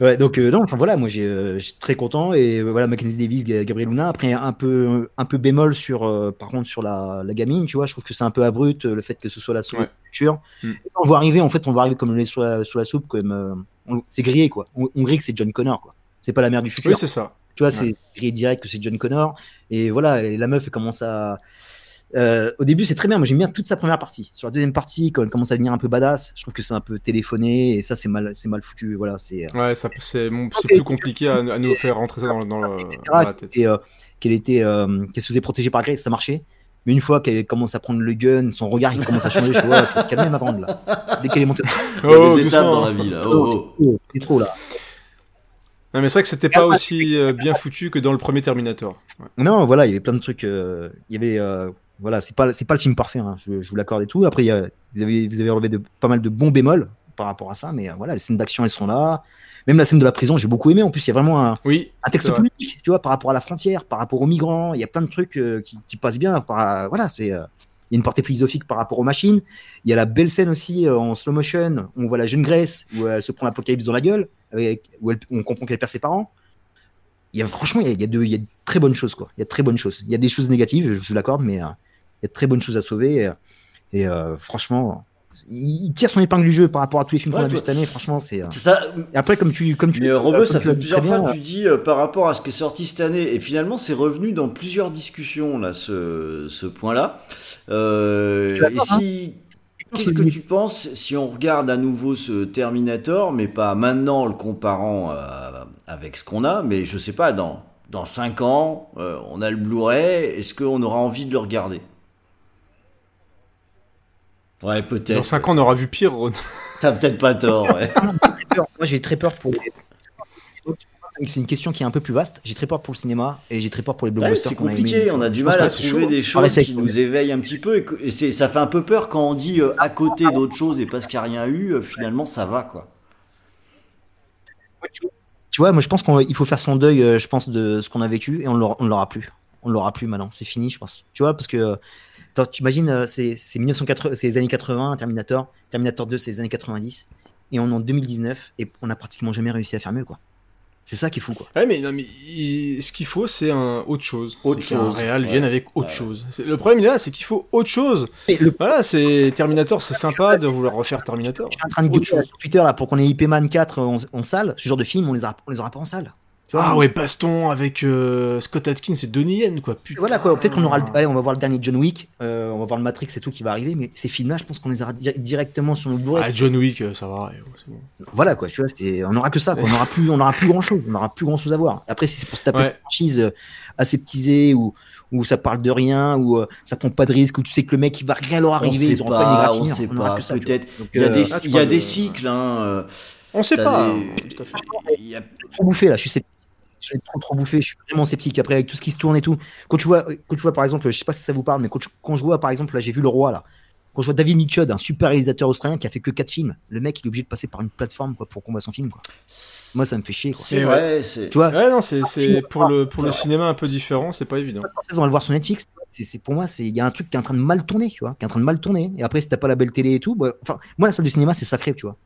Ouais, donc euh, non, enfin voilà, moi j'ai, euh, très content et euh, voilà Mackenzie Davis, Ga- Gabriel Luna. Après un peu, un peu bémol sur, euh, par contre sur la, la gamine, tu vois, je trouve que c'est un peu abrupt euh, le fait que ce soit la soupe Ouais. future. Mm. Et On voit arriver, en fait, on voit arriver comme le sous la, sous la soupe, comme euh, on- c'est grillé quoi. On, on grille que c'est John Connor quoi. C'est pas la mère du futur. Oui, c'est ça. Tu vois, Ouais. c'est grillé direct que c'est John Connor. Et voilà, et la meuf elle commence à. Euh, au début, c'est très bien. Moi, j'aime bien toute sa première partie. Sur la deuxième partie, quand elle commence à devenir un peu badass, je trouve que c'est un peu téléphoné et ça, c'est mal, c'est mal foutu. Voilà, c'est. Ouais, ça, c'est, bon, c'est plus compliqué à, à nous faire rentrer ça dans, dans, le- dans la qu'elle tête. était, euh, qu'elle était, euh, qu'elle se faisait protéger par Grace, ça marchait. Mais une fois qu'elle commence à prendre le gun, son regard il commence à changer. Je vois, tu vas te calmer ma grande là. Dès qu'elle est montée. Il y a Oh, des étapes dans hein. la vie là. Oh, oh. c'est trop, c'est trop là. Non, mais c'est vrai que c'était pas aussi euh, bien foutu que dans le premier Terminator. Ouais. Non, voilà, il y avait plein de trucs. euh, il y avait, euh, voilà, c'est pas, c'est pas le film parfait. hein, je, je vous l'accorde et tout. Après, y a- vous avez, vous avez relevé de, pas mal de bons bémols par rapport à ça, mais euh, voilà, les scènes d'action elles sont là. Même la scène de la prison, j'ai beaucoup aimé. En plus, il y a vraiment un, Oui, un texte politique, tu vois, par rapport à la frontière, par rapport aux migrants. Il y a plein de trucs euh, qui, qui passent bien. Par, voilà, c'est. euh, il y a une portée philosophique par rapport aux machines. Il y a la belle scène aussi euh, en slow motion où on voit la jeune Grace où elle se prend l'apocalypse dans la gueule, avec, où elle- on comprend qu'elle perd ses parents. Il y a franchement, il y a, il y a de, il y a de très bonnes choses quoi. Il y a de très bonnes choses. Il y a des choses négatives, je vous l'accorde, mais euh, y a de très bonnes choses à sauver. Et, et, euh, franchement, il, tire son épingle du jeu par rapport à tous les films qu'on Ouais, a vus cette année. Franchement, c'est. euh, ça. Et après, comme tu, comme tu, Mais euh, Robeux, ça fait plusieurs fois que tu dis euh, par rapport à ce qui est sorti cette année, et finalement c'est revenu dans plusieurs discussions là, ce, ce point-là. Euh, et d'accord, hein. si, qu'est-ce que tu penses si on regarde à nouveau ce Terminator, mais pas maintenant en le comparant euh, avec ce qu'on a, mais je sais pas dans dans 5 ans, on a le Blu-ray, est-ce qu'on aura envie de le regarder? Ouais, Dans peut-être. 5 ans, on aura vu pire, Ron. T'as peut-être pas tort. Ouais. Moi, j'ai très peur pour les. C'est une question qui est un peu plus vaste. J'ai très peur pour le cinéma et j'ai très peur pour les Ouais, blockbusters. c'est qu'on a compliqué, on a du mal à c'est trouver chaud. des choses qui nous éveillent un petit peu et, c'est- ça fait un peu peur quand on dit euh, à côté d'autres choses et parce qu'il n'y a rien eu, euh, finalement ça va quoi. Tu vois, moi, je pense qu'il faut faire son deuil, euh, je pense, de ce qu'on a vécu et on on l'aura plus. On l'aura plus maintenant. C'est fini, je pense. Tu vois, parce que. Attends, Tu imagines, euh, c'est c'est 1980, c'est les années 80, Terminator. Terminator 2, c'est les années 90. et on est en 2019 et on a pratiquement jamais réussi à faire mieux, quoi. C'est ça qui est fou, quoi. Ouais, mais, non, mais il- ce qu'il faut, c'est un autre chose. Autre chose, réal ouais. vienne avec autre Ouais. chose. C'est- Le problème, il est là, c'est qu'il faut autre chose. Voilà, c'est Terminator, c'est sympa de vouloir refaire Terminator. Je suis en train de gueuler sur Twitter là pour qu'on ait IP Man 4 en, en salle. Ce genre de film, on les, a, on les aura pas en salle. Tu vois, Ah on- ouais, baston avec euh, Scott Atkins et Donnie Yen, quoi. Putain. Voilà quoi, peut-être qu'on aura. le- Allez, on va voir le dernier John Wick, euh, on va voir le Matrix et tout qui va arriver, mais ces films-là, je pense qu'on les aura di- directement sur nos Blu-ray. Ah, John Wick, euh, ça va. c'est bon. Voilà quoi, tu vois, c'est- on aura que ça, quoi. on aura plus, on aura plus grand chose, on aura plus grand chose à voir. Après, si c'est pour se taper Ouais. une franchise aseptisée ou où ça parle de rien, ou euh, ça prend pas de risque, où tu sais que le mec il va rien leur On arriver, sait ils auront pas, pas, une on égratignure. sait aura pas. Peut-être. Il y a des, ah, tu il y a parles des de- cycles. Hein. On sait pas. des- Tout à fait. il y a- bouffé là, je suis sceptique. Je suis trop trop bouffé, je suis vraiment sceptique après avec tout ce qui se tourne et tout. Quand tu vois, quand tu vois par exemple, je sais pas si ça vous parle, mais quand je, quand je vois par exemple, là j'ai vu Le Roi là, quand je vois David Mitchell, un super réalisateur australien qui a fait que 4 films, le mec il est obligé de passer par une plateforme quoi, pour qu'on voit son film quoi. Moi ça me fait chier quoi. C'est vrai, c'est. Tu vois, Ouais, non, c'est c'est- pour le, pour le cinéma un peu différent, c'est pas évident. on va le voir sur Netflix. C'est c'est- pour moi, c'est il y a un truc qui est en train de mal tourner, tu vois, qui est en train de mal tourner. Et après, si t'as pas la belle télé et tout, bah, enfin, moi la salle de cinéma c'est sacré, tu vois.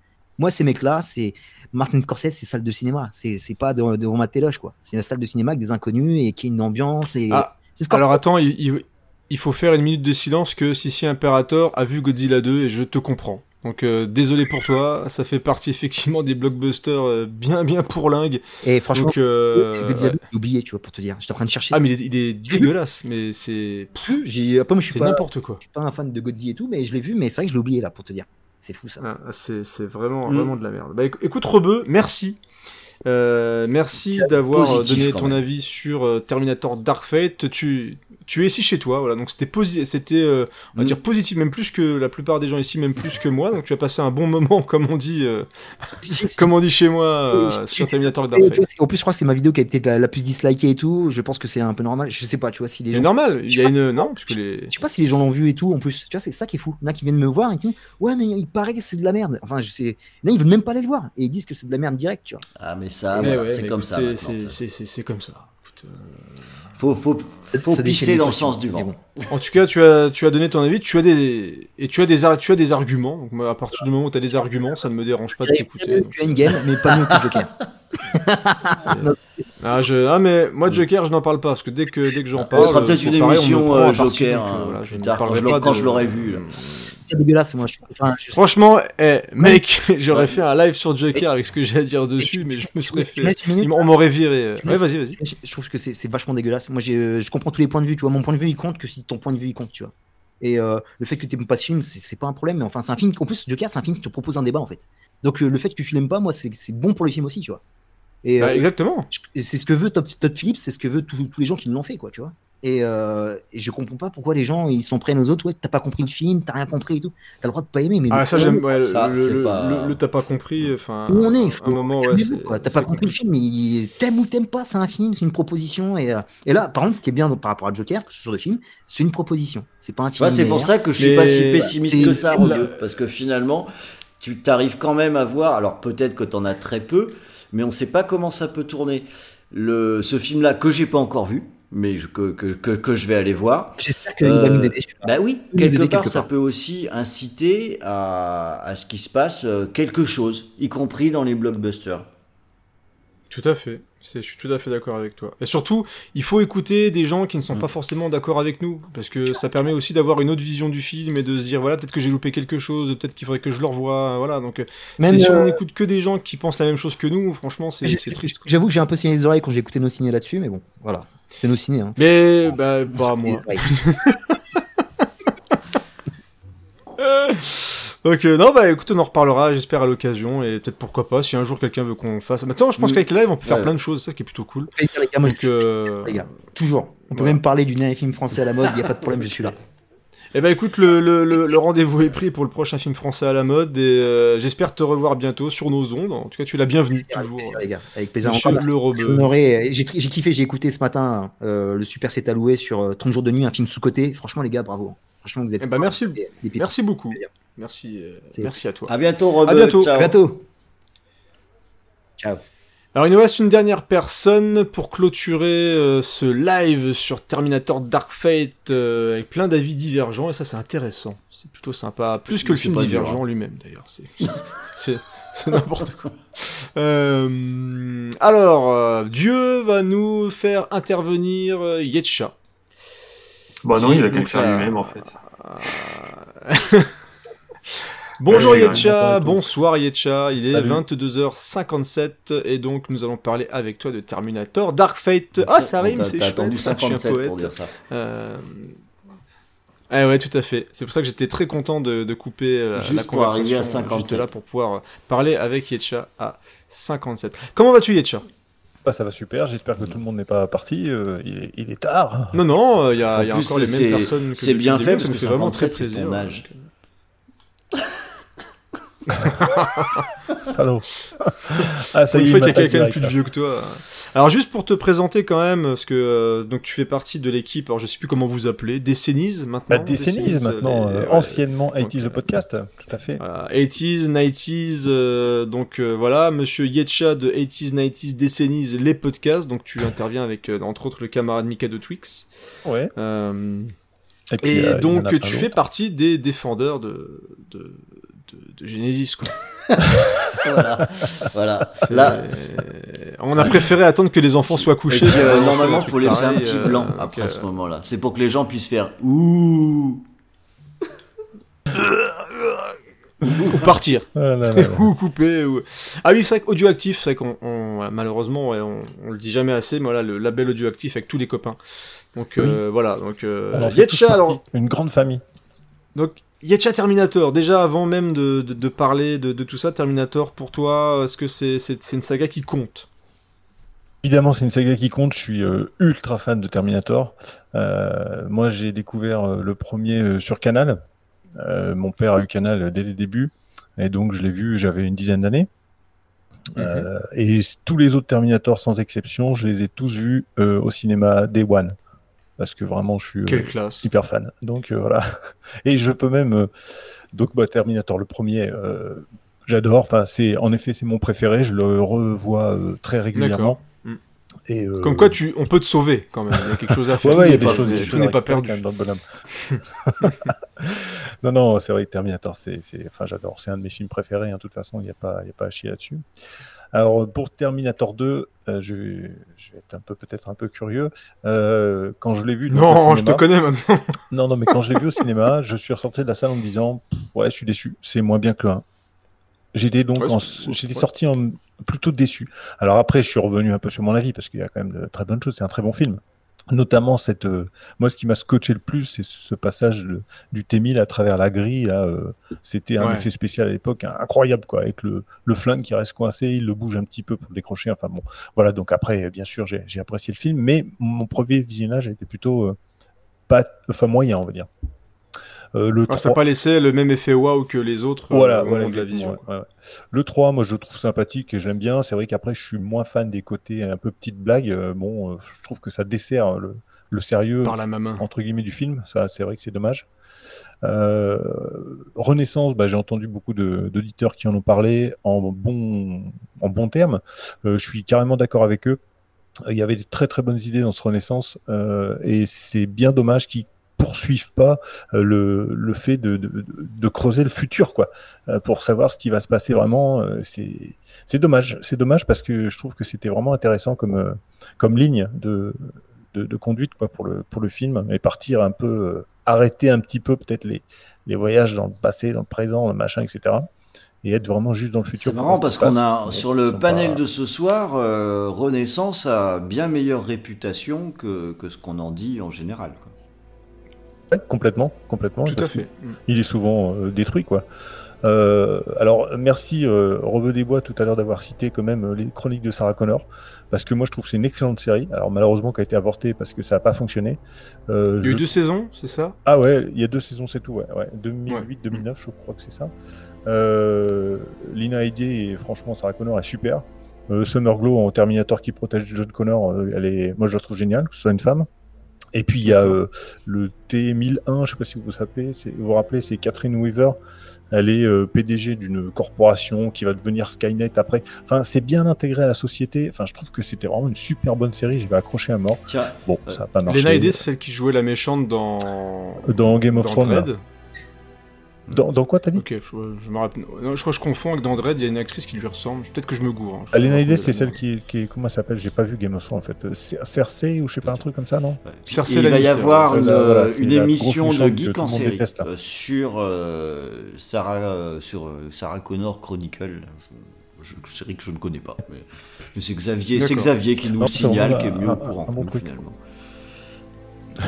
Moi ces mecs-là, c'est Martin Scorsese, c'est salle de cinéma. C'est pas devant, devant ma téloche quoi. C'est une salle de cinéma avec des inconnus et qui a une ambiance et. Ah, alors attends, il, il- il faut faire une minute de silence que Sissi Imperator a vu Godzilla 2 et je te comprends. Donc euh, désolé pour toi, ça fait partie effectivement des blockbusters euh, bien bien pourlingues. Et franchement, Donc, euh, Godzilla ouais. 2, j'ai oublié, tu vois, pour te dire. J'étais en train de chercher. Ah mais il est, il est dégueulasse, mais c'est plus. J'ai après moi je suis c'est pas, n'importe quoi. je suis pas un fan de Godzilla et tout, mais je l'ai vu, mais c'est vrai que je l'ai oublié là pour te dire. C'est fou ça. Ah, c'est c'est vraiment Mm. vraiment de la merde. Bah éc- écoute Rebeu, merci. Euh, merci d'avoir euh, donné ton même. avis sur euh, Terminator Dark Fate. Tu, tu es ici chez toi, voilà. Donc c'était c'était, euh, on va Mm. dire positif, même plus que la plupart des gens ici, même plus que moi. Donc tu as passé un bon moment, comme on dit, euh, comme on dit chez moi euh, sur Terminator Dark Fate. en plus, je crois que c'est ma vidéo qui a été la, la plus dislikée et tout. Je pense que c'est un peu normal. Je sais pas, tu vois, si les C'est gens. normal. Je Il y a pas. une non, puisque les Je sais pas si les gens l'ont vu et tout en plus. Tu vois, c'est ça qui est fou. Il y en a qui viennent me voir et qui disent Ouais, mais il paraît que c'est de la merde. Enfin, je sais. Là, ils veulent même pas aller le voir. Et ils disent que c'est de la merde direct, tu vois. Ah, mais ça, Mais voilà, ouais, c'est comme ça. c'est- comme ça. Écoute, euh, Faut, faut, pisser dans le sens du vent. bon. En tout cas, tu as, tu as donné ton avis, tu as des, et tu as des, tu as des arguments. Donc, à partir du moment où tu as des arguments, ça ne me dérange pas de t'écouter. Tu as une game, mais pas mieux que Joker. Ah, je... ah, mais moi, Joker, je n'en parle pas, parce que dès que, dès que j'en On parle. fera peut-être c'est une pareil, on me émission euh, Joker hein, euh, voilà, je tard, quand je l'aurai- pas quand de- je l'aurai vu. là. C'est dégueulasse, moi. Je, enfin, je- Franchement, eh, mec, j'aurais fait un live sur Joker avec ce que j'ai à dire dessus, mais je me serais fait. On m'aurait viré. euh. Ouais, vas-y, vas-y. Je trouve que c'est vachement dégueulasse. Moi, j'ai- je comprends tous les points de vue. Tu vois, mon point de vue, il compte que si ton point de vue, il compte, tu vois. Et euh, le fait que tu n'aimes pas ce film, c'est pas un problème. Mais enfin, c'est un film. En plus, Joker, c'est un film qui te propose un débat, en fait. Donc, euh, le fait que tu l'aimes pas, moi, c'est bon pour le film aussi, tu vois. Et, Bah, euh, exactement. c'est ce que veut Todd, Phillips, c'est ce que veut tous les gens qui l'ont fait, quoi, tu vois. Et, euh, et je comprends pas pourquoi les gens ils sont prêts aux autres. Ouais, t'as pas compris le film, t'as rien compris et tout. T'as le droit de pas aimer, mais Ah, ça, j'aime. Ouais, Ça, le, c'est le, pas- le- le- t'as pas compris. Enfin, où on est. un moment, ouais. T'as pas compris le film, il- t'aimes ou t'aimes pas, c'est un film, c'est une proposition. Et, euh, et là, par contre, ce qui est bien par rapport à Joker, ce genre de film, c'est une proposition. C'est pas un film. c'est pour ça que je suis Mais- pas si pessimiste que ça, Rodio, parce que finalement, tu t'arrives quand même à voir. Alors peut-être que t'en as très peu, mais on sait pas comment ça peut tourner. Le, ce film-là que j'ai pas encore vu, mais je- que, que, que, que je vais aller voir. J'espère qu'il va nous aider. Bah oui, quelque part, quelque ça part. peut aussi inciter à, à ce qui se passe euh, quelque chose, y compris dans les blockbusters. Tout à fait. Je suis tout à fait d'accord avec toi. Et surtout, il faut écouter des gens qui ne Mm. sont pas forcément d'accord avec nous, parce que ça permet aussi d'avoir une autre vision du film et de se dire voilà peut-être que j'ai loupé quelque chose, peut-être qu'il faudrait que je le revoie, voilà. Donc euh, Même, si on euh, n'écoute que des gens qui pensent la même chose que nous, franchement c'est triste. J'avoue que j'ai un peu signé les oreilles quand j'ai écouté nos ciné là-dessus, mais bon, voilà. C'est nos ciné. Hein. Mais bah, bah moi. Donc euh, non bah écoute on en reparlera j'espère à l'occasion et peut-être pourquoi pas si un jour quelqu'un veut qu'on fasse. Maintenant je pense Mm. qu'avec les lives on peut faire Ouais. plein de choses, c'est ça qui est plutôt cool. Les gars, moi, je Donc, suis euh, les gars. Toujours. On peut même parler du dernier film français à la mode, il n'y a pas de problème, je suis là. Eh ben écoute, le, le, le, le rendez-vous est pris pour le prochain film français à la mode et euh, j'espère te revoir bientôt sur nos ondes. En tout cas, tu es la bienvenue Avec toujours. plaisir, les gars. Avec plaisir. Monsieur Encore. J'ai kiffé, j'ai écouté ce matin euh, le Super C'est alloué sur euh, 30 jours de nuit, un film sous-côté. Franchement, les gars, bravo. Franchement, vous êtes. Eh ben merci, des- des pépites. merci beaucoup. Merci, euh, merci à toi. À bientôt, Robert. À bientôt. Ciao. À bientôt. Ciao. Alors il nous reste une dernière personne pour clôturer euh, ce live sur Terminator Dark Fate euh, avec plein d'avis divergents et ça c'est intéressant. C'est plutôt sympa, plus que le film divergent hein. lui-même d'ailleurs. C'est- n'importe quoi. Euh, alors, Dieu va nous faire intervenir Yetcha. Bah non, il a qu'à le faire lui-même en fait. Bonjour Yetcha, bonsoir Yetcha, il est Salut. 22h57 et donc nous allons parler avec toi de Terminator Dark Fate. Ah ça rime, c'est attendu je suis un 57 poète. pour dire ça. Euh... Ah ouais, tout à fait. C'est pour ça que j'étais très content de, de couper euh, Juste la pour arriver à conversation, 57. Juste là pour pouvoir euh, parler avec Yetcha à 57. Comment vas-tu Yetcha? Bah, ça va super, j'espère que tout le monde n'est pas parti, euh, il, est, il est tard. Non, non, il y a, En il y a plus, encore les c'est- mêmes personnes que c'est bien fait parce que fait vraiment très 57, c'est ton plaisir. Salaud. ah, ça une fois il qu'il y a quelqu'un de plus vieux que toi. Alors juste pour te présenter quand même, parce que euh, donc tu fais partie de l'équipe, alors je sais plus comment vous appelez, Décennies maintenant. Bah, décennies maintenant, les- euh, ouais. anciennement 80 the podcast, tout à fait. Voilà, 80s, 90s, euh, donc voilà, monsieur Yetcha de 80s, 90s, Décennies, les podcasts, donc tu interviens avec entre autres le camarade Mika de Twix. Ouais. Et puis, donc tu fais partie des défendeurs de, de, de, de Genesis, quoi. voilà, voilà. Là, on a préféré attendre que les enfants soient couchés. puis, euh, normalement, un faut laisser un pareil, petit euh, blanc donc, après euh, ce moment-là. C'est pour que les gens puissent faire ouh. ou partir. Ah là là là. ou couper. Ou... Ah oui, c'est vrai qu'audioactif, c'est vrai qu'on on- malheureusement, ouais, on, on le dit jamais assez, mais voilà, le label audioactif avec tous les copains. Donc euh, voilà, donc euh, tous Yetcha, alors, Une grande famille. donc Yetcha Terminator, déjà avant même de, de, de parler de, de tout ça, Terminator, pour toi, est-ce que c'est une saga qui compte? Évidemment, c'est une saga qui compte. Je suis euh, ultra fan de Terminator. Euh, moi, j'ai découvert euh, le premier sur Canal. Mon père a eu Canal dès les débuts. Et donc, je l'ai vu, j'avais une dizaine d'années. Euh, et tous les autres Terminator, sans exception, je les ai tous vus au cinéma Day One. Parce que vraiment, je suis euh, Quelle classe. hyper fan. Donc, euh, voilà. Et je peux même. euh, donc, bah, Terminator, le premier, j'adore. Enfin, c'est, en effet, c'est mon préféré. Je le revois euh, très régulièrement. Mm. Et, euh, Comme quoi, tu, on peut te sauver quand même. Il y a quelque chose à faire. Ouais, ouais, il y a Tout des n'est choses, pas- des tout choses n'est pas perdu. quand même dans le bonhomme. non, non, c'est vrai Terminator, c'est, c'est, enfin, j'adore. C'est un de mes films préférés. hein, De toute façon, il n'y a pas, il y a pas à chier là-dessus. Alors, pour Terminator 2, euh, je, vais- je vais être un peu, peut-être un peu curieux. Euh, quand je l'ai vu. Non, je te cinéma- connais maintenant. Non, non, mais quand je l'ai vu au cinéma, je suis ressorti de la salle en me disant, ouais, je suis déçu. C'est moins bien que le 1. J'étais donc, Ouais, en- c'est- j'étais ouais. sorti en, plutôt déçu. Alors après, je suis revenu un peu sur mon avis parce qu'il y a quand même de très bonnes choses. C'est un très bon film. Notamment cette, euh, moi, ce qui m'a scotché le plus, c'est ce passage de- du T1000 à travers la grille. Là, euh, c'était un Ouais. effet spécial à l'époque hein, incroyable, quoi, avec le, le flingue qui reste coincé, il le bouge un petit peu pour le décrocher. Enfin bon, voilà. Donc après, bien sûr, j'ai j'ai apprécié le film, mais mon premier visionnage a été plutôt euh, pas, enfin moyen, on va dire. Euh, le Ah, ça 3 n'a pas laissé le même effet waouh que les autres euh, voilà, au voilà, de la vision. ouais, ouais. Le 3, moi je le trouve sympathique et je l'aime bien. C'est vrai qu'après je suis moins fan des côtés un peu petites blagues. Euh, bon, euh, je trouve que ça dessert le, le sérieux Par la maman. entre guillemets du film. Ça, c'est vrai que c'est dommage. Euh, Renaissance, bah, j'ai entendu beaucoup de- d'auditeurs qui en ont parlé en bon, en bon terme. Euh, je suis carrément d'accord avec eux. Il y avait des très très bonnes idées dans ce Renaissance euh, et c'est bien dommage qu'ils poursuivent pas euh, le, le fait de, de, de creuser le futur quoi euh, pour savoir ce qui va se passer vraiment euh, c'est c'est dommage c'est dommage parce que je trouve que c'était vraiment intéressant comme comme ligne de, de, de conduite quoi pour le pour le film et partir un peu arrêter un petit peu peut-être les les voyages dans le passé dans le présent le machin etc et être vraiment juste dans le futur C'est marrant parce qu'on a sur le panel pas- de ce soir, euh, Renaissance a bien meilleure réputation que, que ce qu'on en dit en général. quoi. Ouais, complètement, complètement. Tout à fait. qu'il- Il est souvent euh, détruit, quoi. Euh, alors, merci euh, Robeux des Bois tout à l'heure d'avoir cité quand même euh, les chroniques de Sarah Connor, parce que moi je trouve que c'est une excellente série. Alors, malheureusement, qui a été avortée parce que ça n'a pas fonctionné. Euh, Il y a eu je- deux saisons, c'est ça? Ah ouais, il y a deux saisons, c'est tout, ouais. ouais. 2008-2009, je crois que c'est ça. Lina Headey et franchement, Sarah Connor est super. Summer Glow en Terminator qui protège John Connor, elle est, moi je la trouve géniale, que ce soit une femme. Et puis il y a euh, le T1001, je sais pas si vous vous rappelez, c'est- vous vous rappelez, c'est Catherine Weaver. Elle est euh, PDG d'une corporation qui va devenir Skynet après. Enfin, c'est bien intégré à la société. Enfin, je trouve que c'était vraiment une super bonne série. Je vais accrocher à mort. Tiens, bon, ça n'a pas marché. Lena Headey, c'est celle qui jouait la méchante dans Dans Game of Thrones. Dans, dans quoi t'as dit Ok, je, je me rappelle. Non, je crois que je confonds avec dans Dredd, il y a une actrice qui lui ressemble. Peut-être que je me gourre. hein. Pas. Idé, c'est celle qui est, qui comment elle s'appelle? J'ai pas vu Game of Thrones en fait. Euh, Cer- Cersei ou je sais pas un truc comme ça, non? Cersei il va y avoir une, voilà, émission de geek en série déteste, euh, sur euh, Sarah euh, sur euh, Sarah Connor Chronicle. Je, je- série que je ne connais pas. Mais, mais c'est Xavier, c'est. Xavier qui nous Non, le c'est signale, qui est mieux un- au courant un bon truc. finalement.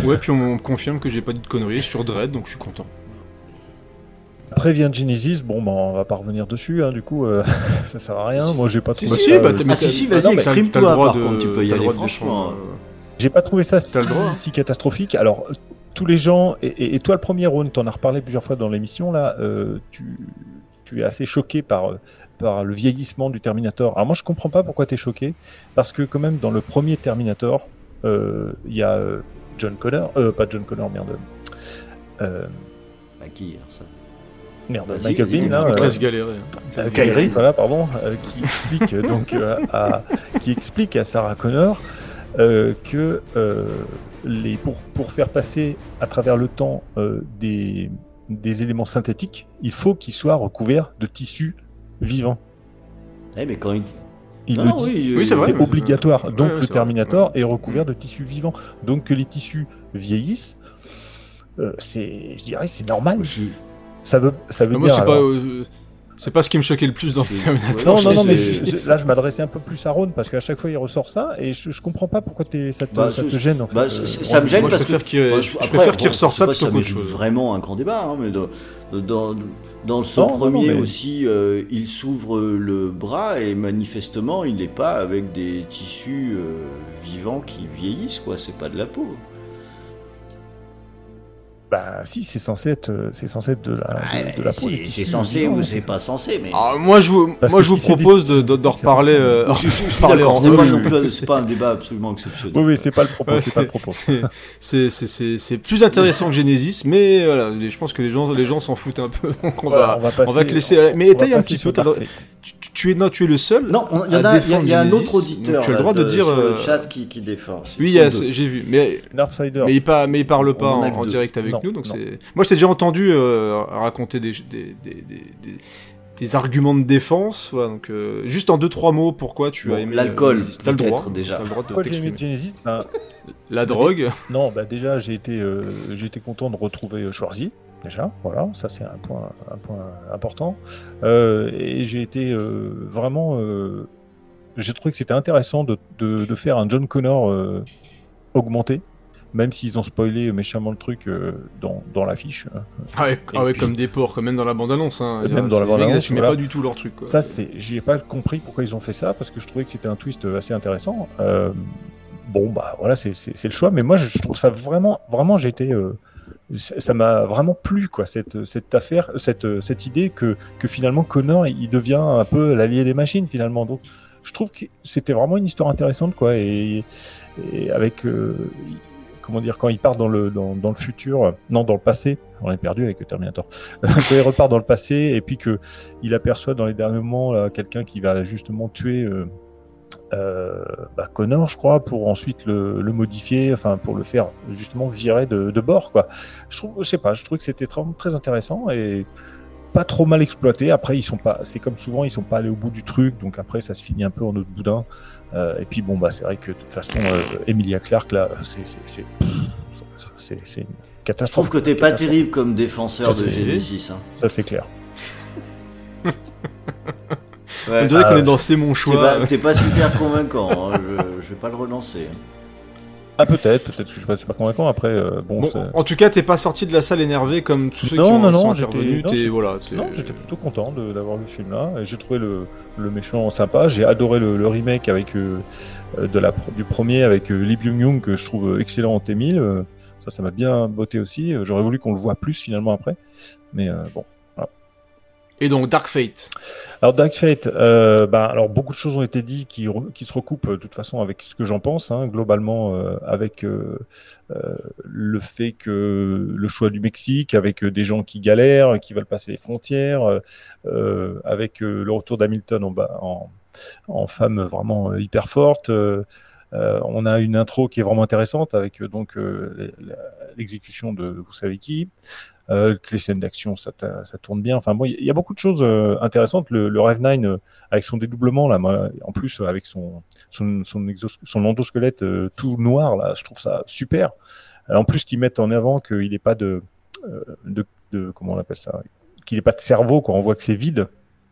Ouais, puis on me confirme que j'ai pas dit de conneries sur Dredd, donc je suis content. Après vient Genesis, bon bah on va pas revenir dessus, hein, du coup euh, ça sert à rien. Moi j'ai pas Si, trouvé si, ça. bah, euh, Ah si, si, vas-y, non, mais t'as- exprime-toi, t'as le droit par de- contre, tu peux y t'as le aller droit de franchement. défendre, euh, J'ai pas trouvé ça si, si catastrophique. Alors, tous les gens, et, et- et toi le premier, Ron, t'en as reparlé plusieurs fois dans l'émission, là, euh, tu, tu es assez choqué par, euh, par le vieillissement du Terminator. Alors moi, je comprends pas pourquoi tu es choqué, parce que quand même, dans le premier Terminator, euh, il y a euh, John Connor, euh, pas John Connor, merde. Euh, Bah, qui alors, ça merde, Michael Bean, là, euh, galéré. euh, Kyrie, voilà, pardon, euh, qui explique euh, donc euh, à, qui explique à Sarah Connor euh, que euh, les pour pour faire passer à travers le temps euh, des des éléments synthétiques, il faut qu'ils soient recouverts de tissus vivants. Eh, mais quand il. Il Non, le dit, oui, Oui, c'est obligatoire. Donc ouais, le vrai. Terminator est recouvert de tissus vivants. Donc que les tissus vieillissent, euh, c'est, je dirais, c'est normal. Je- Ça veut, ça veut Moi, dire. c'est alors- euh, c'est pas ce qui me choquait le plus dans le Terminator. Non, non, non, mais c'est- je- là je m'adressais un peu plus à Ron parce qu'à chaque fois il ressort ça et je, je comprends pas pourquoi t'es- ça, te, Bah, ça te c'est- gêne en fait. bah, euh, c'est- ça me gêne Moi, je parce préfère que qu'il- Enfin, je après, préfère qu'il sais ça plutôt qu'autre chose. Vraiment un grand débat, hein, mais dans, dans, non, premier non, mais- aussi, euh, il s'ouvre le bras et manifestement il n'est pas avec des tissus euh, vivants qui vieillissent, quoi. C'est pas de la peau. Bah si, c'est censé être, euh, c'est censé être de la, de, de la C'est censé ou c'est pas censé, mais. Ah, moi, je vous, Parce moi, je vous propose de, de, d'en reparler. euh, Je suis- je parler en c'est pas un débat absolument exceptionnel. Oui, oui, c'est pas le propos, Ouais, c'est pas le propos. c'est- C'est, c'est, c'est, c'est plus intéressant que Genesis, mais voilà, je pense que les gens, les gens s'en foutent un peu, donc on Voilà, va, on va on va passer- te laisser. on- mais étaye un petit peu. tu, tu es, non, tu es le seul. Non, on- il y, y y a un autre auditeur donc tu as le là, droit de, dire. sur euh, le chat qui, qui défend. Oui, j'ai vu, mais Northsiders. mais il, par- mais il parle pas en direct avec nous, donc c'est. Moi, je t'ai déjà entendu euh, raconter des, des, des, des, des- des arguments de défense, voilà, donc euh, juste en deux trois mots, pourquoi tu Bon, as aimé l'alcool, euh. T'as le droit, déjà. T'as le droit de Pourquoi j'ai aimé. Genesis? Ben, La drogue. Non, bah déjà j'ai été, euh, j'ai été content de retrouver euh, Schwarzy. Déjà, voilà, ça c'est un point, un point important. Euh, et j'ai été euh, vraiment, euh, j'ai trouvé que c'était intéressant de, de, de faire un John Connor euh, augmenté, même s'ils ont spoilé méchamment le truc euh, dans, dans l'affiche. hein. Ah ouais, ah ouais, puis- comme des porcs, même dans la bande-annonce. Hein. Même dans la bande-annonce, assumaient voilà. pas du tout leur truc. Quoi. Ça, c'est, j'ai pas compris pourquoi ils ont fait ça parce que je trouvais que c'était un twist assez intéressant. Euh, bon, bah voilà, c'est, c'est, c'est le choix, mais moi je, trouve ça vraiment, vraiment, j'ai été, euh, ça ça m'a vraiment plu quoi, cette, cette affaire, cette, cette idée que, que finalement Connor il devient un peu l'allié des machines finalement. Donc, je trouve que c'était vraiment une histoire intéressante quoi, et, et avec euh, comment dire, quand il part dans le, dans, le futur, euh, non, dans le passé, on est perdu avec le Terminator, quand il repart dans le passé et puis que il aperçoit dans les derniers moments quelqu'un qui va justement tuer euh, euh, bah, Connor, je crois, pour ensuite le, le modifier, enfin pour le faire justement virer de, de bord, quoi. Je trouve, je sais pas, je trouve que c'était vraiment très intéressant et pas trop mal exploité. Après, ils sont pas, c'est comme souvent, ils sont pas allés au bout du truc, donc après ça se finit un peu en autre boudin. Euh, et puis bon, bah c'est vrai que de toute façon, euh, Emilia Clarke là, c'est c'est une Je catastrophe. trouve que t'es pas terrible comme défenseur de Ça, Genesis. Hein. Ça c'est clair. Ouais. On dirait qu'on Ah, est dans C'est mon choix. pas- T'es pas super convaincant, hein, je, je vais pas le relancer. Ah peut-être, peut-être que je suis pas super convaincant. Après, euh, bon, Bon, en tout cas, t'es pas sorti de la salle énervé comme tous ceux non, qui ont, non, sont non, intervenus. non, voilà, non, j'étais plutôt content d'avoir vu ce film-là. et J'ai trouvé le, le méchant sympa. J'ai adoré le, le remake avec euh, de la du premier avec euh, Lee Byung Young que je trouve excellent en T1000. Euh, ça, ça m'a bien botté aussi. J'aurais voulu qu'on le voit plus finalement après, mais euh, bon. Et donc, Dark Fate. Alors Dark Fate, euh, ben, alors beaucoup de choses ont été dites qui, qui se recoupent euh, de toute façon avec ce que j'en pense, hein, globalement euh, avec le fait que le choix du Mexique, avec des gens qui galèrent, qui veulent passer les frontières, avec le retour d'Hamilton en, en, femme vraiment hyper forte. on a une intro qui est vraiment intéressante avec donc l'exécution de vous savez qui. Les scènes d'action, ça, ça, tourne bien. Enfin, bon, il y, a beaucoup de choses intéressantes. Le, le Rev 9 avec son dédoublement là, en plus avec son son son, son endosquelette tout noir là, je trouve ça super. en plus, qu'ils mettent en avant qu'il n'est pas de, de, de, comment on appelle ça, qu'il n'est pas de cerveau, quand on voit que c'est vide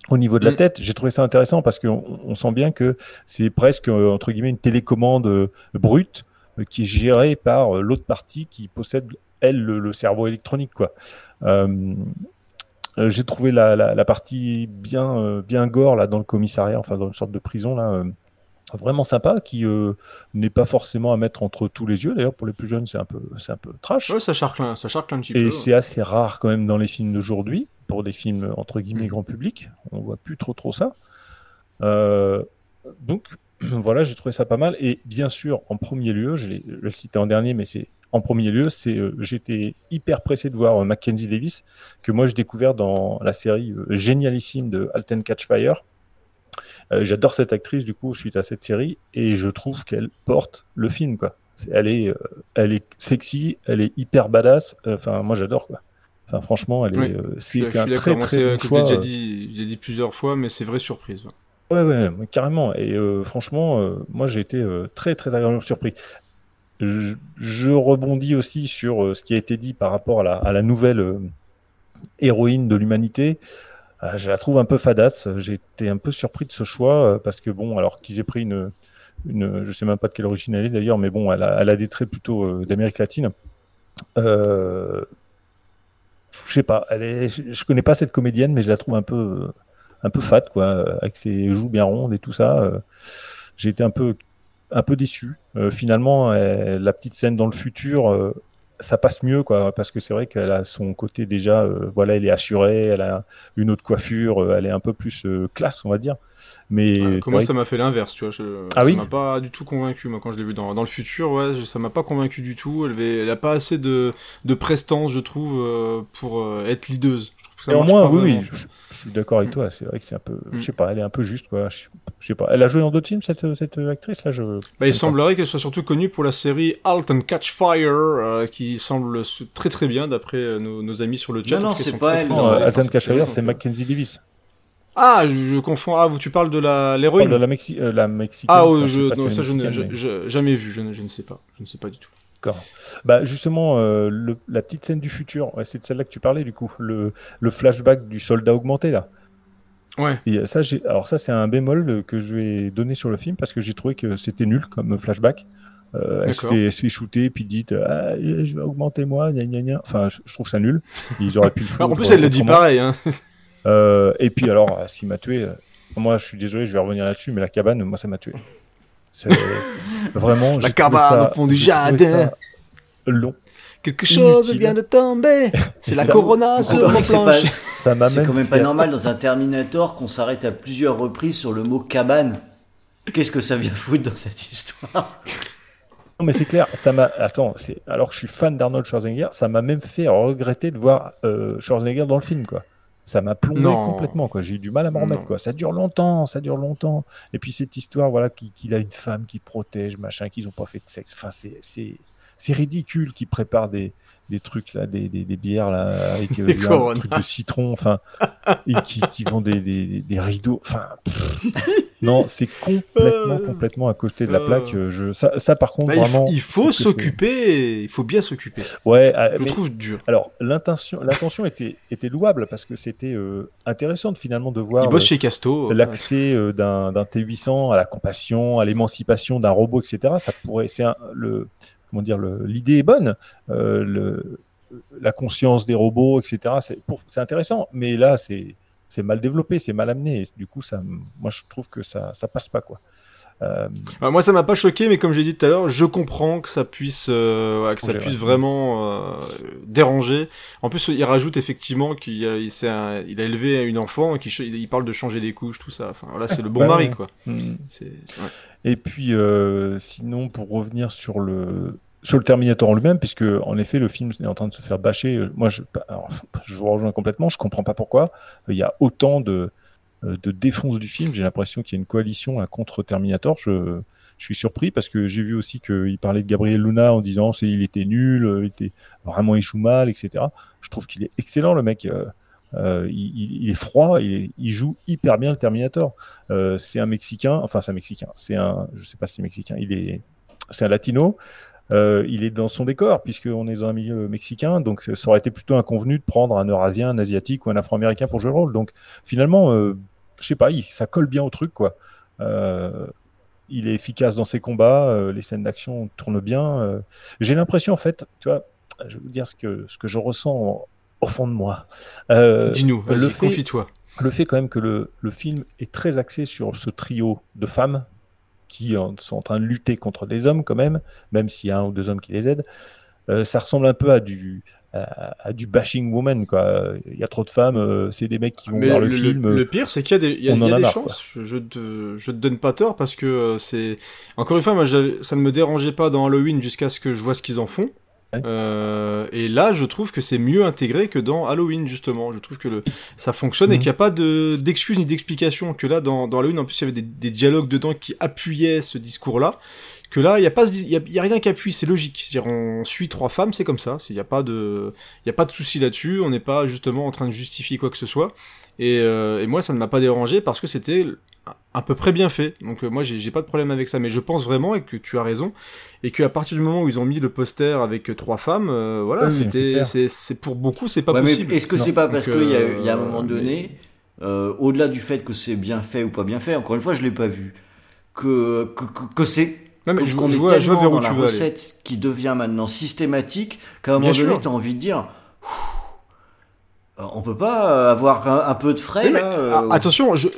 au niveau de la mm. tête. J'ai trouvé ça intéressant parce qu'on on sent bien que c'est presque, euh, entre guillemets, une télécommande euh, brute euh, qui est gérée par l'autre partie qui possède, elle, le, cerveau électronique. quoi. j'ai trouvé la, la, partie bien, bien gore là, dans le commissariat, enfin dans une sorte de prison. là vraiment sympa qui n'est pas forcément à mettre entre tous les yeux d'ailleurs pour les plus jeunes c'est un peu c'est un peu trash ouais ça charcle ça charcle un petit peu et c'est assez rare quand même dans les films d'aujourd'hui pour des films entre guillemets mm. grand public. On voit plus trop trop ça. Euh, donc voilà, j'ai trouvé ça pas mal. Et bien sûr, en premier lieu, je l'ai le cité en dernier, mais c'est en premier lieu, c'est euh, j'étais hyper pressé de voir euh, Mackenzie Davis que moi j'ai découvert dans la série génialissime de Alten Catch Fire. J'adore cette actrice du coup suite à cette série et je trouve qu'elle porte le film quoi. elle est, elle est sexy, elle est hyper badass. Enfin moi j'adore quoi franchement, elle est, euh, c'est un très très bon choix. J'ai déjà, dit, dit plusieurs fois, mais c'est vraie surprise. Ouais, ouais, carrément. Et euh, franchement, euh, moi, j'ai été très très agréablement surpris. Je, rebondis aussi sur ce qui a été dit par rapport à la, nouvelle héroïne de l'humanité. je la trouve un peu fadasse. J'ai été un peu surpris de ce choix parce que bon, alors qu'ils aient pris une, une, je sais même pas de quelle origine elle est d'ailleurs, mais bon, elle a, elle des traits plutôt d'Amérique latine. Euh, je sais pas, je, connais pas cette comédienne, mais je la trouve un peu, un peu fat, quoi, avec ses joues bien rondes et tout ça. Euh, j'ai été un peu, un peu déçu. Euh, finalement, la petite scène dans le futur, euh, ça passe mieux, quoi, parce que c'est vrai qu'elle a son côté déjà, voilà, elle est assurée, elle a une autre coiffure, elle est un peu plus classe, on va dire. Mais comment ça m'a fait l'inverse, tu vois. ah ça m'a pas du tout convaincu, moi, quand je l'ai vu dans, dans, le futur, ouais, ça m'a pas convaincu du tout. Elle, avait, elle a pas assez de, de prestance, je trouve, euh, pour euh, être leaduse. Au moins, oui, oui, je, suis d'accord avec toi. C'est vrai que c'est un peu, je mm. sais pas, elle est un peu juste, quoi. Je, sais pas. Elle a joué dans d'autres films, cette, cette actrice là. Je. Bah, il semblerait qu'elle soit surtout connue pour la série Halt and Catch Fire, euh, qui semble très très bien d'après nos, nos, amis sur le chat. Non, non, c'est pas elle. Halt and Catch Fire, c'est Mackenzie Davis. Ah, je, confonds. Ah, tu parles de la l'héroïne. de la, Mexi euh, la mexicaine. Ah, oh, je, non, ça je n'ai jamais vu. Je ne, je ne, sais pas. Je ne sais pas du tout. D'accord. Bah justement, euh, le, la petite scène du futur, c'est de celle-là que tu parlais du coup, le, le flashback du soldat augmenté là. Ouais. Et ça, j'ai, alors ça, c'est un bémol que je vais donner sur le film parce que j'ai trouvé que c'était nul comme flashback. Euh, elle, se fait, elle se fait shooter, puis dit ah, Je vais augmenter moi, gna, gna, gna. Enfin, je, trouve ça nul. Ils auraient pu le en plus, elle le dit pareil. Hein. Euh, et puis alors, ce qui m'a tué, euh, moi je suis désolé, je vais revenir là-dessus, mais la cabane, moi ça m'a tué. C'est vraiment. La cabane au fond du jardin. Long. Quelque chose vient de tomber. C'est la Corona sur ma planche. C'est quand même pas normal dans un Terminator qu'on s'arrête à plusieurs reprises sur le mot cabane. Qu'est-ce que ça vient foutre dans cette histoire? Non mais c'est clair, ça m'a. Attends, c'est alors que je suis fan d'Arnold Schwarzenegger, ça m'a même fait regretter de voir euh, Schwarzenegger dans le film, quoi. Ça m'a plombé complètement, quoi. J'ai eu du mal à m'en remettre, quoi. Ça dure longtemps, ça dure longtemps. Et puis cette histoire, voilà, qu'il a une femme qui protège, machin, qu'ils n'ont pas fait de sexe. Enfin, c'est ridicule qu'ils préparent des, des trucs là, des, des, des bières là avec euh, un truc de citron, enfin, et qui, qui vendent des, des, des rideaux, enfin, non, c'est complètement, complètement à côté de la plaque. Euh, je, ça, ça par contre, bah, vraiment, il faut s'occuper, il faut bien s'occuper. Ouais, je trouve dur. Alors l'intention, l'intention était, était louable parce que c'était euh, intéressant finalement de voir. Il bosse chez Casto. L'accès d'un, d'un T800 à la compassion, à l'émancipation d'un robot, etc. Ça pourrait, c'est le comment dire, l'idée est bonne, euh, la conscience des robots, etc. C'est intéressant, mais là, c'est mal développé, c'est mal amené. Et du coup, ça, moi, je trouve que ça, ça passe pas, quoi. Euh... Bah, moi, ça m'a pas choqué, mais comme j'ai dit tout à l'heure, je comprends que ça puisse, euh, que ça puisse vraiment euh, déranger. En plus, il rajoute effectivement qu'il a, il, un, il a élevé une enfant, qu'il il parle de changer des couches, tout ça. Enfin, là, c'est le bon bah mari, quoi. Mm. Et puis, sinon, pour revenir sur le, sur le Terminator en lui-même, puisque en effet le film est en train de se faire bâcher. Moi, je, je vous rejoins complètement. Je comprends pas pourquoi il y a autant de, de défense du film. J'ai l'impression qu'il y a une coalition contre Terminator. Je suis surpris parce que j'ai vu aussi qu'il parlait de Gabriel Luna en disant c'est il était nul, euh, était vraiment joue mal, etc. Je trouve qu'il est excellent le mec. Euh, euh, il, est froid, il, joue hyper bien le Terminator. Euh, c'est un Mexicain, enfin c'est un Mexicain, c'est un, je sais pas si c'est Mexicain, il est, c'est un Latino. Euh, il est dans son décor puisqu'on est dans un milieu mexicain, donc ça aurait été plutôt inconvenu de prendre un Eurasien, un Asiatique ou un Afro-Américain pour jouer le rôle. Donc finalement, euh, je sais pas, il, ça colle bien au truc quoi. Euh, il est efficace dans ses combats, euh, les scènes d'action tournent bien. euh. J'ai l'impression en fait, tu vois, je vais vous dire ce que ce que je ressens au fond de moi. Dis-nous, le fait- confie-toi. Le fait quand même que le, le film est très axé sur ce trio de femmes qui en- sont en train de lutter contre des hommes quand même, même s'il y a un ou deux hommes qui les aident, ça ressemble un peu à du, à, à du bashing woman. Quoi. Il y a trop de femmes, euh, c'est des mecs qui vont Mais voir le, le, film. le pire, c'est qu'il y a des, y a, y a des marre, chances. Je, je te, je te donne pas tort parce que euh, c'est. Encore une fois, moi, ça ne me dérangeait pas dans Halloween jusqu'à ce que je vois ce qu'ils en font. Euh, et là, je trouve que c'est mieux intégré que dans Halloween, justement. Je trouve que le, ça fonctionne et Mhm. qu'il n'y a pas de, d'excuses ni d'explications. Que là, dans, dans Halloween, en plus, il y avait des, des dialogues dedans qui appuyaient ce discours-là. Que là, il n'y a, pas ce- il y a, y a rien qui appuie, c'est logique. C'est-à-dire, on suit trois femmes, c'est comme ça. Il n'y a pas de, il y a pas de souci là-dessus. On n'est pas justement en train de justifier quoi que ce soit. Et, euh, et moi, ça ne m'a pas dérangé parce que c'était à peu près bien fait. Donc euh, moi, j'ai pas de problème avec ça. Mais je pense vraiment et que tu as raison et qu'à partir du moment où ils ont mis le poster avec euh, trois femmes, euh, voilà, Oui, c'était, c'est, pour beaucoup, c'est pas Ouais, possible. Est-ce que c'est pas parce qu'il y, a- il y a un moment mais- donné, euh, au-delà du fait que c'est bien fait ou pas bien fait, encore une fois, je l'ai pas vu, que, que, que- que c'est. Non, mais je- qu'on je est vois- je vois vers où dans tu la veux aller. recette qui devient maintenant systématique qu'à un Bien moment donné, tu as envie de dire. Euh, On peut pas avoir un, un peu de frais mais, là euh, ah, attention, je.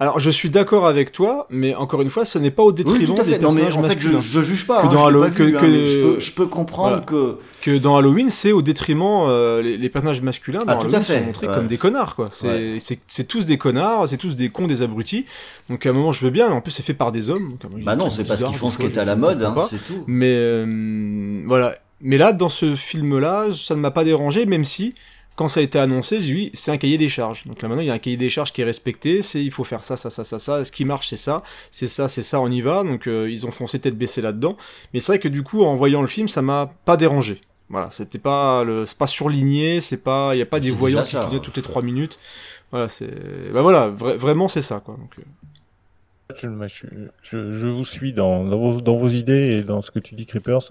Alors, je suis d'accord avec toi, mais encore une fois, ce n'est pas au Oui, détriment tout à fait. des Non, mais personnages en fait, je, je juge pas. Que hein, dans Halo- pas que- vu, hein, que- je, peux, je peux comprendre Voilà. que. que dans Halloween, c'est au détriment euh, les, les personnages masculins dans Ah, tout à fait. sont montrés Ouais. comme des connards quoi. C'est Ouais. c'est c'est tous des connards, c'est tous des cons, des abrutis. Donc à un moment je veux bien, mais en plus c'est fait par des hommes. donc, Bah non, c'est parce qu'ils font ce qui est à la mode, hein, c'est tout. Mais euh, voilà. Mais là, dans ce film-là, ça ne m'a pas dérangé, même si quand ça a été annoncé, j'ai dit c'est un cahier des charges. Donc là maintenant, il y a un cahier des charges qui est respecté. C'est il faut faire ça, ça, ça, ça, ça. Ce qui marche, c'est ça, c'est ça, c'est ça. On y va. Donc euh, ils ont foncé tête baissée là-dedans. Mais c'est vrai que du coup, en voyant le film, ça m'a pas dérangé. Voilà, c'était pas le, c'est pas surligné, c'est pas, il y a pas des voyants qui clignotent toutes les trois minutes. Voilà, c'est, bah voilà, vra- vraiment c'est ça quoi. Donc, euh, Je, vous suis dans, dans, vos, dans vos idées et dans ce que tu dis, Creepers.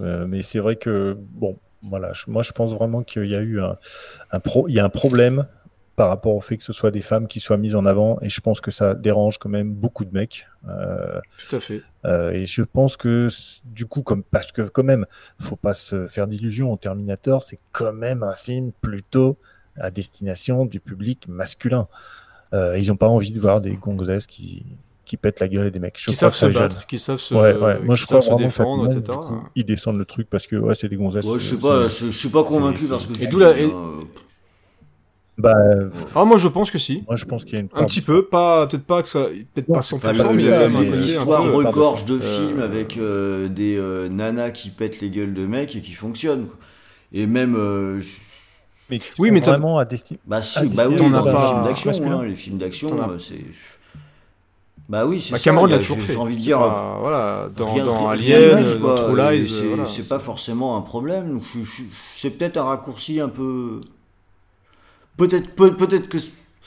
euh, mais c'est vrai que, bon, voilà, je- moi je pense vraiment qu'il y a eu un, un pro, il y a un problème par rapport au fait que ce soit des femmes qui soient mises en avant et je pense que ça dérange quand même beaucoup de mecs. Euh, tout à fait. euh, et je pense que du coup, comme parce que quand même, faut pas se faire d'illusions. Terminator, c'est quand même un film plutôt à destination du public masculin. Euh, ils ont pas envie de voir des gonzesses qui qui pètent la gueule et des mecs. Je Qui savent se battre, qui savent se- Ouais, ouais. Moi, qui je crois se défendre, etc. du coup, ils descendent le truc parce que ouais, c'est des gonzesses. Ouais, je sais euh, pas, je, je suis pas convaincu c'est- par ce que Et d'où la- et- hein. Bah, Ah moi je pense que si. Moi je pense qu'il y a une Un petit peu, pas peut-être pas que ça, peut-être pas 100%, Enfin, le- mais un L'histoire peu- regorge de Euh, films avec euh, des euh, nanas qui pètent les gueules de mecs et qui fonctionnent. Et même. euh, Mais Oui, mais t'as- vraiment à destination. Bah, si, à bah oui, dans les pas- films d'action, hein, les films d'action, euh, c'est. Bah oui, c'est Bah, ça. Cameron l'a toujours fait. J'ai envie de dire. pas- voilà, dans- rien- dans rien Alien, dans True Lies, c'est- voilà, pas forcément un problème. C'est peut-être un raccourci un peu. Peut-être peut, peut-être que.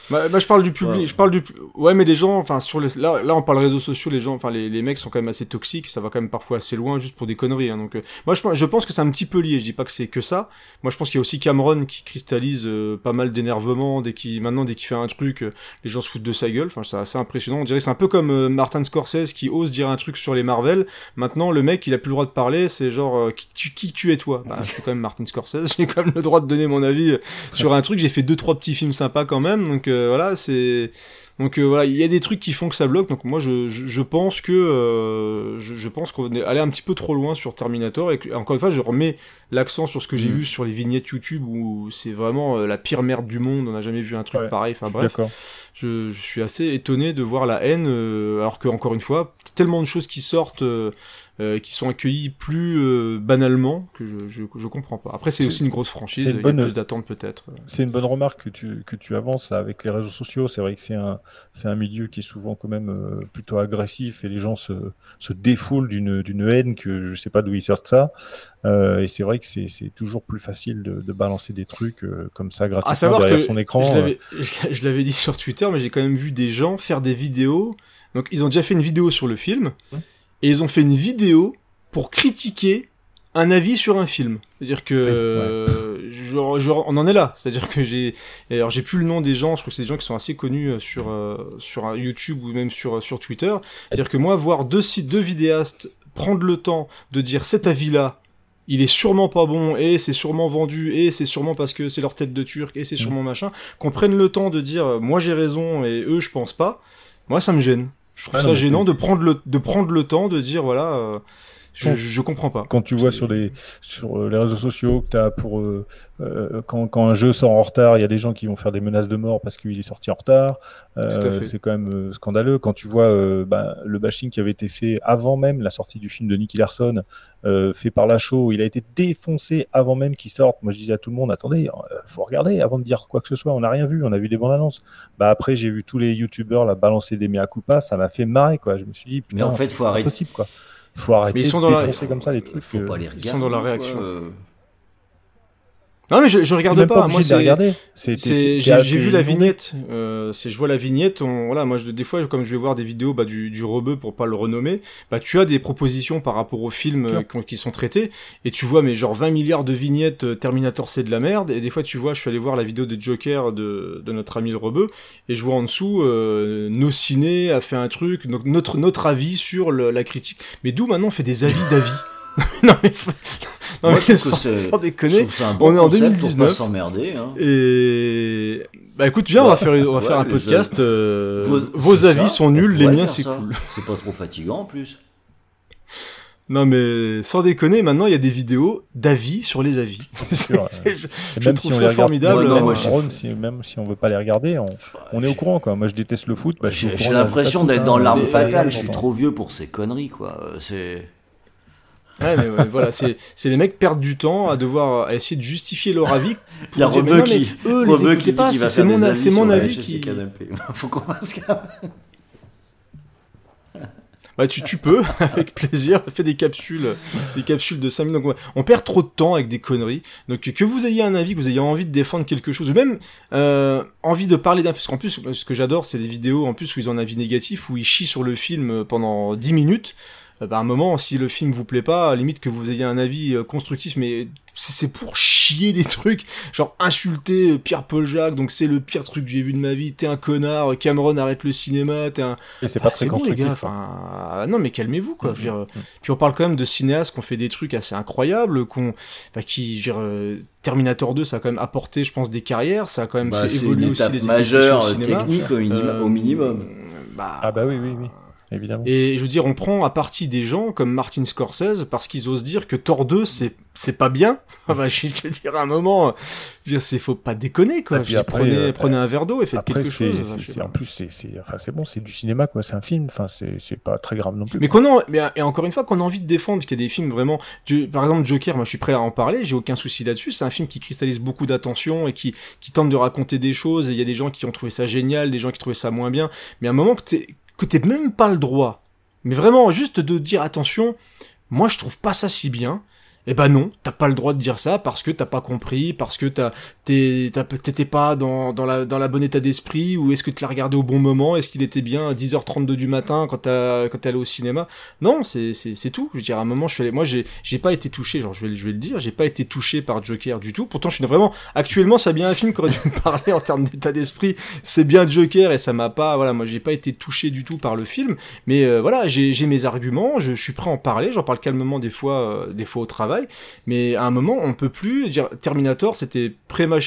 Bah, bah, je parle du public, Ouais. je parle du, ouais, mais les gens, enfin, sur les, là, là, on parle réseaux sociaux, les gens, enfin, les, les mecs sont quand même assez toxiques, ça va quand même parfois assez loin juste pour des conneries, hein, donc, euh, moi, je, je pense que c'est un petit peu lié, je dis pas que c'est que ça. Moi, je pense qu'il y a aussi Cameron qui cristallise euh, pas mal d'énervement dès qu'il, maintenant, dès qu'il fait un truc, euh, les gens se foutent de sa gueule, enfin, c'est assez impressionnant. On dirait que c'est un peu comme euh, Martin Scorsese qui ose dire un truc sur les Marvel. Maintenant, le mec, il a plus le droit de parler, c'est genre, euh, qui, tu- qui tu es toi? Bah, je suis quand même Martin Scorsese, j'ai quand même le droit de donner mon avis euh, sur un truc, j'ai fait deux, trois petits films sympas quand même, donc, voilà, c'est, donc euh, voilà, il y a des trucs qui font que ça bloque. Donc moi, je, je, je pense que euh, je, je pense qu'on est allé un petit peu trop loin sur Terminator. Et que, encore une fois, je remets l'accent sur ce que j'ai Mm. vu sur les vignettes YouTube où c'est vraiment euh, la pire merde du monde. On n'a jamais vu un truc Ouais, pareil. Enfin je suis bref, je, suis assez étonné de voir la haine, euh, alors que encore une fois, tellement de choses qui sortent, euh, qui sont accueillies plus euh, banalement que je, je, je comprends pas. Après, c'est aussi une grosse franchise. une Il y a bonne- plus d'attentes peut-être. C'est une bonne remarque que tu, que tu avances là, avec les réseaux sociaux. C'est vrai que c'est un, c'est un milieu qui est souvent quand même euh, plutôt agressif et les gens se, se défoulent d'une, d'une haine que je sais pas d'où ils sortent ça. Et c'est vrai que c'est, c'est toujours plus facile de, de balancer des trucs comme ça gratuitement derrière que son écran. je l'avais- je je l'avais dit sur Twitter, mais j'ai quand même vu des gens faire des vidéos. Donc ils ont déjà fait une vidéo sur le film et ils ont fait une vidéo pour critiquer un avis sur un film. C'est-à-dire que euh, on en est là. C'est-à-dire que j'ai alors j'ai plus le nom des gens. Je crois que c'est des gens qui sont assez connus euh, sur euh, sur YouTube ou même sur sur Twitter. C'est-à-dire que moi voir deux sites deux vidéastes prendre le temps de dire cet avis-là il est sûrement pas bon et c'est sûrement vendu et c'est sûrement parce que c'est leur tête de turc et c'est sûrement machin qu'on prenne le temps de dire moi j'ai raison et eux je pense pas moi ça me gêne je trouve Ah ça gênant de prendre le de prendre le temps de dire voilà euh, je, Quand- je, je comprends pas Quand tu vois sur les, sur euh, les réseaux sociaux que tu as pour. euh, euh, quand, quand un jeu sort en retard, il y a des gens qui vont faire des menaces de mort parce qu'il est sorti en retard. Euh, c'est quand même scandaleux. Quand tu vois euh, bah, le bashing qui avait été fait avant même la sortie du film de Nicky Larson, euh, fait par la show, il a été défoncé avant même qu'il sorte. Moi, je disais à tout le monde attendez, euh, faut regarder avant de dire quoi que ce soit. On n'a rien vu, on a vu des bandes annonces. Bah, après, j'ai vu tous les youtubeurs là, balancer des mea culpa, ça m'a fait marrer. Quoi. Je me suis dit, Mais en putain, fait, c'est faut arrêter. possible. Quoi. Faut arrêter Mais ils sont de dans la- comme ça les trucs. Faut pas les ils sont dans la regarder, réaction quoi, euh. Non mais je, je regarde même pas, pas moi c'est regarder. J'ai vu la vignette euh, c'est je vois la vignette on, voilà moi je, des fois comme je vais voir des vidéos bah, du du rebeu pour pas le renommer bah tu as des propositions par rapport aux films euh, qui, qui sont traités et tu vois mais genre 20 milliards de vignettes euh, Terminator c'est de la merde et des fois tu vois je suis allé voir la vidéo de Joker de de notre ami le rebeu et je vois en dessous euh, nos ciné a fait un truc donc notre notre avis sur le- la critique. Mais d'où maintenant on fait des avis d'avis? Non mais non, Moi, mais je trouve sans, que c'est- sans déconner, je trouve que c'est un bon on est en concept pour pas 2019. s'emmerder, hein. Et bah écoute, viens, on va faire, on va Ouais, faire un podcast. euh, Vos- avis ça, sont on nuls, les miens c'est ça. cool. C'est pas trop fatigant en plus. Non mais sans déconner, maintenant il y a des vidéos d'avis sur les avis. Sûr, je trouve si ça regarde, formidable. même, si, même si on veut pas les regarder, on, on est au courant quoi. Moi je déteste le foot. Bah, J'ai l'impression d'être tout, dans hein. l'arme Mais- fatale. Je suis trop vieux pour ces conneries, quoi. Euh, C'est. Ouais, mais ouais, voilà, c'est c'est les mecs perdent du temps à devoir à essayer de justifier leur avis. Il y a Rebeu qui, eux, les Rebeu qui pas, c'est mon, avis mon avis qui. Faut qu'on fasse. Bah tu, tu peux, avec plaisir, fais des capsules, des capsules de 5 minutes. Donc, on perd trop de temps avec des conneries. Donc que vous ayez un avis, que vous ayez envie de défendre quelque chose, ou même euh, envie de parler d'un... Parce qu'en plus, ce que j'adore, c'est des vidéos en plus où ils ont un avis négatif, où ils chient sur le film pendant 10 minutes. Euh, bah, à un moment, si le film vous plaît pas, limite que vous ayez un avis euh, constructif, mais c'est c'est pour chier des trucs, genre insulter euh, Pierre-Paul Jacques, donc c'est le pire truc que j'ai vu de ma vie, t'es un connard, Cameron arrête le cinéma, t'es un... Et c'est pas Ah, très bon, les constructif, gars, hein. enfin, non mais calmez-vous quoi. Je veux dire, Mm, euh, Puis on parle quand même de cinéastes qui ont fait des trucs assez incroyables, qu'on, enfin, qui, je veux dire, Terminator 2, ça a quand même apporté, je pense, des carrières, ça a quand même Bah, fait évoluer une aussi les majeure, technique, au minimum- Euh, au minimum. Bah, Ah bah oui, oui, oui. Évidemment. et je veux dire, on prend à partie des gens comme Martin Scorsese parce qu'ils osent dire que Thor 2 c'est c'est pas bien. Enfin, je veux dire à un moment, je veux dire, c'est faut pas déconner quoi. Puis après, prenez euh, prenez un verre d'eau et faites Après, quelque chose. c'est- en plus, c'est c'est- enfin, c'est bon, c'est du cinéma, quoi. C'est un film. Enfin, c'est c'est pas très grave non plus. Mais qu'on a, mais, et encore une fois, qu'on a envie de défendre, qu'il y a des films vraiment, je- par exemple Joker, moi je suis prêt à en parler, j'ai aucun souci là-dessus. C'est un film qui cristallise beaucoup d'attention et qui, qui tente de raconter des choses. Et il y a des gens qui ont trouvé ça génial, des gens qui trouvaient ça moins bien. Mais à un moment que t'es, que t'aies même pas le droit, mais vraiment juste de dire attention, moi je trouve pas ça si bien. Eh ben non, t'as pas le droit de dire ça parce que t'as pas compris, parce que t'es, t'as- t'étais pas dans, dans la, dans la bonne état d'esprit, ou est-ce que tu l'as regardé au bon moment, est-ce qu'il était bien à 10h32 du matin quand t'as, quand t'es allé au cinéma? Non, c'est, c'est, tout. Je veux dire, à un moment, je suis allé, moi, j'ai, j'ai pas été touché, genre, je vais, je vais le dire, j'ai pas été touché par Joker du tout. Pourtant, je suis vraiment, actuellement, c'est bien un film qui aurait dû me parler en termes d'état d'esprit. C'est bien Joker et ça m'a pas, voilà, moi, j'ai pas été touché du tout par le film. Mais euh, voilà, j'ai, j'ai mes arguments, je, suis prêt à en parler, j'en parle calmement des fois, euh, des fois au travail. Mais à un moment, on peut plus dire Terminator, c'était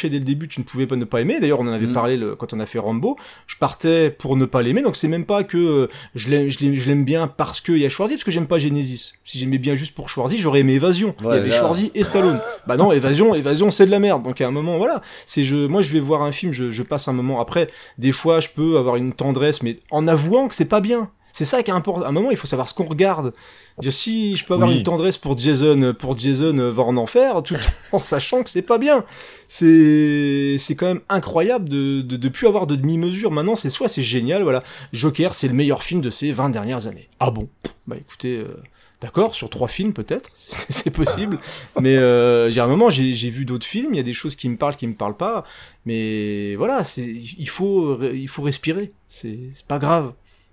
dès le début, tu ne pouvais pas ne pas aimer. D'ailleurs, on en avait Mm. parlé le- quand on a fait Rambo. Je partais pour ne pas l'aimer, donc c'est même pas que euh, je l'aime, bien parce qu'il y a Schwarzy, parce que j'aime pas Genesis. Si j'aimais bien juste pour Schwarzy, j'aurais aimé Évasion. Il y Ouais, avait là. Schwarzy et Stallone. bah non, Évasion, Évasion, c'est de la merde. Donc à un moment, voilà, c'est je, moi je vais voir un film, je, je passe un moment. Après, des fois, je peux avoir une tendresse, mais en avouant que c'est pas bien. C'est ça qui est important. À un moment, il faut savoir ce qu'on regarde. Dire si je peux avoir Oui. une tendresse pour Jason, pour Jason euh, va en enfer, tout en sachant que c'est pas bien. C'est c'est quand même incroyable de de, de plus avoir de demi-mesure. Maintenant, c'est soit c'est génial, voilà. Joker, c'est le meilleur film de ces 20 dernières années. Ah bon? Bah écoutez. euh, D'accord, sur trois films peut-être, c'est c'est possible. Mais euh, j'ai un moment, j'ai j'ai vu d'autres films, il y a des choses qui me parlent, qui me parlent pas. Mais voilà, c'est il faut il faut respirer. C'est c'est pas grave.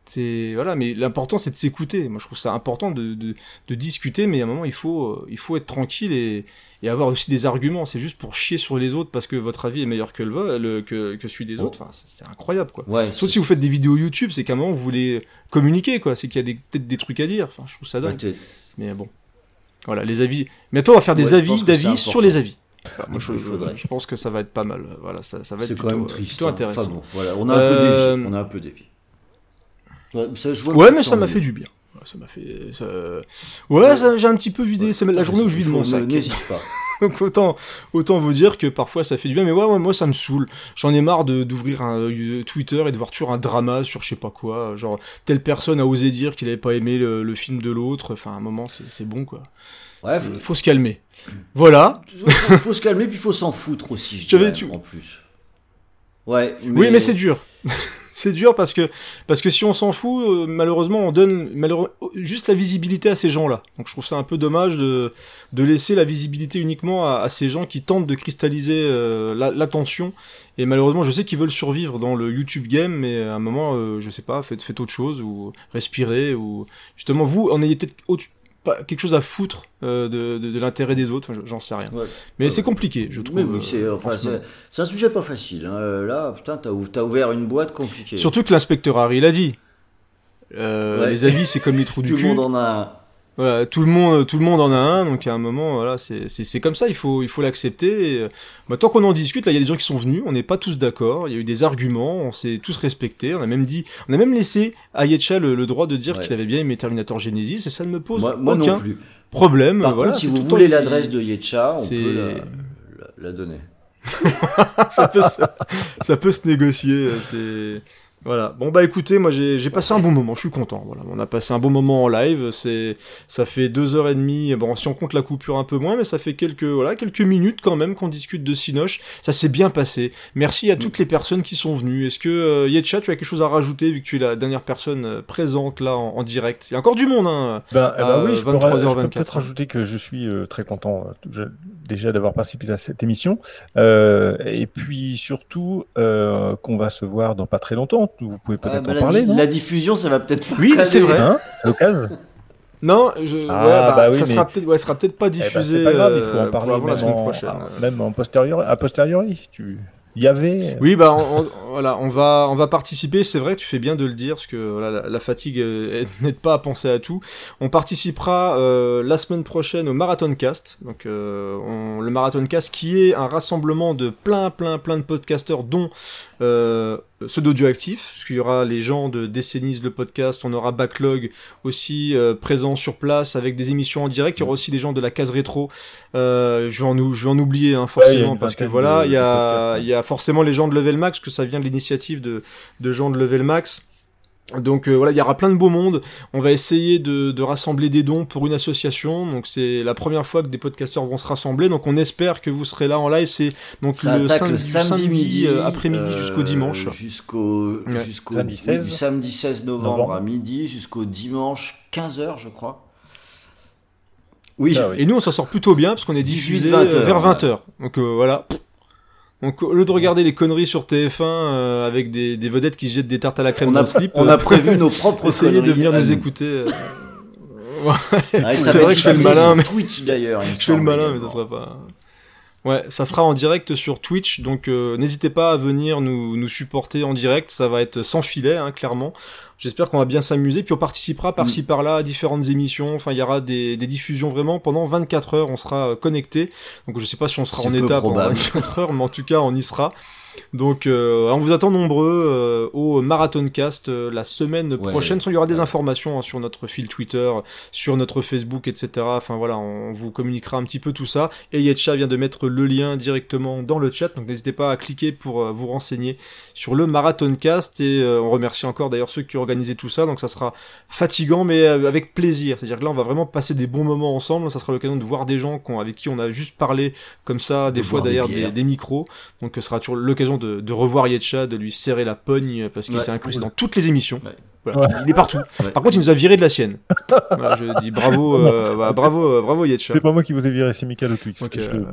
C'est voilà, mais l'important c'est de s'écouter. Moi, je trouve ça important de, de, de discuter, mais à un moment il faut euh, il faut être tranquille et, et avoir aussi des arguments. C'est juste pour chier sur les autres parce que votre avis est meilleur que le, que, que celui des autres. Enfin, c'est incroyable quoi. Ouais, Sauf si vous faites des vidéos YouTube, c'est qu'à un moment vous voulez communiquer quoi. C'est qu'il y a peut-être des trucs à dire. Enfin, je trouve ça dingue. Ouais, mais bon, voilà les avis. Bientôt on va faire des Ouais, avis d'avis sur les avis. Moi, je, pense que ça va être pas mal. Voilà, ça, ça va être C'est plutôt, quand même euh, triste. plutôt hein. intéressant. Enfin bon, voilà, on a un peu Euh, dévié. On a un peu dévié. Ouais, ça, je vois Ouais, que mais ça m'a fait du bien. Ouais, Ça m'a fait. ça- Ouais, ça- j'ai un petit peu vidé. c'est la journée où je vide mon sac. N'hésite pas. Donc autant, autant vous dire que parfois ça fait du bien, mais ouais, ouais moi ça me saoule. J'en ai marre d'ouvrir un euh, Twitter et de voir toujours un drama sur je sais pas quoi. Genre, telle personne a osé dire qu'il avait pas aimé le, le film de l'autre. Enfin, à un moment, c'est bon quoi. Ouais, faut se calmer. Voilà. Il faut se calmer, puis il faut s'en foutre aussi, je Tu avais- dirais, en plus. Ouais, Oui, mais c'est dur. C'est dur parce que parce que si on s'en fout, euh, malheureusement, on donne malheureux- juste la visibilité à ces gens-là. Donc je trouve ça un peu dommage de de laisser la visibilité uniquement à, ces gens qui tentent de cristalliser euh, la- l'attention. Et malheureusement, je sais qu'ils veulent survivre dans le YouTube game, mais à un moment, euh, je sais pas, faites faites autre chose ou respirez ou justement vous en ayez peut-être autre- pas quelque chose à foutre euh, de, de, de l'intérêt des autres. Enfin, j'en sais rien. mais Ouais, c'est ouais. compliqué, je trouve. Oui, euh, c'est enfin, un sujet pas facile. hein. Euh, Là, putain, t'as ou- t'as ouvert une boîte compliquée. Surtout que l'inspecteur Harry l'a dit. Euh. Les avis, c'est comme les trous du Tout le cul. monde en a. Voilà, tout le monde, tout le monde en a un, donc à un moment, voilà, c'est comme ça, il faut, il faut l'accepter. euh, bah, tant qu'on en discute, là, il y a des gens qui sont venus, on n'est pas tous d'accord, il y a eu des arguments, on s'est tous respectés, on a même dit, on a même laissé à Yetcha le, le droit de dire Ouais. qu'il avait bien aimé Terminator Genesis, et ça ne me pose Moi, moi non aucun plus. problème. Par voilà, contre, si vous voulez l'adresse de Yetcha, on peut la, la- la donner. ça, peut, se- ça peut se négocier. euh, C'est voilà. Bon bah écoutez, moi j'ai passé un bon moment. Je suis content. Voilà, on a passé un bon moment en live. C'est ça fait deux heures et demie. Bon, si on compte la coupure un peu moins, mais ça fait quelques voilà quelques minutes quand même qu'on discute de Sinoche. Ça s'est bien passé. Merci à toutes les personnes qui sont venues. Est-ce que euh, Yetcha, tu as quelque chose à rajouter vu que tu es la dernière personne euh, présente là en, en direct? Il y a encore du monde. Hein, Ben, eh ben oui, je peux, ra- je peux 23h24. peut-être rajouter que je suis euh, très content euh, je- déjà d'avoir participé à cette émission. Euh, et puis surtout euh, qu'on va se voir dans pas très longtemps. Vous pouvez peut-être Ah, bah, en la, parler, non la diffusion, ça va peut-être Oui, c'est vrai. Hein C'est l'occasion Non, je, Ah, ouais, bah, bah oui, ça mais- sera peut-être ouais, ça sera peut-être pas Eh ben, diffusé. c'est pas grave, il faut euh, en pour parler avant la même, semaine en, prochaine. ah, même en posteriori. A posteriori tu... Il y avait. Oui, bah on, voilà, on va on va participer. C'est vrai, tu fais bien de le dire parce que voilà, la, fatigue euh, n'aide pas à penser à tout. On participera euh, la semaine prochaine au Marathon Cast. Donc euh, le Marathon Cast qui est un rassemblement de plein plein plein de podcasteurs, dont euh, ceux d'Audioactif, parce qu'il y aura les gens de Décennies le podcast, on aura Backlog aussi euh, présent sur place avec des émissions en direct. Il y aura aussi des gens de la case rétro. Euh, je vais en ou- je vais en oublier hein, forcément parce que voilà, y a il y a forcément les gens de Level Max, que ça vient de l'initiative de, de gens de Level Max. Donc euh, voilà, il y aura plein de beaux mondes. On va essayer de, de rassembler des dons pour une association. Donc c'est la première fois que des podcasteurs vont se rassembler. Donc on espère que vous serez là en live. C'est donc Ça le, samedi, le samedi, midi, euh, après-midi euh, jusqu'au dimanche. Jusqu'au Ouais. jusqu'au Samedi oui, 16. du samedi 16 novembre, Novembre. à midi jusqu'au dimanche 15h, je crois. Oui. Ah oui. Et nous on s'en sort plutôt bien parce qu'on est 18, diffusé 20 euh, heures, vers ouais. 20h. Donc euh, voilà. Donc au lieu de regarder les conneries sur TF1 euh, avec des, des vedettes qui se jettent des tartes à la crème On dans a, le slip, on euh, a prévu nos propres essayez de venir nous écouter. euh, ouais. C'est vrai que je fais le malin, mais Twitch d'ailleurs. je fais le malin, mais ça sera pas. Ouais, ça sera en direct sur Twitch, donc euh, n'hésitez pas à venir nous, nous supporter en direct, ça va être sans filet, hein, clairement. J'espère qu'on va bien s'amuser, puis on participera par-ci Mm. par-là à différentes émissions, enfin il y aura des, des diffusions vraiment pendant 24 heures, on sera euh, connecté, donc je sais pas si on sera en état pendant probable. 24 heures, mais en tout cas on y sera. Donc euh, on vous attend nombreux euh, au Marathon Cast euh, la semaine Ouais. prochaine. Il y aura des informations hein, sur notre fil Twitter, sur notre Facebook, etc. Enfin voilà, on vous communiquera un petit peu tout ça. Et Yetcha vient de mettre le lien directement dans le chat, donc n'hésitez pas à cliquer pour euh, vous renseigner sur le Marathon Cast. Et euh, on remercie encore d'ailleurs ceux qui ont organisé tout ça. Donc ça sera fatigant, mais euh, avec plaisir. C'est-à-dire que là, on va vraiment passer des bons moments ensemble. Ça sera l'occasion de voir des gens qu'on- avec qui on a juste parlé comme ça, des De fois d'ailleurs des, des micros. Donc ce sera toujours l'occasion de, de revoir Yetcha, de lui serrer la pogne parce qu'il Ouais, s'est incrusté cool. dans toutes les émissions. Ouais. Voilà, Ouais. Il est partout. Ouais. Par contre, il nous a viré de la sienne. Voilà, je dis bravo, euh, bah, bravo, euh, bravo Yetcha. C'est pas moi qui vous ai viré, c'est Michael Twix. Donc, je euh,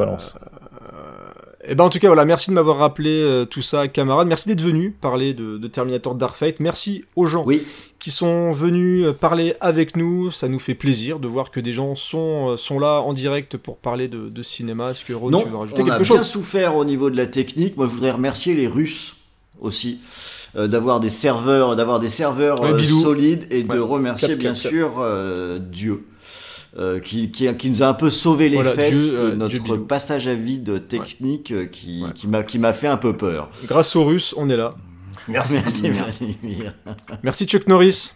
Et ben en tout cas voilà, merci de m'avoir rappelé euh, tout ça, camarades. Merci d'être venu parler de, de Terminator Dark Fate. Merci aux gens Oui. qui sont venus euh, parler avec nous. Ça nous fait plaisir de voir que des gens sont euh, sont là en direct pour parler de, de cinéma. Est-ce que Rod, Non, tu veux rajouter on a bien souffert au niveau de la technique. Moi, je voudrais remercier les Russes aussi euh, d'avoir des serveurs, d'avoir des serveurs Ouais, euh, solides et de remercier Cap, bien cap, sûr Dieu. Euh, qui, qui, qui nous a un peu sauvé les Voilà, fesses Dieu, euh, notre passage à vide technique qui, Ouais. qui m'a qui m'a fait un peu peur. Grâce aux Russes, on est là. Merci. Merci Merci. Vladimir. Merci Chuck Norris.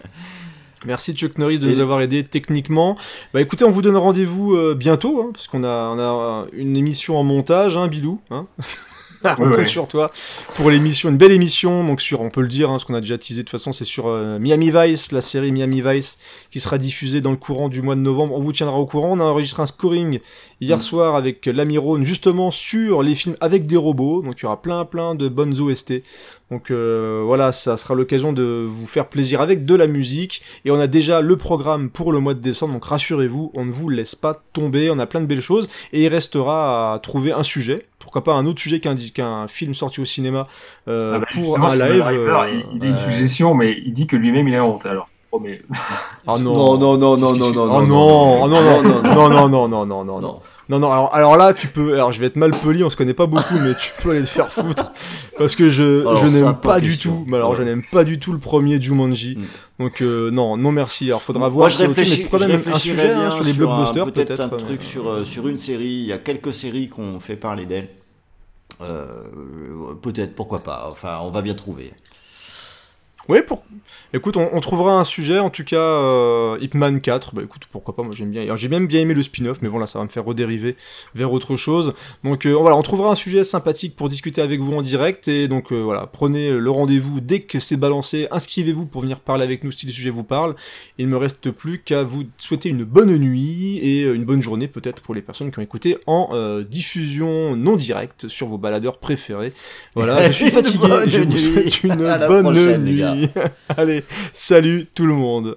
Merci Chuck Norris de Et- nous avoir aidés techniquement. Bah écoutez, on vous donne rendez-vous euh, bientôt, hein, parce qu'on a, on a une émission en montage, hein, Bilou. Hein on compte sur toi pour l'émission, une belle émission. Donc sur, on peut le dire, hein, parce qu'on a déjà teasé de toute façon, c'est sur euh, Miami Vice, la série Miami Vice, qui sera diffusée dans le courant du mois de novembre. On vous tiendra au courant. On a enregistré un scoring hier Mm. soir avec l'Amirone, justement sur les films avec des robots. Donc il y aura plein plein de bonnes OST. Donc euh, voilà, ça sera l'occasion de vous faire plaisir avec de la musique. Et on a déjà le programme pour le mois de décembre, donc rassurez-vous, on ne vous laisse pas tomber, on a plein de belles choses. Et il restera à trouver un sujet, pourquoi pas un autre sujet qu'un qu'un film sorti au cinéma euh, Ah bah, pour un live. Driver, euh, il, il a une suggestion, mais il dit que lui-même il a honte. Alors, oh, mais... Ah Non, non, non, non, non, non, Oh non, non, oh non, non, non, non, non, non, non, non, non, Non. Non, non, alors, alors là, tu peux, alors je vais être mal poli, on se connaît pas beaucoup, mais tu peux aller te faire foutre. Parce que je, Alors je n'aime pas pas du tout, mais alors je Ouais. n'aime pas du tout le premier Jumanji. Mm. Donc, euh, non, non merci. Alors faudra Moi, voir je autre chose, réfléchis, je même un sujet hein, bien sur les blockbusters, peut-être un euh, truc sur, euh, sur une série. Il y a quelques séries qu'on fait parler d'elle. Euh, peut-être, pourquoi pas. Enfin, on va bien trouver. Oui, pour... écoute, on, on trouvera un sujet, en tout cas, euh, Ip Man 4, bah écoute, pourquoi pas, moi j'aime bien. J'ai même bien aimé le spin-off, mais bon là, ça va me faire redériver vers autre chose. Donc euh, voilà, on trouvera un sujet sympathique pour discuter avec vous en direct, et donc euh, voilà, prenez le rendez-vous dès que c'est balancé, inscrivez-vous pour venir parler avec nous si les sujets vous parlent. Il ne me reste plus qu'à vous souhaiter une bonne nuit et euh, une bonne journée peut-être pour les personnes qui ont écouté en euh, diffusion non directe sur vos baladeurs préférés. Voilà, je suis fatigué, je vous souhaite une bonne prochaine, nuit. Allez, salut tout le monde.